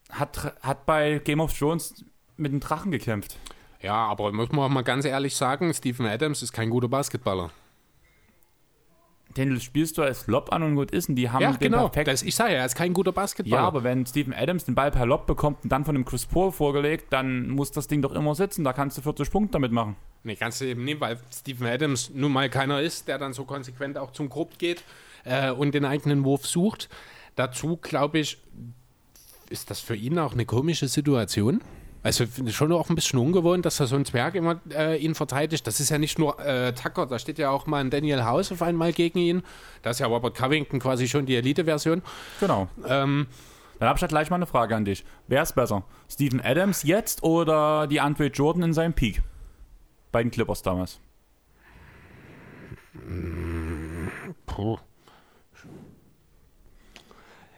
hat, hat bei Game of Thrones mit einem Drachen gekämpft. ja, aber muss man auch mal ganz ehrlich sagen, Stephen Adams ist kein guter Basketballer. Den spielst du als Lob an und gut ist und die haben Ja, den genau. perfekt. Das, ich sage ja, er ist kein guter Basketballer. ja, aber wenn Stephen Adams den Ball per Lob bekommt und dann von dem Chris Paul vorgelegt, dann muss das Ding doch immer sitzen. Da kannst du 40 Punkte damit machen. Nee, kannst du eben nicht, weil Stephen Adams nun mal keiner ist, der dann so konsequent auch zum Korb geht äh, und den eigenen Wurf sucht. Dazu, glaube ich, ist das für ihn auch eine komische Situation. Also schon auch ein bisschen ungewohnt, dass da so ein Zwerg immer äh, ihn verteidigt. Das ist ja nicht nur äh, Tucker, da steht ja auch mal ein Daniel House auf einmal gegen ihn. Da ist ja Robert Covington quasi schon die Elite-Version. Genau. Ähm, Dann habe ich halt gleich mal eine Frage an dich. Wer ist besser? Stephen Adams jetzt oder die Andre Jordan in seinem Peak? Bei den Clippers damals. Puh.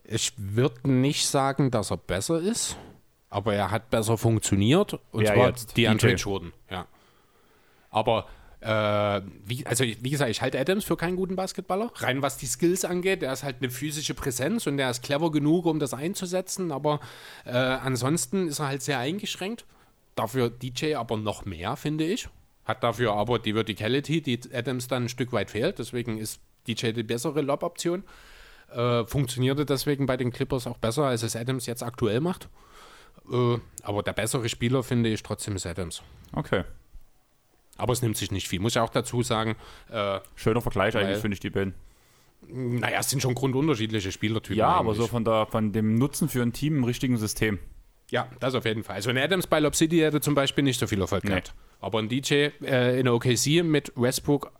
Ich würde nicht sagen, dass er besser ist, aber er hat besser funktioniert. Und Wer zwar jetzt? die DJ. Jordan, ja. Aber, äh, wie, also wie gesagt, ich halte Adams für keinen guten Basketballer. Rein was die Skills angeht, der ist halt eine physische Präsenz und der ist clever genug, um das einzusetzen. Aber äh, ansonsten ist er halt sehr eingeschränkt. Dafür DJ aber noch mehr, finde ich. Hat dafür aber die Verticality, die Adams dann ein Stück weit fehlt. Deswegen ist DJ die bessere Lob-Option. Äh, funktionierte deswegen bei den Clippers auch besser, als es Adams jetzt aktuell macht. Äh, aber der bessere Spieler, finde ich, trotzdem ist Adams. Okay. Aber es nimmt sich nicht viel. Muss ich auch dazu sagen, äh, Schöner Vergleich Weil- eigentlich, finde ich, die beiden. Naja, es sind schon grundunterschiedliche Spielertypen. Ja, aber so eigentlich. von, der, von dem Nutzen für ein Team im richtigen System. Ja, das auf jeden Fall. Also ein Adams bei Lob City hätte zum Beispiel nicht so viel Erfolg Nee. gehabt. Aber ein DJ äh, in der OKC mit Westbrook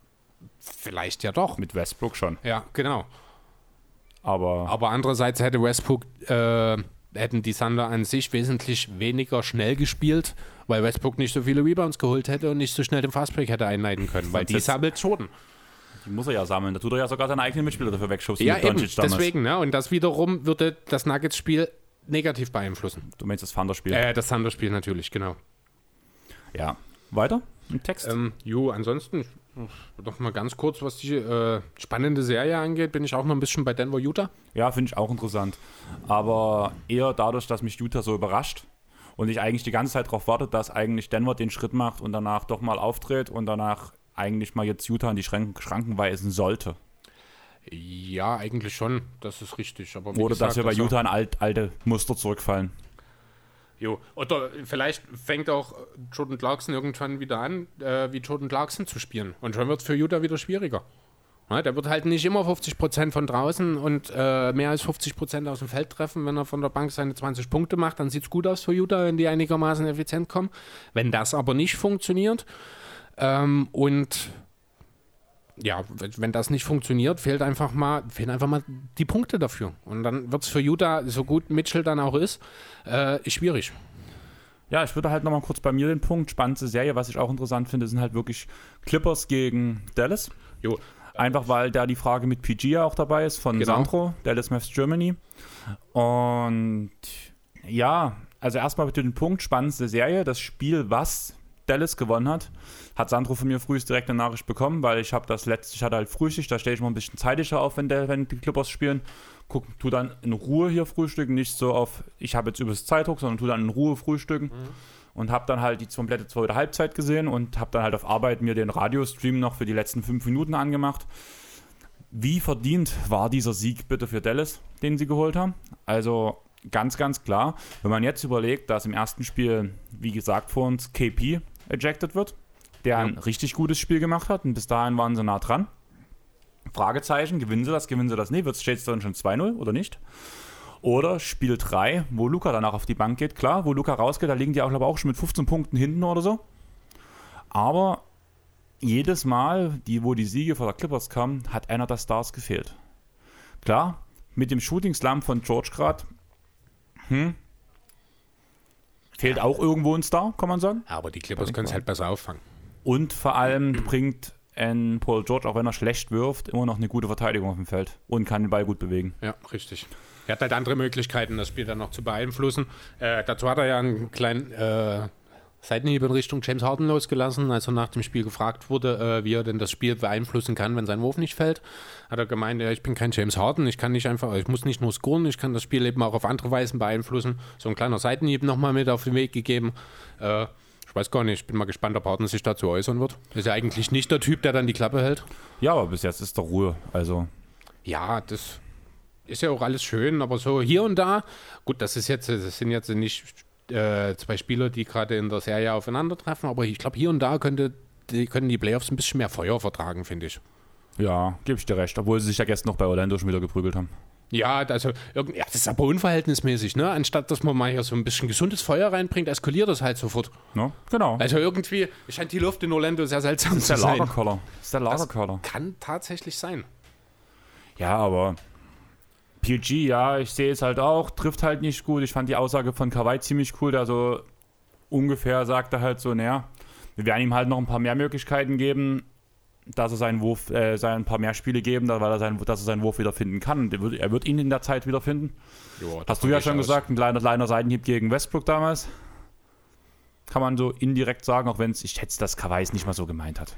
vielleicht ja doch. Mit Westbrook schon. Ja, genau. Aber Aber andererseits hätte Westbrook, äh, hätten die Thunder an sich wesentlich weniger schnell gespielt, weil Westbrook nicht so viele Rebounds geholt hätte und nicht so schnell den Fastbreak hätte einleiten können, weil die sammelt Jordan. die muss er ja sammeln. Da tut er ja sogar seine eigenen Mitspieler dafür wegschubsen. Ja, eben, deswegen, ne? Und das wiederum würde das Nuggets-Spiel negativ beeinflussen. Du meinst das Thunder-Spiel. Äh, das Thunder-Spiel natürlich, genau. Ja. Weiter? Im Text? Ähm, jo, ansonsten noch mal ganz kurz, was die äh, spannende Serie angeht, bin ich auch noch ein bisschen bei Denver, Utah. Ja, finde ich auch interessant. Aber eher dadurch, dass mich Utah so überrascht und ich eigentlich die ganze Zeit darauf warte, dass eigentlich Denver den Schritt macht und danach doch mal auftritt und danach eigentlich mal jetzt Utah in die Schranken, Schranken weisen sollte. Ja, eigentlich schon, das ist richtig. Aber Oder gesagt, dass wir bei Utah in alt, alte Muster zurückfallen. Jo. Oder vielleicht fängt auch Jordan Clarkson irgendwann wieder an, äh, wie Jordan Clarkson zu spielen. Und schon wird es für Utah wieder schwieriger. Ja, der wird halt nicht immer 50% von draußen und äh, mehr als 50% aus dem Feld treffen. Wenn er von der Bank seine 20 Punkte macht, dann sieht es gut aus für Utah, wenn die einigermaßen effizient kommen. Wenn das aber nicht funktioniert ähm, und ja, wenn das nicht funktioniert, fehlt einfach mal, fehlen einfach mal die Punkte dafür. Und dann wird es für Utah, so gut Mitchell dann auch ist, äh, schwierig. Ja, ich würde halt nochmal kurz bei mir den Punkt, spannendste Serie, was ich auch interessant finde, sind halt wirklich Clippers gegen Dallas. Jo. Einfach weil da die Frage mit PG ja auch dabei ist von Genau. Sandro, Dallas Mavs Germany. Und ja, also erstmal bitte den Punkt, spannendste Serie, das Spiel, was Dallas gewonnen hat, hat Sandro von mir frühest direkt eine Nachricht bekommen, weil ich habe das letzte, ich hatte halt Frühstück, da stehe ich mal ein bisschen zeitlicher auf, wenn, der, wenn die Clippers spielen. Guck, tu dann in Ruhe hier frühstücken, nicht so auf, ich habe jetzt übers Zeitdruck, sondern tu dann in Ruhe frühstücken und habe dann halt die komplette zweite Halbzeit gesehen und habe dann halt auf Arbeit mir den Radiostream noch für die letzten fünf Minuten angemacht. Wie verdient war dieser Sieg bitte für Dallas, den sie geholt haben? Also ganz, ganz klar, wenn man jetzt überlegt, dass im ersten Spiel, wie gesagt vor uns, KP ejected wird, der ein richtig gutes Spiel gemacht hat und bis dahin waren sie nah dran. Fragezeichen, gewinnen sie das, gewinnen sie das nicht? Wird es dann schon 2-0 oder nicht? Oder Spiel 3, wo Luca danach auf die Bank geht. Klar, wo Luca rausgeht, da liegen die auch, glaube ich, auch schon mit 15 Punkten hinten oder so. Aber jedes Mal, die, wo die Siege vor der Clippers kamen, hat einer der Stars gefehlt. Klar, mit dem Shooting Slam von George gerade, hm, fehlt auch irgendwo ein Star, kann man sagen. Aber die Clippers können es halt besser auffangen. Und vor allem bringt ein Paul George, auch wenn er schlecht wirft, immer noch eine gute Verteidigung auf dem Feld und kann den Ball gut bewegen. Ja, richtig. Er hat halt andere Möglichkeiten, das Spiel dann noch zu beeinflussen. Äh, dazu hat er ja einen kleinen äh, Seitenhieb in Richtung James Harden losgelassen, als er nach dem Spiel gefragt wurde, äh, wie er denn das Spiel beeinflussen kann, wenn sein Wurf nicht fällt. Hat er gemeint, ja, ich bin kein James Harden, ich kann nicht einfach, ich muss nicht nur scoren, ich kann das Spiel eben auch auf andere Weisen beeinflussen. So ein kleiner Seitenhieb nochmal mit auf den Weg gegeben. Äh, ich weiß gar nicht, ich bin mal gespannt, ob Harden sich dazu äußern wird. Ist ja eigentlich nicht der Typ, der dann die Klappe hält. Ja, aber bis jetzt ist doch Ruhe. Also, Ja, das ist ja auch alles schön, aber so hier und da, gut, das ist jetzt, das sind jetzt nicht äh, zwei Spieler, die gerade in der Serie aufeinandertreffen, aber ich glaube, hier und da könnte, die, können die Playoffs ein bisschen mehr Feuer vertragen, finde ich. ja, gebe ich dir recht. Obwohl sie sich ja gestern noch bei Orlando schon wieder geprügelt haben. Ja, also ja, das ist aber unverhältnismäßig, ne? Anstatt dass man mal hier so ein bisschen gesundes Feuer reinbringt, eskaliert das halt sofort. Ne? Genau. Also irgendwie scheint die Luft in Orlando sehr seltsam ist zu der sein. Lagerkoller. ist der Lagerkoller. Kann tatsächlich sein. Ja, aber PG, ja, ich sehe es halt auch, trifft halt nicht gut. Ich fand die Aussage von Kawhi ziemlich cool, der so ungefähr sagte halt so, naja, wir werden ihm halt noch ein paar mehr Möglichkeiten geben, dass er seinen Wurf, äh, sein ein paar mehr Spiele geben, da- weil er seinen, dass er seinen Wurf wiederfinden kann. Er wird, er wird ihn in der Zeit wiederfinden. Jo, Hast du ja schon gesagt, ein kleiner, kleiner Seitenhieb gegen Westbrook damals. Kann man so indirekt sagen, auch wenn es, ich schätze, dass Kawhi es nicht mal so gemeint hat.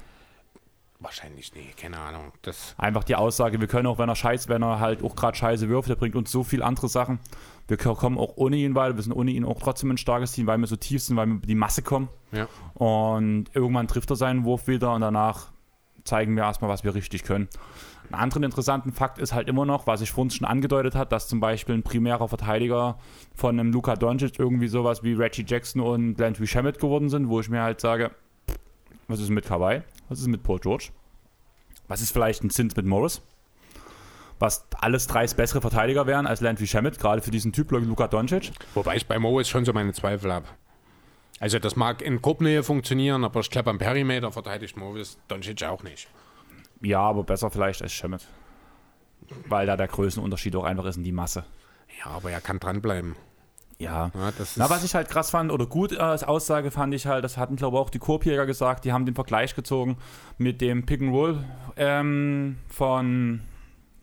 Wahrscheinlich, nee, keine Ahnung. Das, Einfach die Aussage, wir können auch, wenn er scheiß, wenn er halt auch gerade scheiße wirft, der bringt uns so viel andere Sachen. Wir kommen auch ohne ihn weiter, wir sind ohne ihn auch trotzdem ein starkes Team, weil wir so tief sind, weil wir über die Masse kommen. ja. Und irgendwann trifft er seinen Wurf wieder und danach zeigen wir erstmal, was wir richtig können. Einen anderen interessanten Fakt ist halt immer noch, was ich vorhin schon angedeutet hat, dass zum Beispiel ein primärer Verteidiger von einem Luka Doncic irgendwie sowas wie Reggie Jackson und Landry Shamet geworden sind, wo ich mir halt sage, was ist mit Kawhi? Was ist mit Paul George? Was ist vielleicht ein Zins mit Morris? was alles drei bessere Verteidiger wären als Landry Shamet, gerade für diesen Typ Luka Doncic. Wobei ich bei Morris schon so meine Zweifel habe. Also das mag in Gruppennähe funktionieren, aber ich glaube am Perimeter verteidigt Morris Doncic auch nicht. Ja, aber besser vielleicht als Shamet. Weil da der Größenunterschied auch einfach ist in die Masse. Ja, aber er kann dranbleiben. Ja. Ja, das Na, was ich halt krass fand oder gut äh, als Aussage fand ich halt, das hatten glaube ich auch die Korbjäger gesagt, die haben den Vergleich gezogen mit dem Pick and Roll ähm, von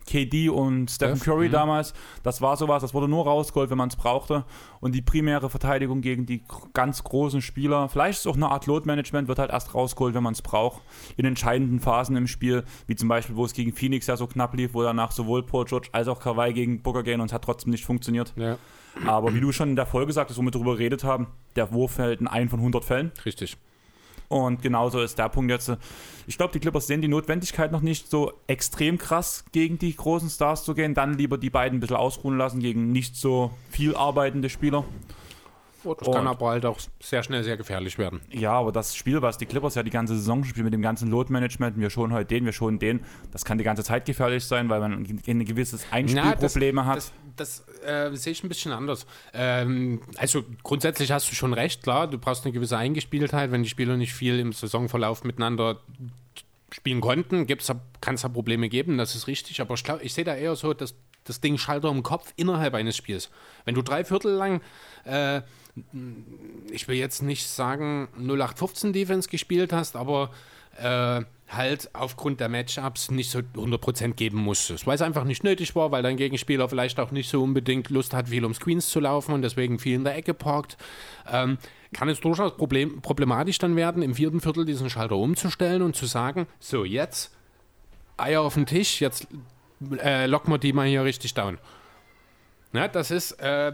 KD und Stephen Steph, Curry mhm. damals. Das war sowas, das wurde nur rausgeholt, wenn man es brauchte. Und die primäre Verteidigung gegen die ganz großen Spieler, vielleicht ist es auch eine Art Load-Management, wird halt erst rausgeholt, wenn man es braucht. In entscheidenden Phasen im Spiel, wie zum Beispiel, wo es gegen Phoenix ja so knapp lief, wo danach sowohl Paul George als auch Kawhi gegen Booker gehen und es hat trotzdem nicht funktioniert. Ja, Aber wie du schon in der Folge sagtest, wo wir darüber geredet haben, der Wurf fällt in ein von 100 Fällen. richtig. Und genauso ist der Punkt jetzt. Ich glaube, die Clippers sehen die Notwendigkeit noch nicht so extrem krass gegen die großen Stars zu gehen. Dann lieber die beiden ein bisschen ausruhen lassen gegen nicht so viel arbeitende Spieler. Oh, das kann Und- aber halt auch sehr schnell sehr gefährlich werden. Ja, aber das Spiel, was die Clippers ja die ganze Saison spielen mit dem ganzen Load-Management, wir schonen heute den, wir schonen den, das kann die ganze Zeit gefährlich sein, weil man ein gewisses Einspielprobleme hat. Das, das äh, sehe ich ein bisschen anders. Ähm, also grundsätzlich hast du schon recht, klar, du brauchst eine gewisse Eingespieltheit. Wenn die Spieler nicht viel im Saisonverlauf miteinander spielen konnten, kann es da Probleme geben, das ist richtig. Aber ich, ich sehe da eher so, dass das Ding Schalter im Kopf innerhalb eines Spiels. Wenn du drei Viertel lang, äh, ich will jetzt nicht sagen 0815 Defense gespielt hast, aber äh, halt aufgrund der Matchups nicht so 100% geben musstest, weil es einfach nicht nötig war, weil dein Gegenspieler vielleicht auch nicht so unbedingt Lust hat, viel um Screens zu laufen und deswegen viel in der Ecke parkt, ähm, kann es durchaus problem problematisch dann werden, im vierten Viertel diesen Schalter umzustellen und zu sagen, so jetzt Eier auf den Tisch, jetzt äh, locken wir die mal hier richtig down. Ja, das ist, äh,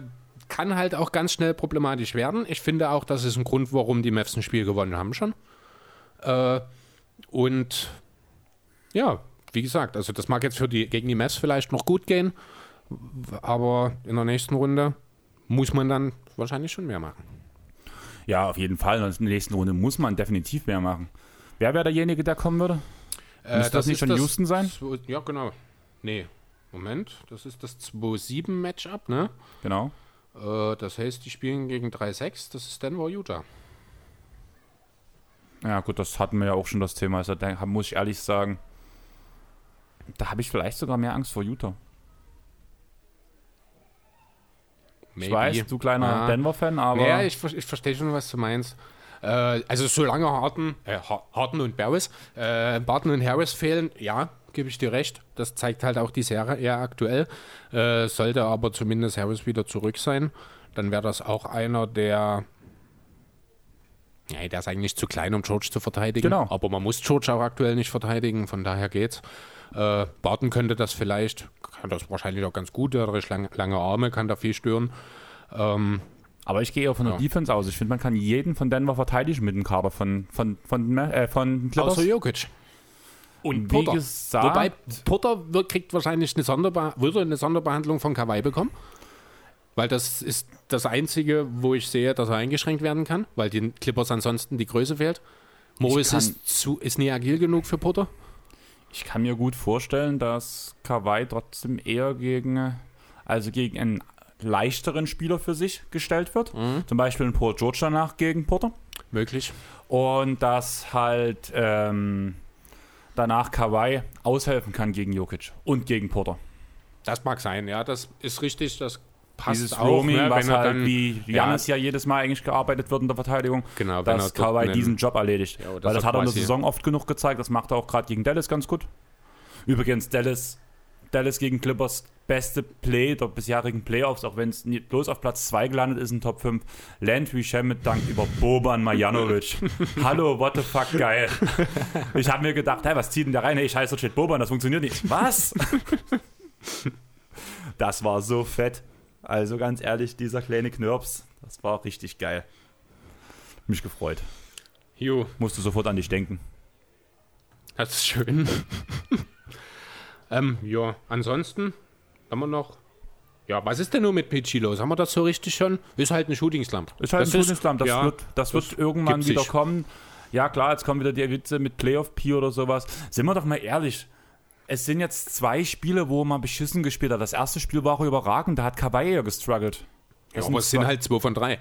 kann halt auch ganz schnell problematisch werden. Ich finde auch, das ist ein Grund, warum die Mavs ein Spiel gewonnen haben schon. Äh, und ja, wie gesagt, also das mag jetzt für die, gegen die Mavs vielleicht noch gut gehen, aber in der nächsten Runde muss man dann wahrscheinlich schon mehr machen. Ja, auf jeden Fall. In der nächsten Runde muss man definitiv mehr machen. Wer wäre derjenige, der kommen würde? Müsste das nicht ist schon Houston sein? Ja, genau. Nee, Moment, das ist das 2-7-Matchup, ne? Genau. Äh, das heißt, die spielen gegen 3-6, das ist Denver, Utah. Ja, gut, das hatten wir ja auch schon das Thema. Also, da muss ich ehrlich sagen, da habe ich vielleicht sogar mehr Angst vor Utah. Ich weiß, du kleiner Ah. Denver-Fan, aber Ja, ich, ich verstehe schon, was du meinst. Äh, also solange Harden, äh, Ha- Harden und Barris, äh, Barton und Harris fehlen, ja, gebe ich dir recht. Das zeigt halt auch die Serie eher aktuell. Äh, sollte aber zumindest Harris wieder zurück sein, dann wäre das auch einer, der ja, der ist eigentlich zu klein, um George zu verteidigen. Genau. Aber man muss George auch aktuell nicht verteidigen, von daher geht's. Äh, Barton könnte das vielleicht, kann das wahrscheinlich auch ganz gut, der hat recht lange, lange Arme, kann da viel stören. Ähm, aber ich gehe eher von der Ja. Defense aus. Ich finde, man kann jeden von Denver verteidigen mit dem Kader von, von, von, äh, von Clippers. Außer Jokic. Und Wie Porter. gesagt- Wobei Porter wird, kriegt wahrscheinlich eine, Sonderbe würde eine Sonderbehandlung von Kawhi bekommen. Weil das ist das Einzige, wo ich sehe, dass er eingeschränkt werden kann, weil den Clippers ansonsten die Größe fehlt. Morris ist, zu, ist nie agil genug für Porter. Ich kann mir gut vorstellen, dass Kawhi trotzdem eher gegen, also gegen einen leichteren Spieler für sich gestellt wird. Mhm. Zum Beispiel ein Paul George danach gegen Porter. Möglich. Und dass halt ähm, danach Kawhi aushelfen kann gegen Jokic und gegen Porter. Das mag sein, ja, das ist richtig, das passt Dieses auch. Roaming, ne, was halt dann, wie Janis ja, jedes Mal eigentlich gearbeitet wird in der Verteidigung, Genau, dass Kawhi einen- diesen Job erledigt. Ja, oder Weil das hat er in der Saison oft genug gezeigt, das macht er auch gerade gegen Dallas ganz gut. Übrigens, Dallas, Dallas gegen Clippers, beste Play der bisherigen Playoffs, auch wenn es bloß auf Platz 2 gelandet ist in Top 5. Landry Shamet dank über Boban Marjanovic. [LAUGHS] Hallo, what the fuck, geil. Ich habe mir gedacht, hey, was zieht denn da rein? Hey, scheiße, steht Boban, das funktioniert nicht. Was? [LAUGHS] Das war so fett. Also ganz ehrlich, dieser kleine Knirps, das war richtig geil. Mich gefreut. Jo, Musste sofort an dich denken. das ist schön. [LAUGHS] ähm, ja, ansonsten haben wir noch. Ja, was ist denn nur mit PG los? Haben wir das so richtig schon? Ist halt ein Shooting Slump. Ist halt Das ein ist- Shooting Slump. Das, ja, wird, das, das wird irgendwann wieder sich. kommen. Ja, klar, jetzt kommen wieder die Witze mit Playoff P oder sowas. Sind wir doch mal ehrlich. es sind jetzt zwei Spiele, wo man beschissen gespielt hat. Das erste Spiel war auch überragend, da hat Kawhi ja gestruggelt. Ja, aber es sind halt zwei von drei.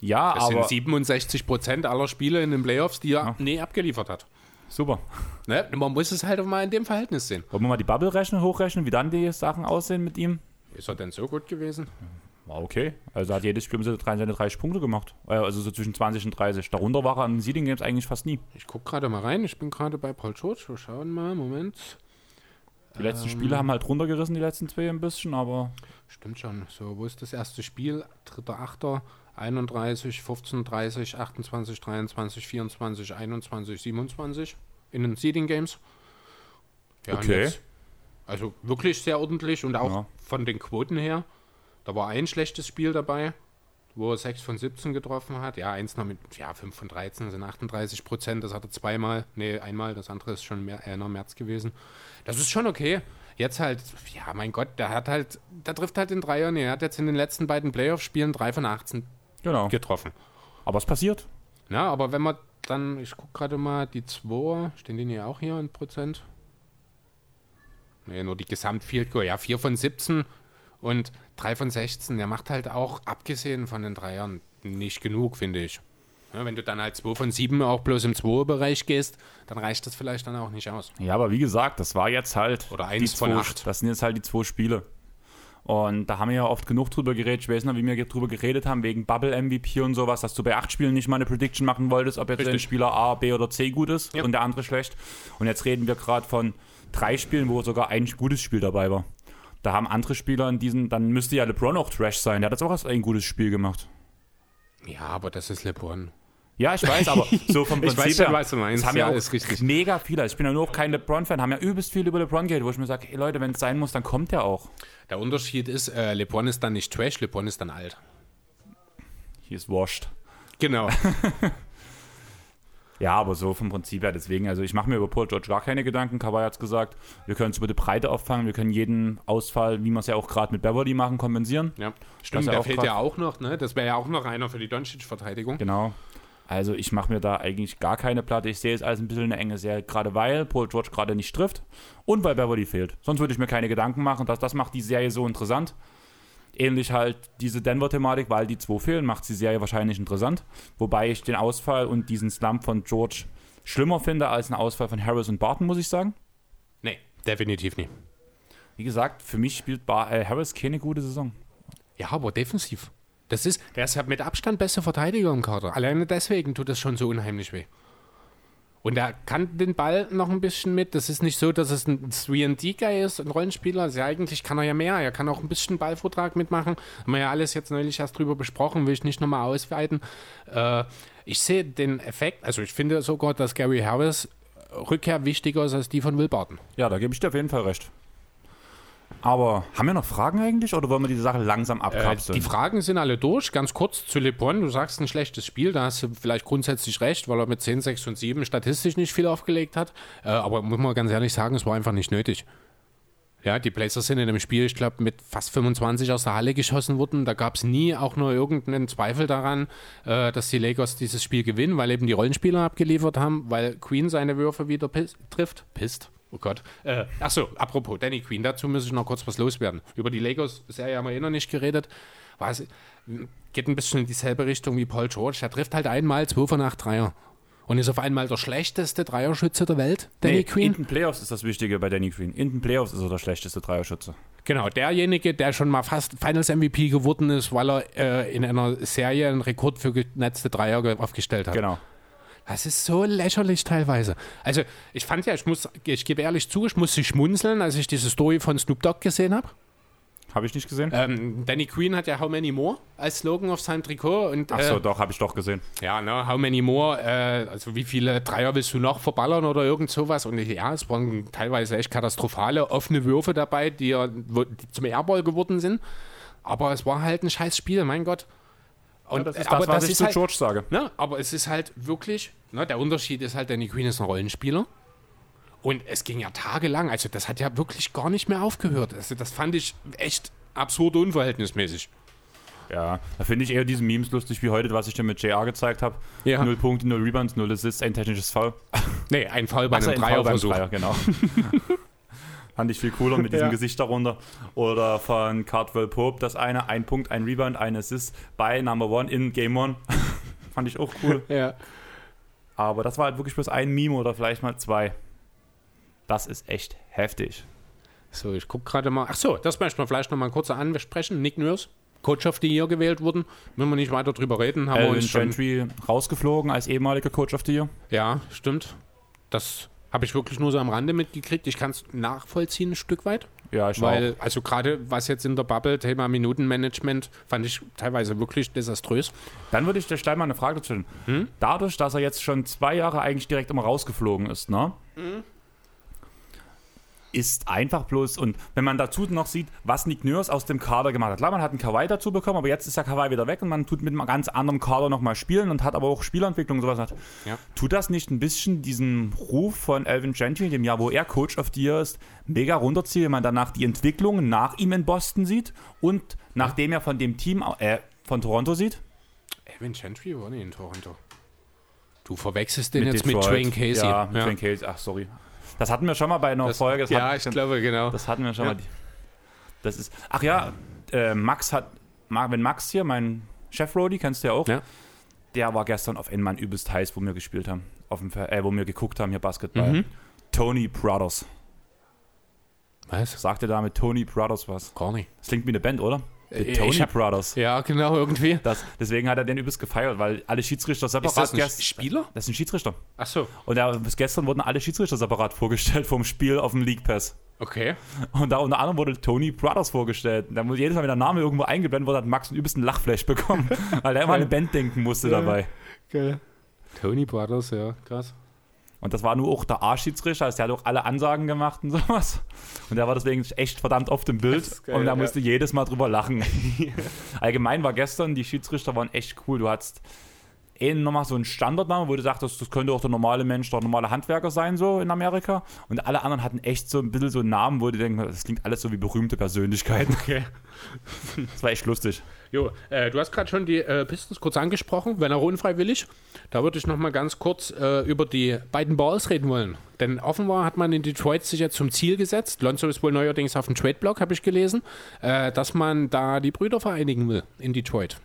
Ja, Das aber sind 67 Prozent aller Spiele in den Playoffs, die er nie abgeliefert hat. Super. Ne? Man muss es halt auch mal in dem Verhältnis sehen. Wollen wir mal die Bubble rechnen, hochrechnen, wie dann die Sachen aussehen mit ihm? Ist er denn so gut gewesen? War okay. Also hat jedes Spiel seine 30 Punkte gemacht. Äh, Also so zwischen 20 und 30. Darunter war er an den Seeding Games eigentlich fast nie. Ich gucke gerade mal rein. Ich bin gerade bei Paul George. Wir schauen mal. Moment. Die letzten Ähm. Spiele haben halt runtergerissen, die letzten zwei ein bisschen, aber Stimmt schon. So, wo ist das erste Spiel? 3.8. 31, 15, 30, 28, 23, 24, 21, 27 in den Seeding Games. Ja, Okay. jetzt- Also wirklich sehr ordentlich und auch Ja. von den Quoten her. Da war ein schlechtes Spiel dabei, wo er 6 von 17 getroffen hat. Ja, eins noch mit ja, 5 von 13, das sind 38 Prozent. Das hat er zweimal, nee, einmal. Das andere ist schon mehr, äh, noch März gewesen. Das ist schon okay. Jetzt halt, ja, mein Gott, der hat halt, der trifft halt den Dreier. Nee, er hat jetzt in den letzten beiden Playoff-Spielen 3 von 18 genau. getroffen. Aber es passiert. Ja, aber wenn man dann, ich gucke gerade mal, die 2, stehen die hier auch hier in Prozent? Nee, nur die Gesamt-Field Goal. Ja, 4 von 17 und 3 von 16. Der macht halt auch, abgesehen von den Dreiern, nicht genug, finde ich. Ja, wenn du dann halt 2 von 7 auch bloß im 2-Bereich gehst, dann reicht das vielleicht dann auch nicht aus. Ja, aber wie gesagt, das war jetzt halt. Oder die eins von zwei- acht. Das sind jetzt halt die zwei Spiele. Und da haben wir ja oft genug drüber geredet. Ich weiß noch, wie wir drüber geredet haben, wegen Bubble MVP und sowas, dass du bei acht Spielen nicht mal eine Prediction machen wolltest, ob jetzt Richtig. ein Spieler A, B oder C gut ist Ja. und der andere schlecht. Und jetzt reden wir gerade von drei Spielen, wo sogar ein gutes Spiel dabei war. Da haben andere Spieler in diesen, dann müsste ja LeBron auch Trash sein. Der hat jetzt auch erst ein gutes Spiel gemacht. Ja, aber das ist LeBron. Ja, ich weiß, aber [LAUGHS] so vom Ich Prinzip weiß schon, was du meinst. Haben Ja, ja, ist richtig. mega viele. Ich bin ja nur auch kein LeBron-Fan, haben ja übelst viel über LeBron geredet, wo ich mir sage, hey Leute, wenn es sein muss, dann kommt er auch. Der Unterschied ist, äh, LeBron ist dann nicht Trash, LeBron ist dann alt. Hier ist washed. Genau. [LAUGHS] Ja, aber so vom Prinzip her, deswegen, also ich mache mir über Paul George gar keine Gedanken. Kawhi hat es gesagt, wir können es über die Breite auffangen, wir können jeden Ausfall, wie wir es ja auch gerade mit Beverly machen, kompensieren. ja. Stimmt, der fehlt ja auch noch, ne? Das wäre ja auch noch einer für die Doncic-Verteidigung. Genau. Also ich mache mir da eigentlich gar keine Platte. Ich sehe es als ein bisschen eine enge Serie, gerade weil Paul George gerade nicht trifft und weil Beverly fehlt. Sonst würde ich mir keine Gedanken machen. Das, das macht die Serie so interessant. Ähnlich halt diese Denver-Thematik, weil die zwei fehlen, macht die Serie wahrscheinlich interessant. Wobei ich den Ausfall und diesen Slump von George schlimmer finde als ein Ausfall von Harris und Barton, muss ich sagen. Nee, definitiv nicht. Wie gesagt, für mich spielt Bar äh, Harris keine gute Saison. Ja, aber defensiv. Das ist, der ist mit Abstand beste Verteidiger im Kader. Alleine deswegen tut das schon so unheimlich weh. Und er kann den Ball noch ein bisschen mit. Das ist nicht so, dass es ein 3D-Guy ist, ein Rollenspieler. Also eigentlich kann er ja mehr. Er kann auch ein bisschen Ballvortrag mitmachen. Haben wir ja alles jetzt neulich erst drüber besprochen, will ich nicht nochmal ausweiten. Äh, ich sehe den Effekt, also ich finde sogar, dass Gary Harris Rückkehr wichtiger ist als die von Will Barton. Ja, da gebe ich dir auf jeden Fall recht. Aber haben wir noch Fragen eigentlich oder wollen wir diese Sache langsam Äh, abkapseln? die Fragen sind alle durch. Ganz kurz zu LeBron. Du sagst ein schlechtes Spiel, da hast du vielleicht grundsätzlich recht, weil er mit 10, 6 und 7 statistisch nicht viel aufgelegt hat. Äh, aber muss man ganz ehrlich sagen, es war einfach nicht nötig. Ja, die Blazers sind in dem Spiel, ich glaube, mit fast 25 aus der Halle geschossen worden. Da gab es nie auch nur irgendeinen Zweifel daran, äh, dass die Lakers dieses Spiel gewinnen, weil eben die Rollenspieler abgeliefert haben, weil Queen seine Würfe wieder piss trifft. Pisst. Oh Gott. Äh, achso, apropos Danny Queen, dazu muss ich noch kurz was loswerden. Über die Lakers-Serie haben wir eh noch nicht geredet. Was, geht ein bisschen in dieselbe Richtung wie Paul George. Der trifft halt einmal 2 von 8 Dreier. Und ist auf einmal der schlechteste Dreierschütze der Welt, Danny nee, Queen. In den Playoffs ist das Wichtige bei Danny Green. In den Playoffs ist er der schlechteste Dreierschütze. Genau, derjenige, der schon mal fast Finals MVP geworden ist, weil er äh, in einer Serie einen Rekord für genetzte Dreier ge- aufgestellt hat. Genau. Das ist so lächerlich teilweise. Also ich fand ja, ich muss, ich gebe ehrlich zu, ich musste schmunzeln, als ich diese Story von Snoop Dogg gesehen habe. Habe ich nicht gesehen? Ähm, Danny Queen hat ja How Many More als Slogan auf seinem Trikot und Ach so, äh, doch, habe ich doch gesehen. ja, ne, How Many More, äh, also wie viele Dreier willst du noch verballern oder irgend sowas und ja, es waren teilweise echt katastrophale offene Würfe dabei, die, ja, wo- die zum Airball geworden sind, aber es war halt ein scheiß Spiel, mein Gott. Und, das ist aber das, was ich ist zu halt, George sage. Ne, aber es ist halt wirklich, ne, der Unterschied ist halt, Danny Queen ist ein Rollenspieler. Und es ging ja tagelang, also das hat ja wirklich gar nicht mehr aufgehört. Also das fand ich echt absurd unverhältnismäßig. Ja, da finde ich eher diese Memes lustig wie heute, was ich dir mit JR gezeigt habe. Ja. Null Punkte, null Rebounds, null Assists, ein technisches Foul. Nee, ein Fall bei Ach so, einem Foul Dreierversuch. Dreier, genau. [LAUGHS] Fand ich viel cooler mit diesem [LAUGHS] Ja. Gesicht darunter. Oder von Cardwell Pope, das eine, ein Punkt, ein Rebound, ein Assist bei Number One in Game One. [LAUGHS] Fand ich auch cool. [LAUGHS] Ja. Aber das war halt wirklich bloß ein Meme oder vielleicht mal zwei. Das ist echt heftig. So, ich gucke gerade mal. Ach so, das möchten wir vielleicht noch mal kurz ansprechen. Nick Nurse, Coach of the Year gewählt wurden. Müssen wir nicht weiter drüber reden. Haben wir Alvin uns schon. Gentry rausgeflogen als ehemaliger Coach of the Year. Ja, stimmt. Das habe ich wirklich nur so am Rande mitgekriegt. Ich kann es nachvollziehen, ein Stück weit. Ja, ich Weil, also gerade was jetzt in der Bubble, Thema Minutenmanagement, fand ich teilweise wirklich desaströs. Dann würde ich dir gleich mal eine Frage stellen. Hm? Dadurch, dass er jetzt schon zwei Jahre eigentlich direkt immer rausgeflogen ist, ne? Hm? Ist einfach bloß, und wenn man dazu noch sieht, was Nick Nurse aus dem Kader gemacht hat. Klar, man hat einen Kawhi dazu bekommen, aber jetzt ist der Kawhi wieder weg und man tut mit einem ganz anderen Kader nochmal spielen und hat aber auch Spielentwicklung und sowas. Hat. Ja. Tut das nicht ein bisschen diesen Ruf von Alvin Gentry in dem Jahr, wo er Coach of the Year ist, mega runterziehen, wenn man danach die Entwicklung nach ihm in Boston sieht und nachdem er von dem Team, äh, von Toronto sieht? Evan Gentry war nicht in Toronto. Du verwechselst den jetzt Detroit. mit Train Casey. Ja, mit Train Casey. Ach, sorry. Das hatten wir schon mal bei einer Das, Folge. Das, ja, hat, ich glaube, genau. das hatten wir schon Ja. mal. Das ist. Ach ja, äh, Max hat. Wenn Max hier, mein Chef Rody, kennst du ja auch, Ja. der war gestern auf N-Mann übelst heiß, wo wir gespielt haben. Auf dem, äh, wo wir geguckt haben, hier Basketball. Mhm. Tony Brothers. Was? Sagt ihr damit Tony Brothers was? Gar nicht. Das klingt wie eine Band, oder? The Äh, Tony hab- Brothers. Ja, genau, irgendwie. Das, deswegen hat er den übelst gefeiert, weil alle Schiedsrichter Ist separat. das ein gest- Spieler? das sind Schiedsrichter. Ach so, Und da, bis gestern wurden alle Schiedsrichter separat vorgestellt vom Spiel auf dem League Pass. okay. Und da unter anderem wurde Tony Brothers vorgestellt. Da muss jedes Mal, wenn der Name irgendwo eingeblendet wurde, hat Max einen übelsten Lachflash bekommen, [LAUGHS] weil er immer an eine Band denken musste dabei. Geil. Tony Brothers, ja, krass. Und das war nur auch der A-Schiedsrichter, also der hat auch alle Ansagen gemacht und sowas. Und der war deswegen echt verdammt oft im Bild geil, und da ja. musste jedes Mal drüber lachen. [LAUGHS] [LAUGHS] Allgemein war gestern, die Schiedsrichter waren echt cool. Du hattest eh nochmal so einen Standardnamen, wo du sagtest, das könnte auch der normale Mensch, der normale Handwerker sein, so in Amerika. Und alle anderen hatten echt so ein bisschen so einen Namen, wo du denkst, das klingt alles so wie berühmte Persönlichkeiten. Okay. [LAUGHS] Das war echt lustig. Jo, äh, du hast gerade schon die äh, Pistons kurz angesprochen, wenn auch unfreiwillig. Da würde ich noch mal ganz kurz äh, über die beiden Balls reden wollen. Denn offenbar hat man in Detroit sich jetzt zum Ziel gesetzt, Lonzo ist wohl neuerdings auf dem Trade-Blog, habe ich gelesen, äh, dass man da die Brüder vereinigen will in Detroit.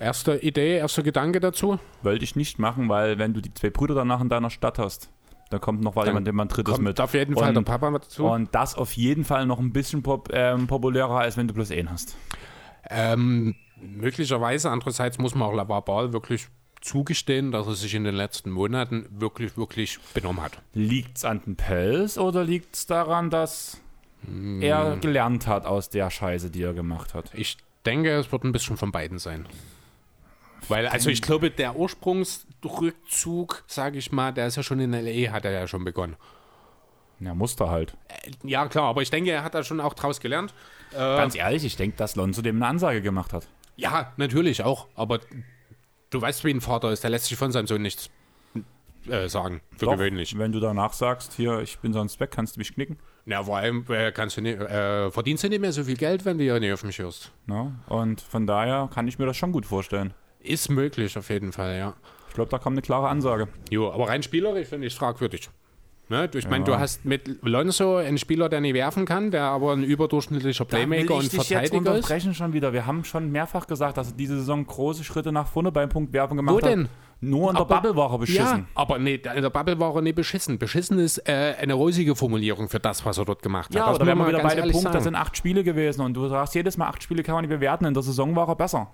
Erste Idee, erster Gedanke dazu? Wollte ich nicht machen, weil wenn du die zwei Brüder danach in deiner Stadt hast, dann kommt noch mal Dann jemand, jemand drittes Kommt mit. auf jeden Fall Und- der Papa dazu. Und das auf jeden Fall noch ein bisschen pop, ähm, populärer, als wenn du bloß einen hast. Ähm, möglicherweise, andererseits muss man auch Lavar Ball wirklich zugestehen, dass er sich in den letzten Monaten wirklich, wirklich benommen hat. Liegt's an den Pelz oder liegt's daran, dass er gelernt hat aus der Scheiße, die er gemacht hat? Ich denke, es wird ein bisschen von beiden sein. Weil, also ich glaube, der Ursprungsrückzug, sage ich mal, der ist ja schon in L.A., hat er ja schon begonnen. Ja, musste halt. Ja, klar, aber ich denke, er hat da schon auch draus gelernt. Ganz ehrlich, ich denke, dass Lonzo dem eine Ansage gemacht hat. Ja, natürlich auch, aber du weißt, wie ein Vater ist, der lässt sich von seinem Sohn nichts äh, sagen, für Doch, gewöhnlich. Wenn du danach sagst, hier, ich bin sonst weg, kannst du mich knicken. Ja, vor allem äh, kannst du nicht, äh, verdienst du nicht mehr so viel Geld, wenn du ja nicht auf mich hörst. Ne? Und von daher kann ich mir das schon gut vorstellen. Ist möglich auf jeden Fall, ja. Ich glaube, da kommt eine klare Ansage. Jo, aber rein spielerisch finde ich es fragwürdig. Ne? Ich meine, Ja. du hast mit Lonzo einen Spieler, der nicht werfen kann, der aber ein überdurchschnittlicher Playmaker und Verteidiger ist. unterbrechen schon wieder. Wir haben schon mehrfach gesagt, dass er diese Saison große Schritte nach vorne beim Punkt Werfen gemacht Wo hat. denn? Nur in der Bubble war er beschissen. Ja, aber nee, in der Bubble war er nicht beschissen. Beschissen ist äh, eine rosige Formulierung für das, was er dort gemacht hat. Ja, das aber da wären wir man wieder bei dem Punkt, das sagen. sind acht Spiele gewesen und du sagst jedes Mal, acht Spiele kann man nicht bewerten. In der Saison war er besser.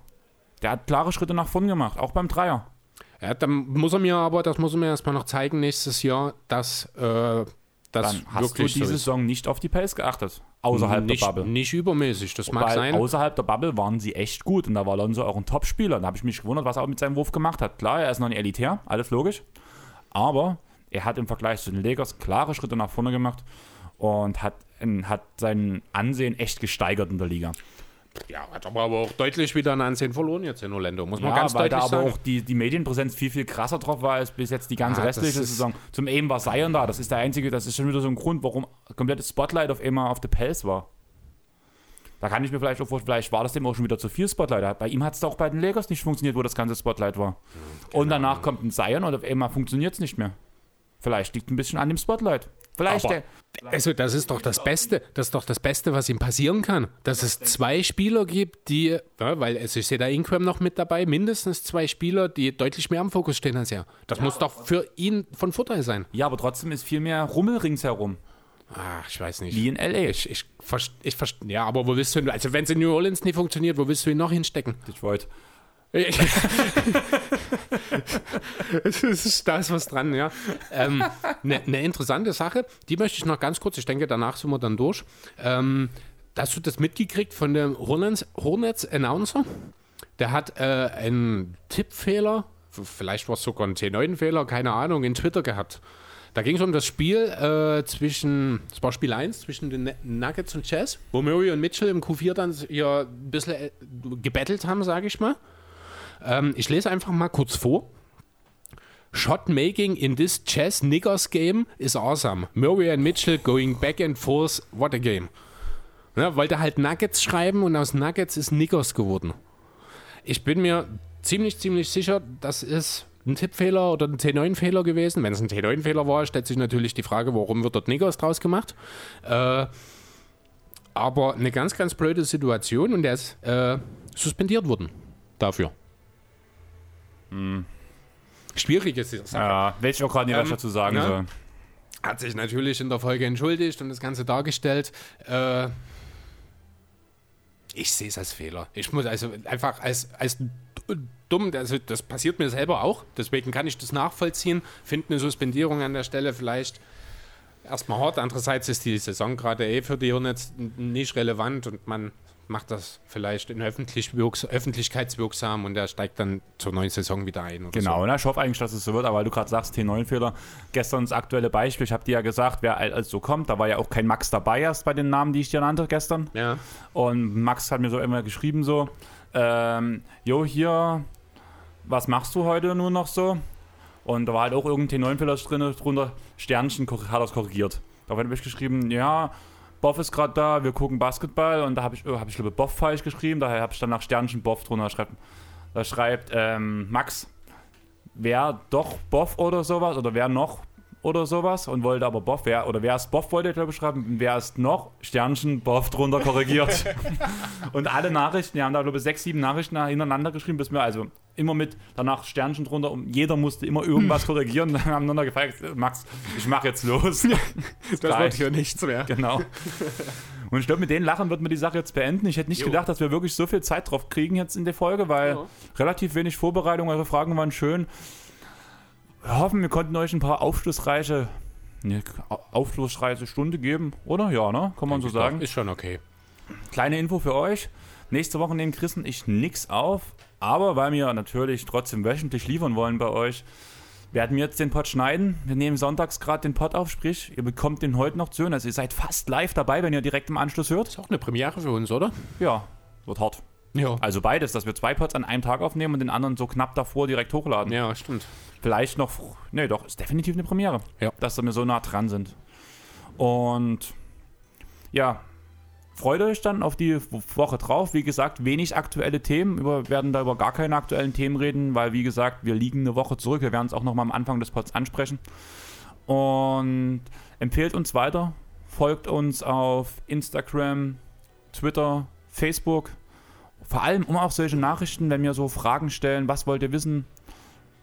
Der hat klare Schritte nach vorne gemacht, auch beim Dreier. Ja, dann muss er mir aber, das muss er mir erstmal noch zeigen nächstes Jahr, dass äh, das Dann hast du diese so. Saison nicht auf die Pace geachtet, außerhalb nicht, der Bubble. Nicht übermäßig, das mag Weil sein. außerhalb der Bubble waren sie echt gut und da war Alonso auch ein Top-Spieler. Da habe ich mich gewundert, was er auch mit seinem Wurf gemacht hat. Klar, er ist noch nicht elitär, alles logisch. Aber er hat im Vergleich zu den Lakers klare Schritte nach vorne gemacht und hat, hat sein Ansehen echt gesteigert in der Liga. Ja, hat aber, aber auch deutlich wieder an Ansehen verloren jetzt in Orlando, muss man Ja, ganz weil da deutlich aber sagen. auch die, die Medienpräsenz viel, viel krasser drauf war als bis jetzt die ganze Ah, restliche Saison. Zum eben war Zion da. Das ist der einzige, das ist schon wieder so ein Grund, warum komplettes Spotlight auf einmal auf der Pels war. Da kann ich mir vielleicht auch vorstellen, vielleicht war das dem auch schon wieder zu viel Spotlight. Bei ihm hat es auch bei den Lakers nicht funktioniert, wo das ganze Spotlight war. Und danach kommt ein Zion und auf einmal funktioniert es nicht mehr. Vielleicht liegt ein bisschen an dem Spotlight. Vielleicht Aber, der, also das ist doch das Beste, das ist doch das Beste, was ihm passieren kann, dass es zwei Spieler gibt, die, ja, weil also ich sehe da Ingram noch mit dabei, mindestens zwei Spieler, die deutlich mehr am Fokus stehen als er. Das muss doch für ihn von Vorteil sein. ja, aber trotzdem ist viel mehr Rummel ringsherum. Ach, ich weiß nicht. Wie in L.A. Ich, ich, ich verst- ja, aber wo willst du ihn, also wenn es in New Orleans nie funktioniert, wo willst du ihn noch hinstecken? Detroit. Es ist, da ist was dran, ja. Eine ähm, ne, ne interessante Sache, die möchte ich noch ganz kurz, ich denke, danach sind wir dann durch. Ähm, hast du das mitgekriegt von dem Hornets, Hornets Announcer? Der hat äh, einen Tippfehler, vielleicht war es sogar ein T9-Fehler, keine Ahnung, in Twitter gehabt. Da ging es um das Spiel äh, zwischen, das war Spiel 1, zwischen den Nuggets und Jazz, wo Murray und Mitchell im Q4 dann hier ein bisschen äh, gebettelt haben, sage ich mal. Ähm, ich lese einfach mal kurz vor. Shot making in this chess niggers game is awesome. Murray and Mitchell going back and forth. What a game. Ja, wollte halt Nuggets schreiben und aus Nuggets ist Niggers geworden. Ich bin mir ziemlich, ziemlich sicher, das ist ein Tippfehler oder ein T9-Fehler gewesen. Wenn es ein T9-Fehler war, stellt sich natürlich die Frage, warum wird dort Niggers draus gemacht. Äh, aber eine ganz, ganz blöde Situation und der ist äh, suspendiert worden dafür. Schwierig ist die Sache. Ja, welche auch gerade Ähm, dazu sagen ja. soll. Hat sich natürlich in der Folge entschuldigt und das Ganze dargestellt. Äh, ich sehe es als Fehler. Ich muss also einfach als, als dumm, also das passiert mir selber auch, deswegen kann ich das nachvollziehen. Finde eine Suspendierung an der Stelle vielleicht erstmal hart. Andererseits ist die Saison gerade eh für die Hornets nicht relevant und man macht das vielleicht in öffentlich wirks öffentlichkeitswirksam und er steigt dann zur neuen Saison wieder ein. Genau, ne? ich hoffe eigentlich, dass es so wird, aber weil du gerade sagst, T9-Fehler, gestern das aktuelle Beispiel, ich habe dir ja gesagt, wer als so kommt, da war ja auch kein Max dabei erst bei den Namen, die ich dir nannte gestern. So. Ja. Und Max hat mir so immer geschrieben so, ähm, jo, hier, was machst du heute nur noch so? Und da war halt auch irgendein T9-Fehler drin, drunter, Sternchen hat es korrigiert. Daraufhin habe ich geschrieben, ja, Boff ist gerade da, wir gucken Basketball und da habe ich, oh, ich glaube Boff falsch geschrieben, daher habe ich dann nach Sternchen Boff drunter schreibt, da schreibt ähm, Max, wer doch Boff oder sowas oder wer noch oder sowas und wollte aber Boff, wer oder wer ist Boff wollte glaube ich schreiben, wer ist noch Sternchen Boff drunter korrigiert. [LAUGHS] und alle Nachrichten, wir haben da glaube ich sechs, sieben Nachrichten hintereinander geschrieben, bis wir also immer mit danach Sternchen drunter und jeder musste immer irgendwas korrigieren. Dann haben wir gefragt, Max, ich mache jetzt los. [LAUGHS] Das wird hier nichts mehr. Genau. [LAUGHS] Und ich glaube, mit den Lachen wird man die Sache jetzt beenden. Ich hätte nicht Jo. gedacht, dass wir wirklich so viel Zeit drauf kriegen jetzt in der Folge, weil Ja. relativ wenig Vorbereitung, eure Fragen waren schön. Hoffen, wir konnten euch ein paar aufschlussreiche, ne, aufschlussreiche Stunde geben, oder? Ja, ne? Kann man so sagen. Ist schon okay. Kleine Info für euch. Nächste Woche nehmen Chris und ich nix auf, aber weil wir natürlich trotzdem wöchentlich liefern wollen bei euch, werden wir jetzt den Pod schneiden. Wir nehmen sonntags gerade den Pod auf, sprich, ihr bekommt den heute noch zu hören. Also ihr seid fast live dabei, wenn ihr direkt im Anschluss hört. Ist auch eine Premiere für uns, oder? Ja, wird hart. Ja. Also beides, dass wir zwei Pods an einem Tag aufnehmen und den anderen so knapp davor direkt hochladen. Ja, stimmt. Vielleicht noch, nee, doch, ist definitiv eine Premiere. Ja. Dass wir so nah dran sind. Und ja, freut euch dann auf die Woche drauf. Wie gesagt, wenig aktuelle Themen. Wir werden da über gar keine aktuellen Themen reden, weil, wie gesagt, wir liegen eine Woche zurück. Wir werden es auch nochmal am Anfang des Pods ansprechen. Und empfehlt uns weiter. Folgt uns auf Instagram, Twitter, Facebook. Vor allem um auch solche Nachrichten, wenn wir so Fragen stellen, was wollt ihr wissen,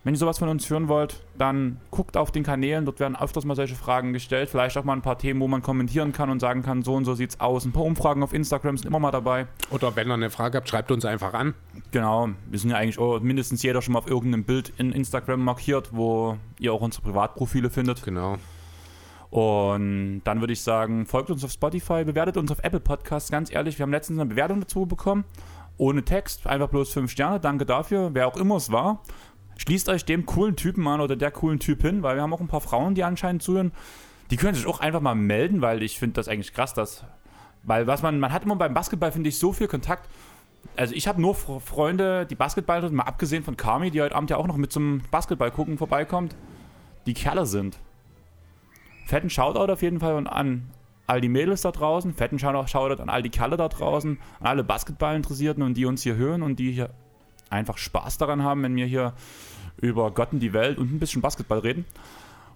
wenn ihr sowas von uns hören wollt, dann guckt auf den Kanälen, dort werden öfters mal solche Fragen gestellt. Vielleicht auch mal ein paar Themen, wo man kommentieren kann und sagen kann, so und so sieht's aus. Ein paar Umfragen auf Instagram sind immer mal dabei. Oder wenn ihr eine Frage habt, schreibt uns einfach an. Genau, wir sind ja eigentlich auch mindestens jeder schon mal auf irgendeinem Bild in Instagram markiert, wo ihr auch unsere Privatprofile findet. Genau. Und dann würde ich sagen, folgt uns auf Spotify, bewertet uns auf Apple Podcasts. Ganz ehrlich, wir haben letztens eine Bewertung dazu bekommen. Ohne Text, einfach bloß fünf Sterne. Danke dafür, wer auch immer es war. Schließt euch dem coolen Typen an oder der coolen Typ hin, weil wir haben auch ein paar Frauen, die anscheinend zuhören. Die können sich auch einfach mal melden, weil ich finde das eigentlich krass, dass. Weil was man, man hat immer beim Basketball, finde ich, so viel Kontakt. Also ich habe nur Fre- Freunde, die Basketball mal abgesehen von Kami, die heute Abend ja auch noch mit zum Basketball gucken vorbeikommt, die Kerle sind. Fetten Shoutout auf jeden Fall an all die Mädels da draußen, fetten Shoutout an all die Kerle da draußen, an alle Basketballinteressierten und die uns hier hören und die hier einfach Spaß daran haben, wenn wir hier über Gott und die Welt und ein bisschen Basketball reden.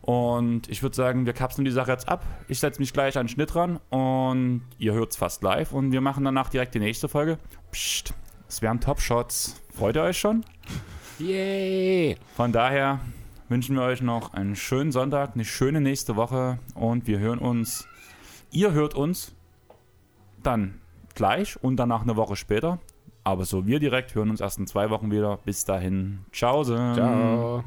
Und ich würde sagen, wir kapseln die Sache jetzt ab. Ich setze mich gleich an den Schnitt ran und ihr hört es fast live. Und wir machen danach direkt die nächste Folge. Psst, es wären Top-Shots. Freut ihr euch schon? Yay! Von daher wünschen wir euch noch einen schönen Sonntag, eine schöne nächste Woche und wir hören uns. Ihr hört uns dann gleich und danach eine Woche später. Aber so wir direkt hören uns erst in zwei Wochen wieder. Bis dahin. Ciao. Ciao.